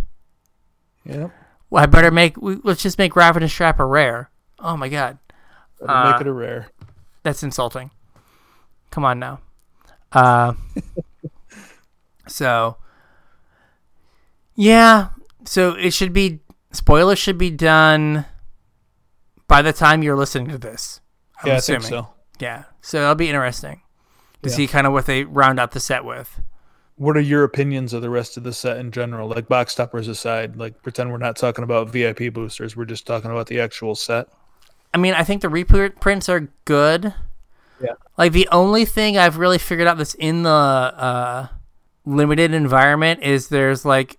Yep. Well, I better make. we- Let's just make Ravenous Trap a rare. Oh my god, Uh, make it a rare. that's insulting. Come on now. Uh, so, yeah. So it should be spoilers should be done by the time you're listening to this. I'm yeah, assuming. I think so. Yeah. So that'll be interesting to Yeah. see kind of what they round out the set with. What are your opinions of the rest of the set in general? Like box toppers aside, like pretend we're not talking about VIP boosters. We're just talking about the actual set. I mean, I think the reprints are good. Yeah. Like the only thing I've really figured out that's in the uh, limited environment is there's like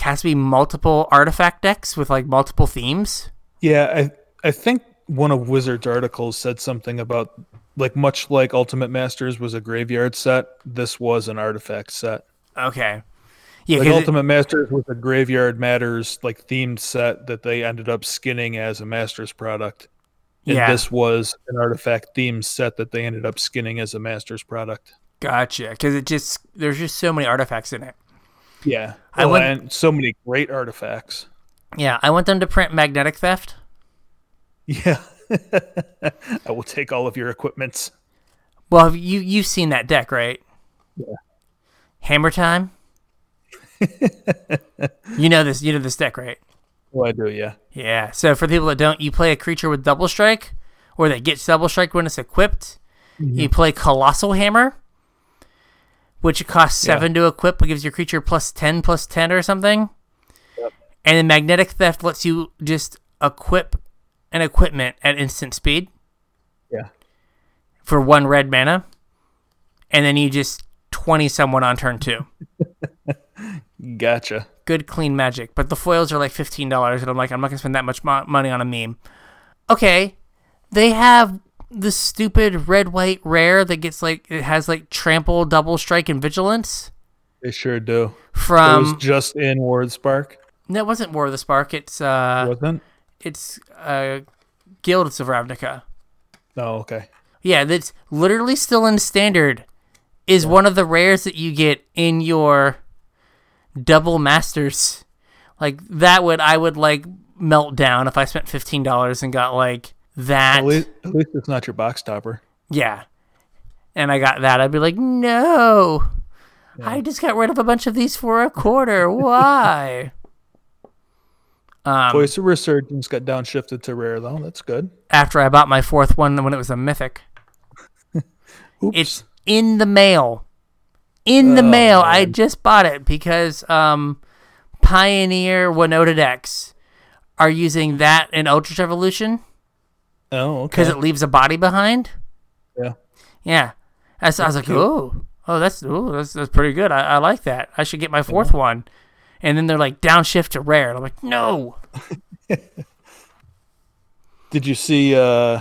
has to be multiple artifact decks with like multiple themes. Yeah, I I think one of Wizard's articles said something about like much like Ultimate Masters was a graveyard set, this was an artifact set. Okay. Yeah, Like 'cause it- Ultimate Masters was a graveyard matters like themed set that they ended up skinning as a Masters product. And Yeah. this was an artifact themed set that they ended up skinning as a Masters product. gotcha. Because it just there's just so many artifacts in it. Yeah. I Well, went- and so many great artifacts. Yeah, I want them to print magnetic theft. Yeah. I will take all of your equipments. Well, have you you've seen that deck, right? Yeah. Hammer time. you know this. You know this deck, right? Well, I do, yeah. Yeah. So for people that don't, you play a creature with double strike, or that gets double strike when it's equipped. You mm-hmm. play Colossal Hammer, which costs Yeah. seven to equip, but gives your creature plus ten plus ten or something. Yep. And then Magnetic Theft lets you just equip an equipment at instant speed Yeah. for one red mana, and then you just twenty someone on turn two. Gotcha. good clean magic but the foils are like $15 and i'm like i'm not gonna spend that much mo- money on a meme okay they have the stupid red white rare that gets like it has like trample, double strike, and vigilance They sure do. it from? was just in War Spark, no, it wasn't War of the Spark. It's uh, wasn't? it's uh, Guilds of Ravnica. Oh, okay. Yeah, that's literally still in standard. Is one of the rares that you get in your double masters. Like that would I would like melt down if I spent fifteen dollars and got like that. At least, at least it's not your box topper. Yeah. And I got that, I'd be like, no. I just got rid of a bunch of these for a quarter. Why? um, Voice of Resurgence got downshifted to rare though. That's good. after I bought my fourth one when it was a mythic. It's in the mail. In the Oh, mail. I just bought it because um, Pioneer Winota decks are using that in Ultra Evolution oh, okay. because it leaves a body behind. yeah. Yeah. I, was- I was like, cute. oh, oh, that's oh, that's that's pretty good. I, I like that. I should get my fourth one. And then they're like downshift to rare. And I'm like, no. Did you see uh,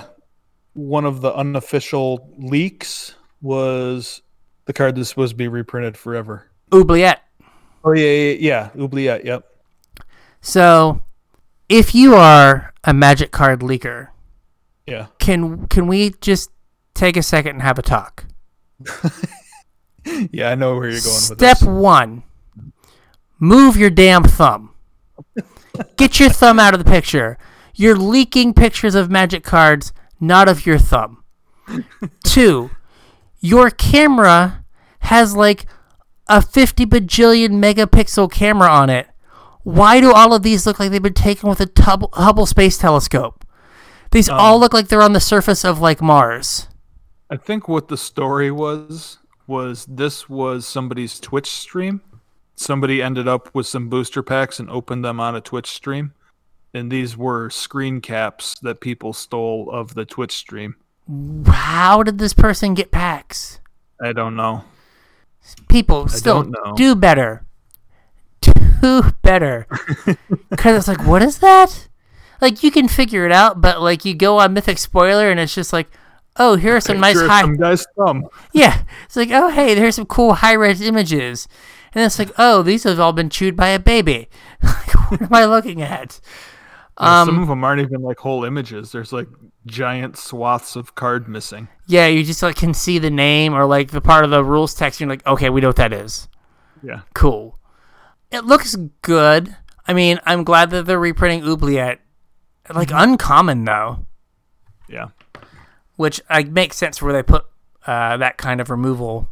one of the unofficial leaks was the card that's supposed to be reprinted forever? Oubliette. Oh yeah, yeah, yeah. Oubliette. Yep. So, if you are a Magic card leaker, Yeah. can can we just take a second and have a talk? Yeah, I know where you're going with Step one: move your damn thumb. Get your thumb out of the picture. You're leaking pictures of Magic cards, not of your thumb. Two, your camera has like a 50 bajillion megapixel camera on it. Why do all of these look like they've been taken with a tub- Hubble Space Telescope? These um, all look like they're on the surface of like Mars. I think what the story was was this was somebody's Twitch stream. Somebody ended up with some booster packs and opened them on a Twitch stream. And these were screen caps that people stole of the Twitch stream. How did this person get packs? I don't know. People still know. do better. Do better. Because it's like, what is that? Like you can figure it out, but like you go on Mythic Spoiler and it's just like, oh, here are some nice high. Some guy's thumb. Yeah, it's like, oh, hey, there's some cool high res images, and it's like, oh, these have all been chewed by a baby. what am I looking at? some Um, of them aren't even like whole images. There's like giant swaths of card missing. yeah, you just like can see the name or like the part of the rules text. And you're like, okay, we know what that is. Yeah. Cool. It looks good. I mean, I'm glad that they're reprinting Oubliette. Like uncommon though, Yeah. which I makes sense where they put uh, that kind of removal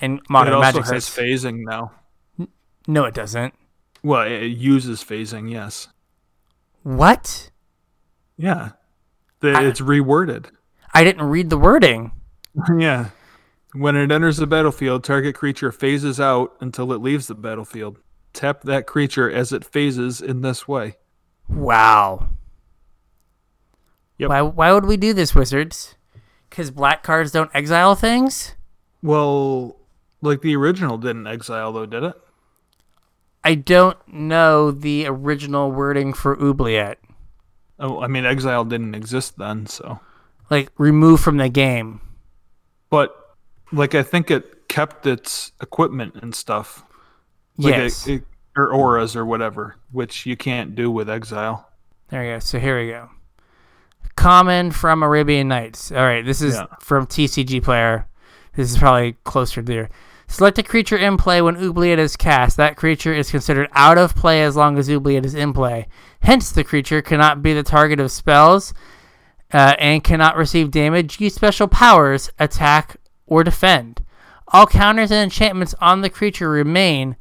in modern it also Magic. has phasing now. no, it doesn't. Well, it uses phasing, yes. What? Yeah. The, I- it's reworded. I didn't read the wording. yeah. When it enters the battlefield, target creature phases out until it leaves the battlefield. Tap that creature as it phases in this way. Wow. Yep. Why, why would we do this, wizards? Because black cards don't exile things? Well, like the original didn't exile though, did it? I don't know the original wording for Oubliette. Oh, I mean exile didn't exist then, so. Like, remove from the game. But like I think it kept its equipment and stuff. Like yes. it, it, or auras or whatever, which you can't do with exile. there we go. So here we go. Common from Arabian Nights. All right, this is Yeah. from TCG Player. This is probably closer to there. Select a creature in play when Oubliette is cast. That creature is considered out of play as long as Oubliette is in play. Hence, the creature cannot be the target of spells uh, and cannot receive damage, use special powers, attack, or defend. All counters and enchantments on the creature remain,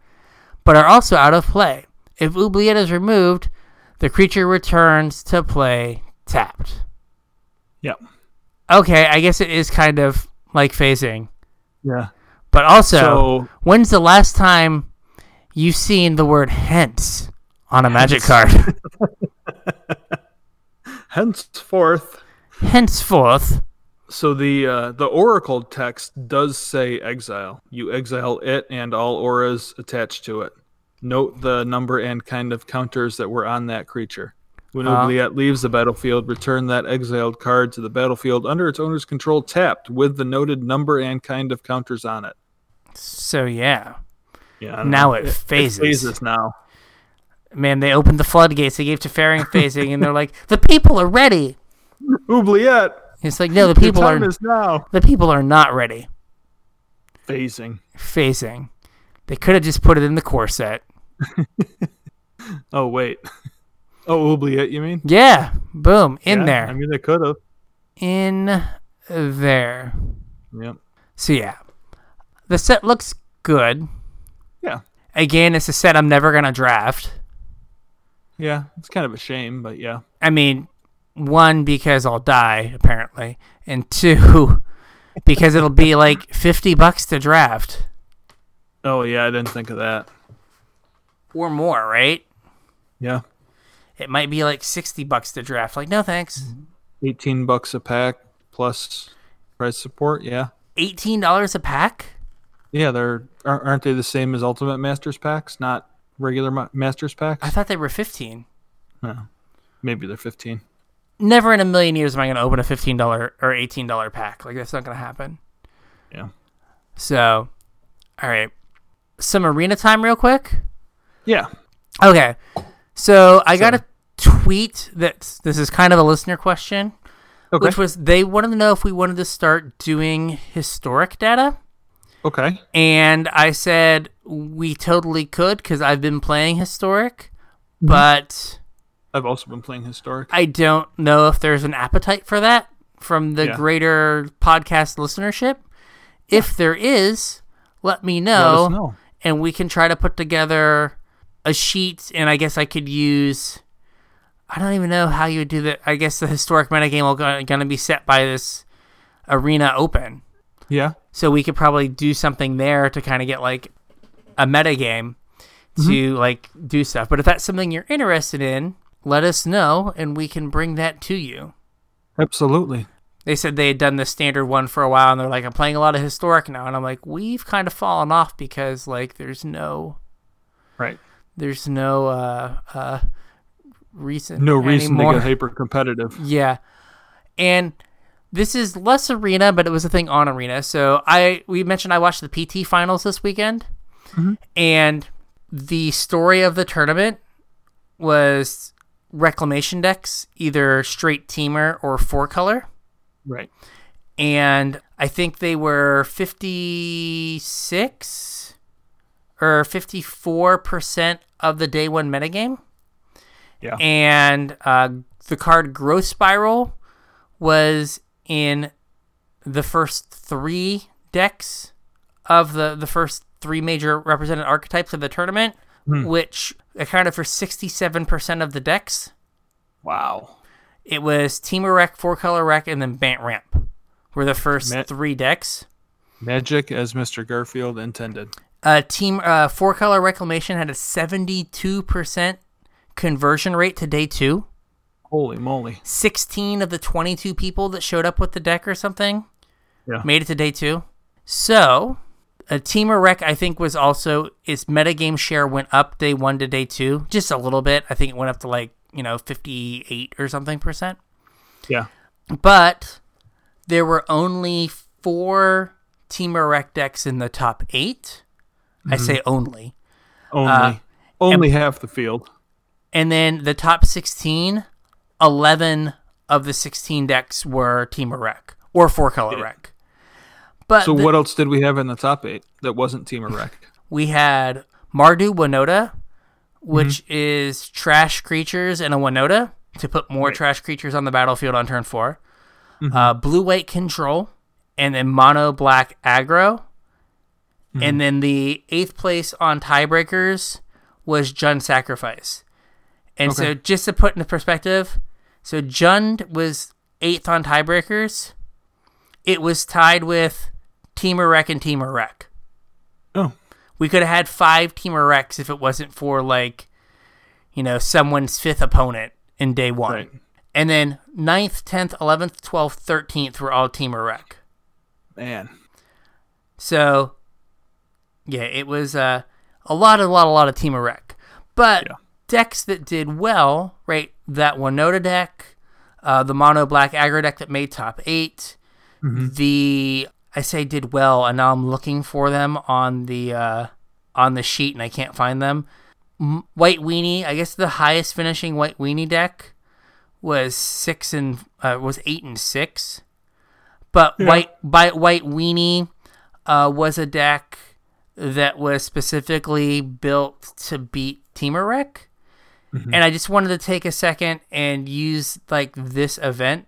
but are also out of play. If Oubliette is removed, the creature returns to play tapped. Yep. Okay, I guess it is kind of like phasing. Yeah. But also, So when's the last time you've seen the word hence on a magic card? henceforth Henceforth. So the uh, the oracle text does say exile. You exile it and all auras attached to it. Note the number and kind of counters that were on that creature. When Oubliette leaves the battlefield, return that exiled card to the battlefield under its owner's control tapped with the noted number and kind of counters on it. So yeah, Yeah. Now know. it phases. phases now. man, they opened the floodgates. They gave Teferian phasing, and they're like, the people are ready. Oubliette. It's like, no, the people time are now. the people are not ready. Phasing. Phasing. They could have just put it in the core set. Oh wait. Oh, Oubliette, you mean? Yeah, boom, in Yeah, there, I mean, they could have. in there. Yep. So yeah, the set looks good. Yeah. Again, it's a set I'm never gonna draft. Yeah. It's kind of a shame, but yeah. I mean, one because I'll die apparently, and two because it'll be like fifty bucks to draft Oh yeah, I didn't think of that. or more, right? Yeah. It might be like sixty bucks to draft. Like, no thanks. Mm-hmm. 18 bucks a pack plus price support. Yeah. Eighteen dollars a pack. Yeah, they're aren't they the same as Ultimate Masters packs, not regular Masters packs? I thought they were fifteen. No. Maybe they're 15. Never in a million years am I going to open a fifteen dollar or eighteen dollar pack. Like that's not going to happen. Yeah. So, all right, some arena time real quick. Yeah. Okay, so I got a tweet that this is kind of a listener question, Okay. which was they wanted to know if we wanted to start doing historic data, okay. and I said we totally could because I've been playing historic, Mm-hmm. but. I've also been playing Historic. I don't know if there's an appetite for that from the Yeah. greater podcast listenership. If there is, let me Let know, us know. and we can try to put together a sheet. And I guess I could use. I don't even know how you would do that. I guess the historic metagame will going to be set by this arena open, Yeah. so we could probably do something there to kind of get like a metagame to mm-hmm. like do stuff. But if that's something you're interested in, let us know and we can bring that to you. Absolutely. They said they had done the standard one for a while and they're like, I'm playing a lot of historic now. And I'm like, we've kind of fallen off because like there's no Right. There's no uh uh reason No reason anymore. to get hyper competitive. Yeah. And this is less arena, but it was a thing on arena. So I we mentioned I watched the PT finals this weekend. And the story of the tournament was reclamation decks, either straight Temur or four color. Right. And I think they were 56 or 54% of the day one metagame Yeah. and uh, the card Growth Spiral was in the first three decks of the the first three major represented archetypes of the tournament, which accounted for sixty seven percent of the decks. wow. It was Temur Rec, Four Color Wreck, and then Bant Ramp were the first Ma- three decks. Magic as Mr. Garfield intended. Uh, team uh, Four Color Reclamation had a seventy two percent conversion rate to day two. Holy moly. 16 of the 22 people that showed up with the deck or something Yeah. made it to day two. So, a Temur Rec, I think, was also, its metagame share went up day one to day two, just a little bit. I think it went up to like, you know, 58 or something percent. Yeah. But there were only four Temur Rec decks in the top 8 I say only. Only. Uh, only half the field. And then the top 16, 11 of the 16 decks were Temur Rec or four color rec. But So the- what else did we have in the top eight that wasn't Temur Rec? we had Mardu Winota, which Mm-hmm. is trash creatures and a Winota to put more trash creatures on the battlefield on turn 4 Mm-hmm. Uh, blue white control, and then mono black aggro. Mm-hmm. And then the eighth place on tiebreakers was Jund Sacrifice. And so, just to put into perspective, so Jund was eighth on tiebreakers. It was tied with Temur Rec and Temur Rec. Oh. We could have had five Temur Recs if it wasn't for like, you know, someone's fifth opponent in day one. Right. And then 9th, 10th, 11th, 12th, 13th were all Temur Rec. Man. So, yeah, it was uh, a lot, a lot, a lot of Temur Rec. But Yeah. decks that did well, right? That Winota deck, uh, the mono black aggro deck that made top 8 the I say did well, and now I'm looking for them on the uh, on the sheet and I can't find them. M- White Weenie, I guess the highest finishing White Weenie deck was six and uh, was eight and six, but White by White Weenie uh, was a deck that was specifically built to beat Temur Rec. Mm-hmm. And I just wanted to take a second and use like this event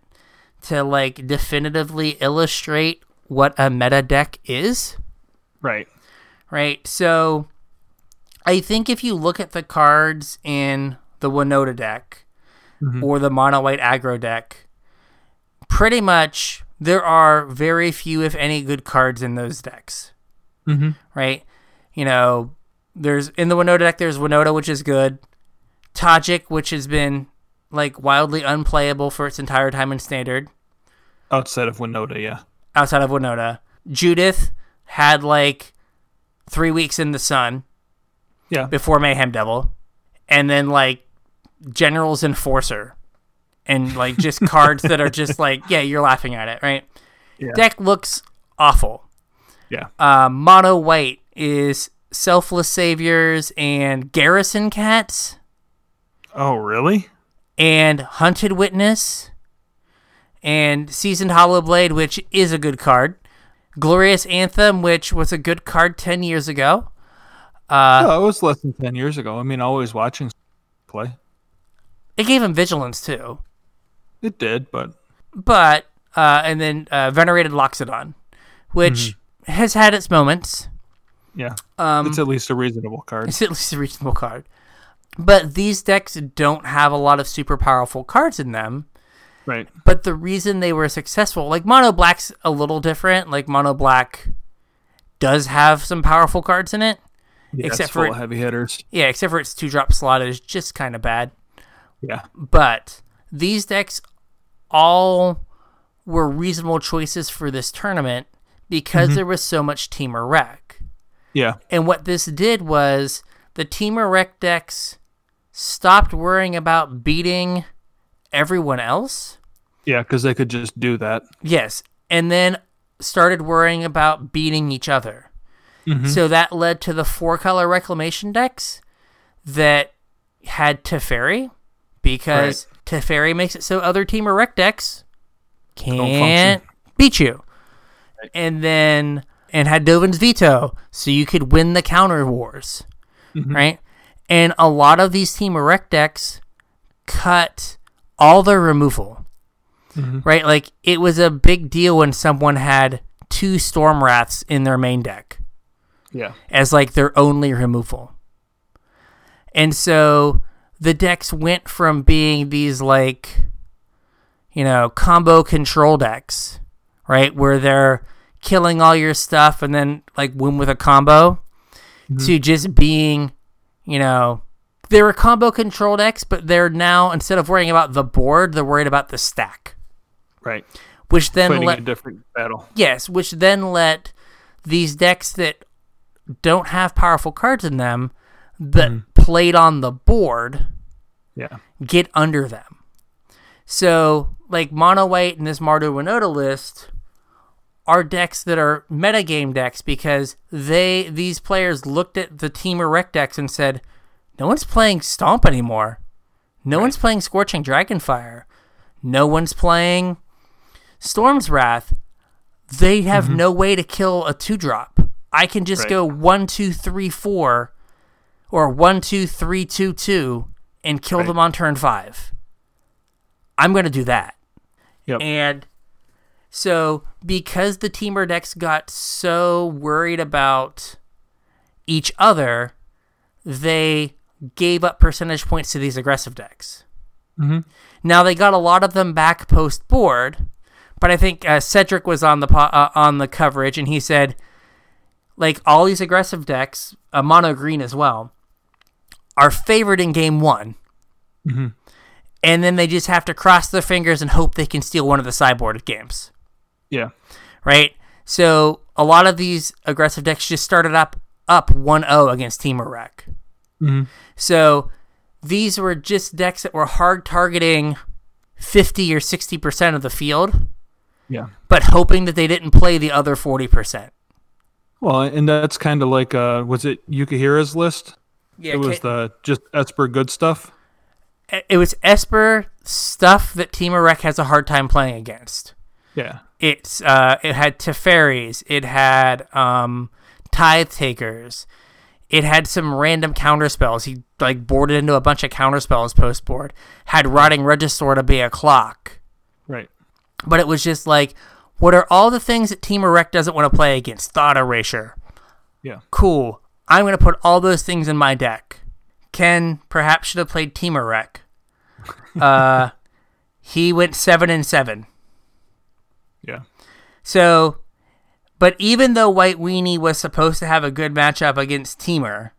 to like definitively illustrate what a meta deck is Right. right? So I think if you look at the cards in the Winota deck mm-hmm. or the mono white aggro deck, pretty much there are very few, if any, good cards in those decks, Mhm. right? You know, there's in the Winota deck, there's Winota, which is good, Tajic, which has been like wildly unplayable for its entire time in standard Outside of Winota, yeah. outside of Winota. Judith had like three weeks in the sun Yeah. before Mayhem Devil, and then like General's Enforcer, and like just cards that are just like, yeah, you're laughing at it, right? Yeah. Deck looks awful. Yeah. Uh, mono white is Selfless Saviors and Garrison Cats Oh, really? and Hunted Witness and Seasoned Hallowblade, which is a good card. Glorious Anthem, which was a good card 10 years ago. Uh, oh, it was less than 10 years ago. I mean, always watching play. It gave him Vigilance too. It did, but But, uh, and then uh, Venerated Loxodon, which has had its moments. yeah. Um, it's at least a reasonable card. It's at least a reasonable card. But these decks don't have a lot of super powerful cards in them. Right. But the reason they were successful, like Mono Black's a little different. Like Mono Black does have some powerful cards in it. Yeah, Except for- of heavy hitters. Yeah, except for its two drop slot is just kind of bad. Yeah. But these decks all were reasonable choices for this tournament because mm-hmm. there was so much Temur Rec. Yeah. And what this did was the Temur Rec decks stopped worrying about beating everyone else. Yeah, because they could just do that. Yes. And then started worrying about beating each other. Mm-hmm. So that led to the four color reclamation decks that had Teferi because Teferi makes it so other Temur Rec decks can't beat you. And then and had Dovin's veto, so you could win the counter wars. Mm-hmm. Right? And a lot of these Temur Rec decks cut all their removal. Mm-hmm. Right? Like it was a big deal when someone had two Storm Wraths in their main deck Yeah. as like their only removal. And so the decks went from being these like you know, combo control decks, right? Where they're killing all your stuff and then like win with a combo mm-hmm. to just being, you know, they're a combo control decks, but they're now instead of worrying about the board, they're worried about the stack. Right. Which then Fighting let a different battle. Yes, which then let these decks that don't have powerful cards in them that mm-hmm. played on the board Yeah. get under them. So, like Mono White and this Mardu Winota list are decks that are metagame decks because they these players looked at the Temur Rec decks and said, No one's playing Stomp anymore. No one's playing Scorching Dragonfire. No one's playing Storm's Wrath. They have mm-hmm. no way to kill a two drop. I can just Right. go one, two, three, four, or one, two, three, two, two, and kill Right. them on turn five. I'm going to do that. Yep. And so, because the Temur decks got so worried about each other, they gave up percentage points to these aggressive decks. Mhm. Now they got a lot of them back post board, but I think uh, Cedric was on the po- uh, on the coverage and he said, like all these aggressive decks, uh, mono green as well, are favored in game one and then they just have to cross their fingers and hope they can steal one of the sideboard games, Yeah. right? So a lot of these aggressive decks just started up up 1-0 against Temur Rec. Mhm. So these were just decks that were hard targeting 50 or 60% of the field, Yeah. but hoping that they didn't play the other 40%. Well, and that's kind of like uh, was it Yukihira's list? Yeah, it was the just Esper good stuff. it was Esper stuff that Temur Rec has a hard time playing against. Yeah. It's uh, it had Teferis, it had um, Tithe Takers, it had some random counter spells. He like boarded into a bunch of counter spells post board. Had Rotting Regisaur to be a clock, Right. but it was just like, what are all the things that Temur Rec doesn't want to play against? Thought Erasure. Yeah. Cool. I'm gonna put all those things in my deck. Ken perhaps should have played Temur Rec. Uh, he went seven and seven. Yeah. So, but even though White Weenie was supposed to have a good matchup against Temur,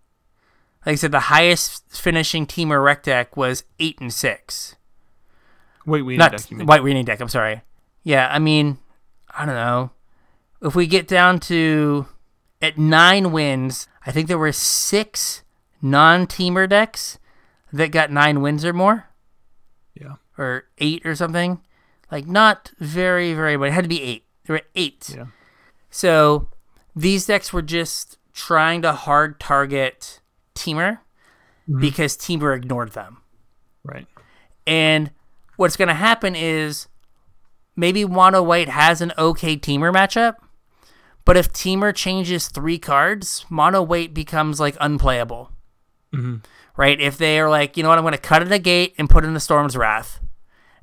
like I said, the highest finishing Temur Rec deck was eight and six. Wait, we Not deck, you mean. White Weenie deck. I'm sorry. Yeah, I mean, I don't know. If we get down to at nine wins, I think there were six non-Temur decks that got nine wins or more, Yeah. or eight or something. Like not very, very, but it had to be eight. There were eight. Yeah. So these decks were just trying to hard target Temur mm-hmm. because Temur ignored them. Right. And what's going to happen is maybe Mono White has an okay Temur matchup, but if Temur changes three cards, Mono White becomes like unplayable. Mm-hmm. Right? If they are like, you know what, I'm going to cut in a gate and put in the Storm's Wrath.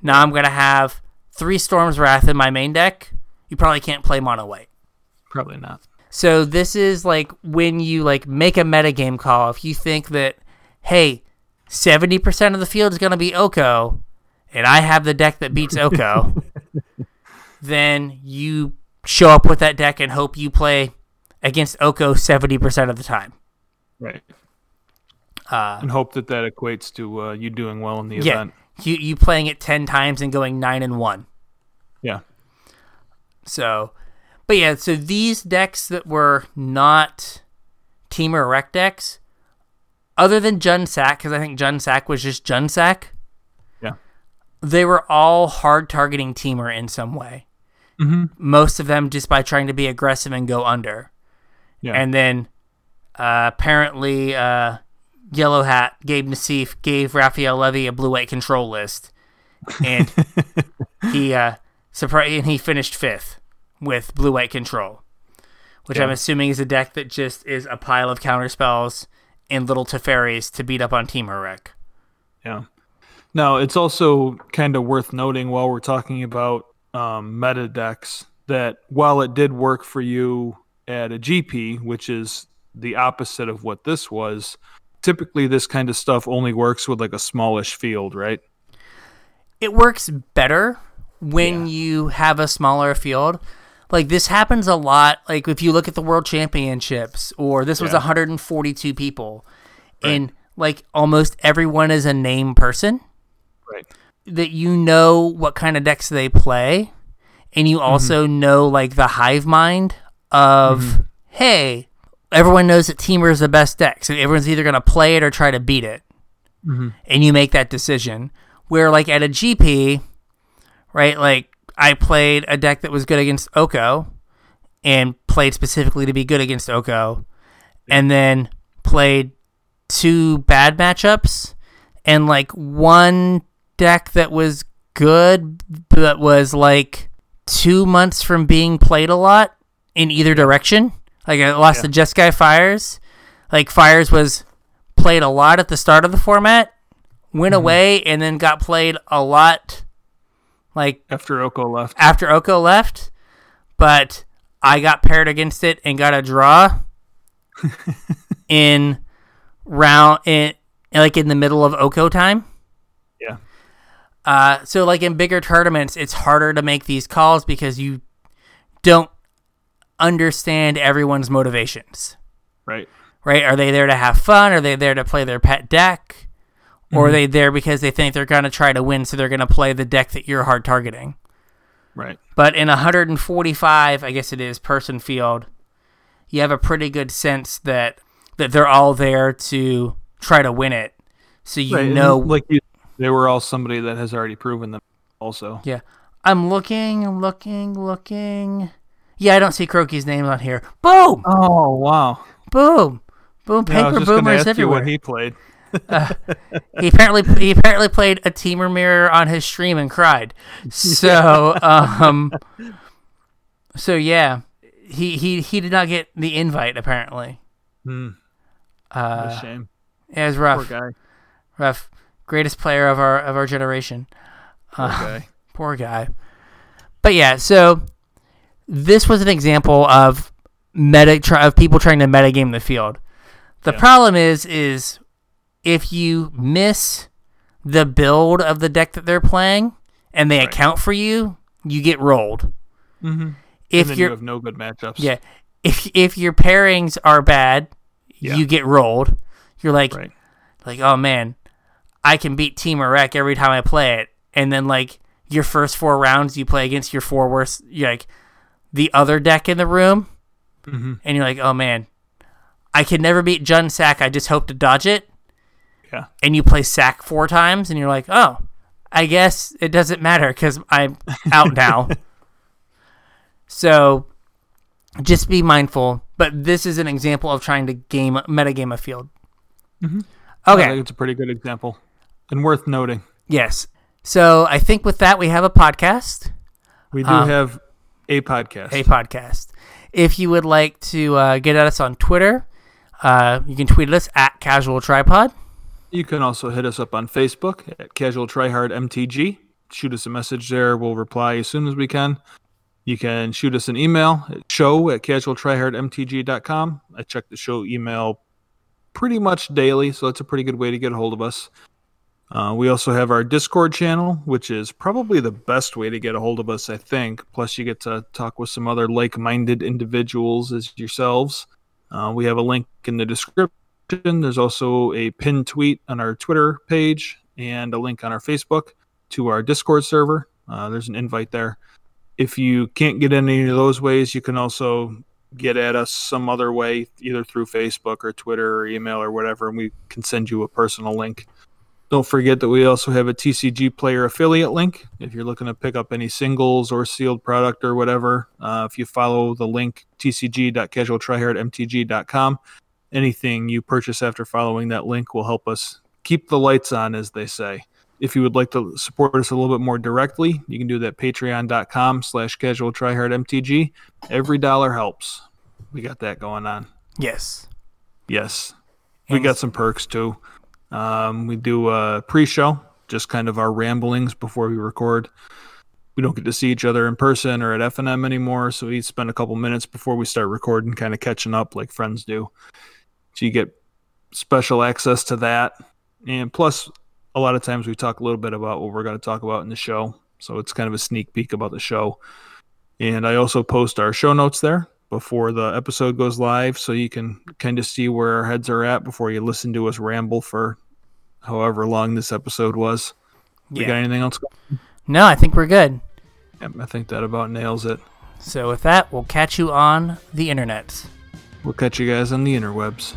Now I'm going to have three Storm's Wrath in my main deck. You probably can't play Mono White. Probably not. So this is like when you like make a metagame call. If you think that, hey, seventy percent of the field is going to be Oko, and I have the deck that beats Oko, then you show up with that deck and hope you play against Oko seventy percent of the time. Right. Uh, And hope that that equates to uh, you doing well in the yeah, event. You you playing it ten times and going nine and one. Yeah. So, but yeah, so these decks that were not Temur Rec decks, other than Jund Sac, because I think Jund Sac was just Jund Sac, Yeah. they were all hard targeting Temur in some way. Mm-hmm. Most of them just by trying to be aggressive and go under. Yeah. And then uh, apparently, uh, Yellow Hat, Gabe Nassif, gave Raphael Levy a blue white control list. And he uh, surprised, and he finished fifth with blue white control, which I'm assuming is a deck that just is a pile of counter spells and little Teferis to beat up on Temur Rec. Yeah. Now, it's also kind of worth noting while we're talking about um, meta decks that while it did work for you at a GP, which is the opposite of what this was, typically this kind of stuff only works with like a smallish field, right? it works better when you have a smaller field. Like this happens a lot. Like if you look at the World Championships, or this was Yeah. 142 people, and like almost everyone is a name person Right. that you know what kind of decks they play, and you mm-hmm. also know like the hive mind of mm-hmm. hey, everyone knows that Temur is the best deck, so everyone's either gonna play it or try to beat it, mm-hmm. and you make that decision. Where like at a GP, right? Like I played a deck that was good against Oko, and played specifically to be good against Oko, and then played two bad matchups, and like one deck that was good but was like two months from being played a lot in either direction. Like I lost to Jeskai Fires. Like Fires was played a lot at the start of the format, went away, and then got played a lot like After Oko left. after Oko left, but I got paired against it and got a draw in round in like in the middle of Oko time. Yeah. Uh, so like in bigger tournaments, it's harder to make these calls because you don't understand everyone's motivations. Right. Right? Are they there to have fun? Are they there to play their pet deck? Or are mm-hmm. they there because they think they're going to try to win, so they're going to play the deck that you're hard targeting? Right. But in 145, I guess it is person field, you have a pretty good sense that that they're all there to try to win it. so you Right, and know. like you, they were all somebody that has already proven them. Also, yeah, I'm looking, I'm looking, looking. Yeah, I don't see Crokeyz' name on here. Boom, oh wow, boom, boom. Yeah, I was Paper boomers ask you everywhere. what he played. he apparently he apparently played a Temur mirror on his stream and cried. So um so yeah, he he he did not get the invite apparently. Hmm, Uh a shame. it was rough. Poor rough. guy. Rough. Greatest player of our of our generation. Poor Uh, guy. Poor guy. But yeah, so this was an example of meta of people trying to metagame the field. The Yeah. problem is is if you miss the build of the deck that they're playing and they Right. account for you, you get rolled. Mm-hmm. If then you have no good matchups. yeah, if if your pairings are bad, Yeah. you get rolled. You're like Right. like oh man, I can beat Temur Rec every time I play it, and then like your first four rounds you play against your four worst, you're like the other deck in the room, Mm-hmm. and you're like oh man, I can never beat Jund Sac. I just hope to dodge it, Yeah. and you play Sac four times, and you're like oh, I guess it doesn't matter because I'm out now. So just be mindful. But this is an example of trying to game metagame a field. Mhm. I Okay. it's a pretty good example and worth noting. Yes. So I think with that we have a podcast. We do Um, have a podcast. A podcast. If you would like to uh, get at us on Twitter, uh, you can tweet us at Casual Tryhard. You can also hit us up on Facebook at Casual Tryhard MTG. Shoot us a message there. We'll reply as soon as we can. You can shoot us an email at show at casualtryhardmtg.com. I check the show email pretty much daily, so that's a pretty good way to get a hold of us. Uh, we also have our Discord channel, which is probably the best way to get a hold of us, I think. Plus, you get to talk with some other like minded individuals as yourselves. Uh, we have a link in the description. There's also a pinned tweet on our Twitter page and a link on our Facebook to our Discord server. Uh, there's an invite there. If you can't get any of those ways, you can also get at us some other way, either through Facebook or Twitter or email or whatever, and we can send you a personal link. Don't forget that we also have a TCG player affiliate link. If you're looking to pick up any singles or sealed product or whatever, uh, if you follow the link tcg.casualtryhardmtg.com, anything you purchase after following that link will help us keep the lights on, as they say. If you would like to support us a little bit more directly, you can do that patreon.com slash casual mtg. Every dollar helps. We got that going on. Yes. Yes. We got some perks too. Um, we do a pre-show, just kind of our ramblings before we record. We don't get to see each other in person or at FNM anymore, so we spend a couple minutes before we start recording, kind of catching up like friends do. So you get special access to that, and plus, a lot of times we talk a little bit about what we're going to talk about in the show. So it's kind of a sneak peek about the show. And I also post our show notes there before the episode goes live so you can kind of see where our heads are at before you listen to us ramble for however long this episode was. We got anything else? No, I think we're good. Yep, I think that about nails it. So with that, we'll catch you on the internet. We'll catch you guys on the interwebs.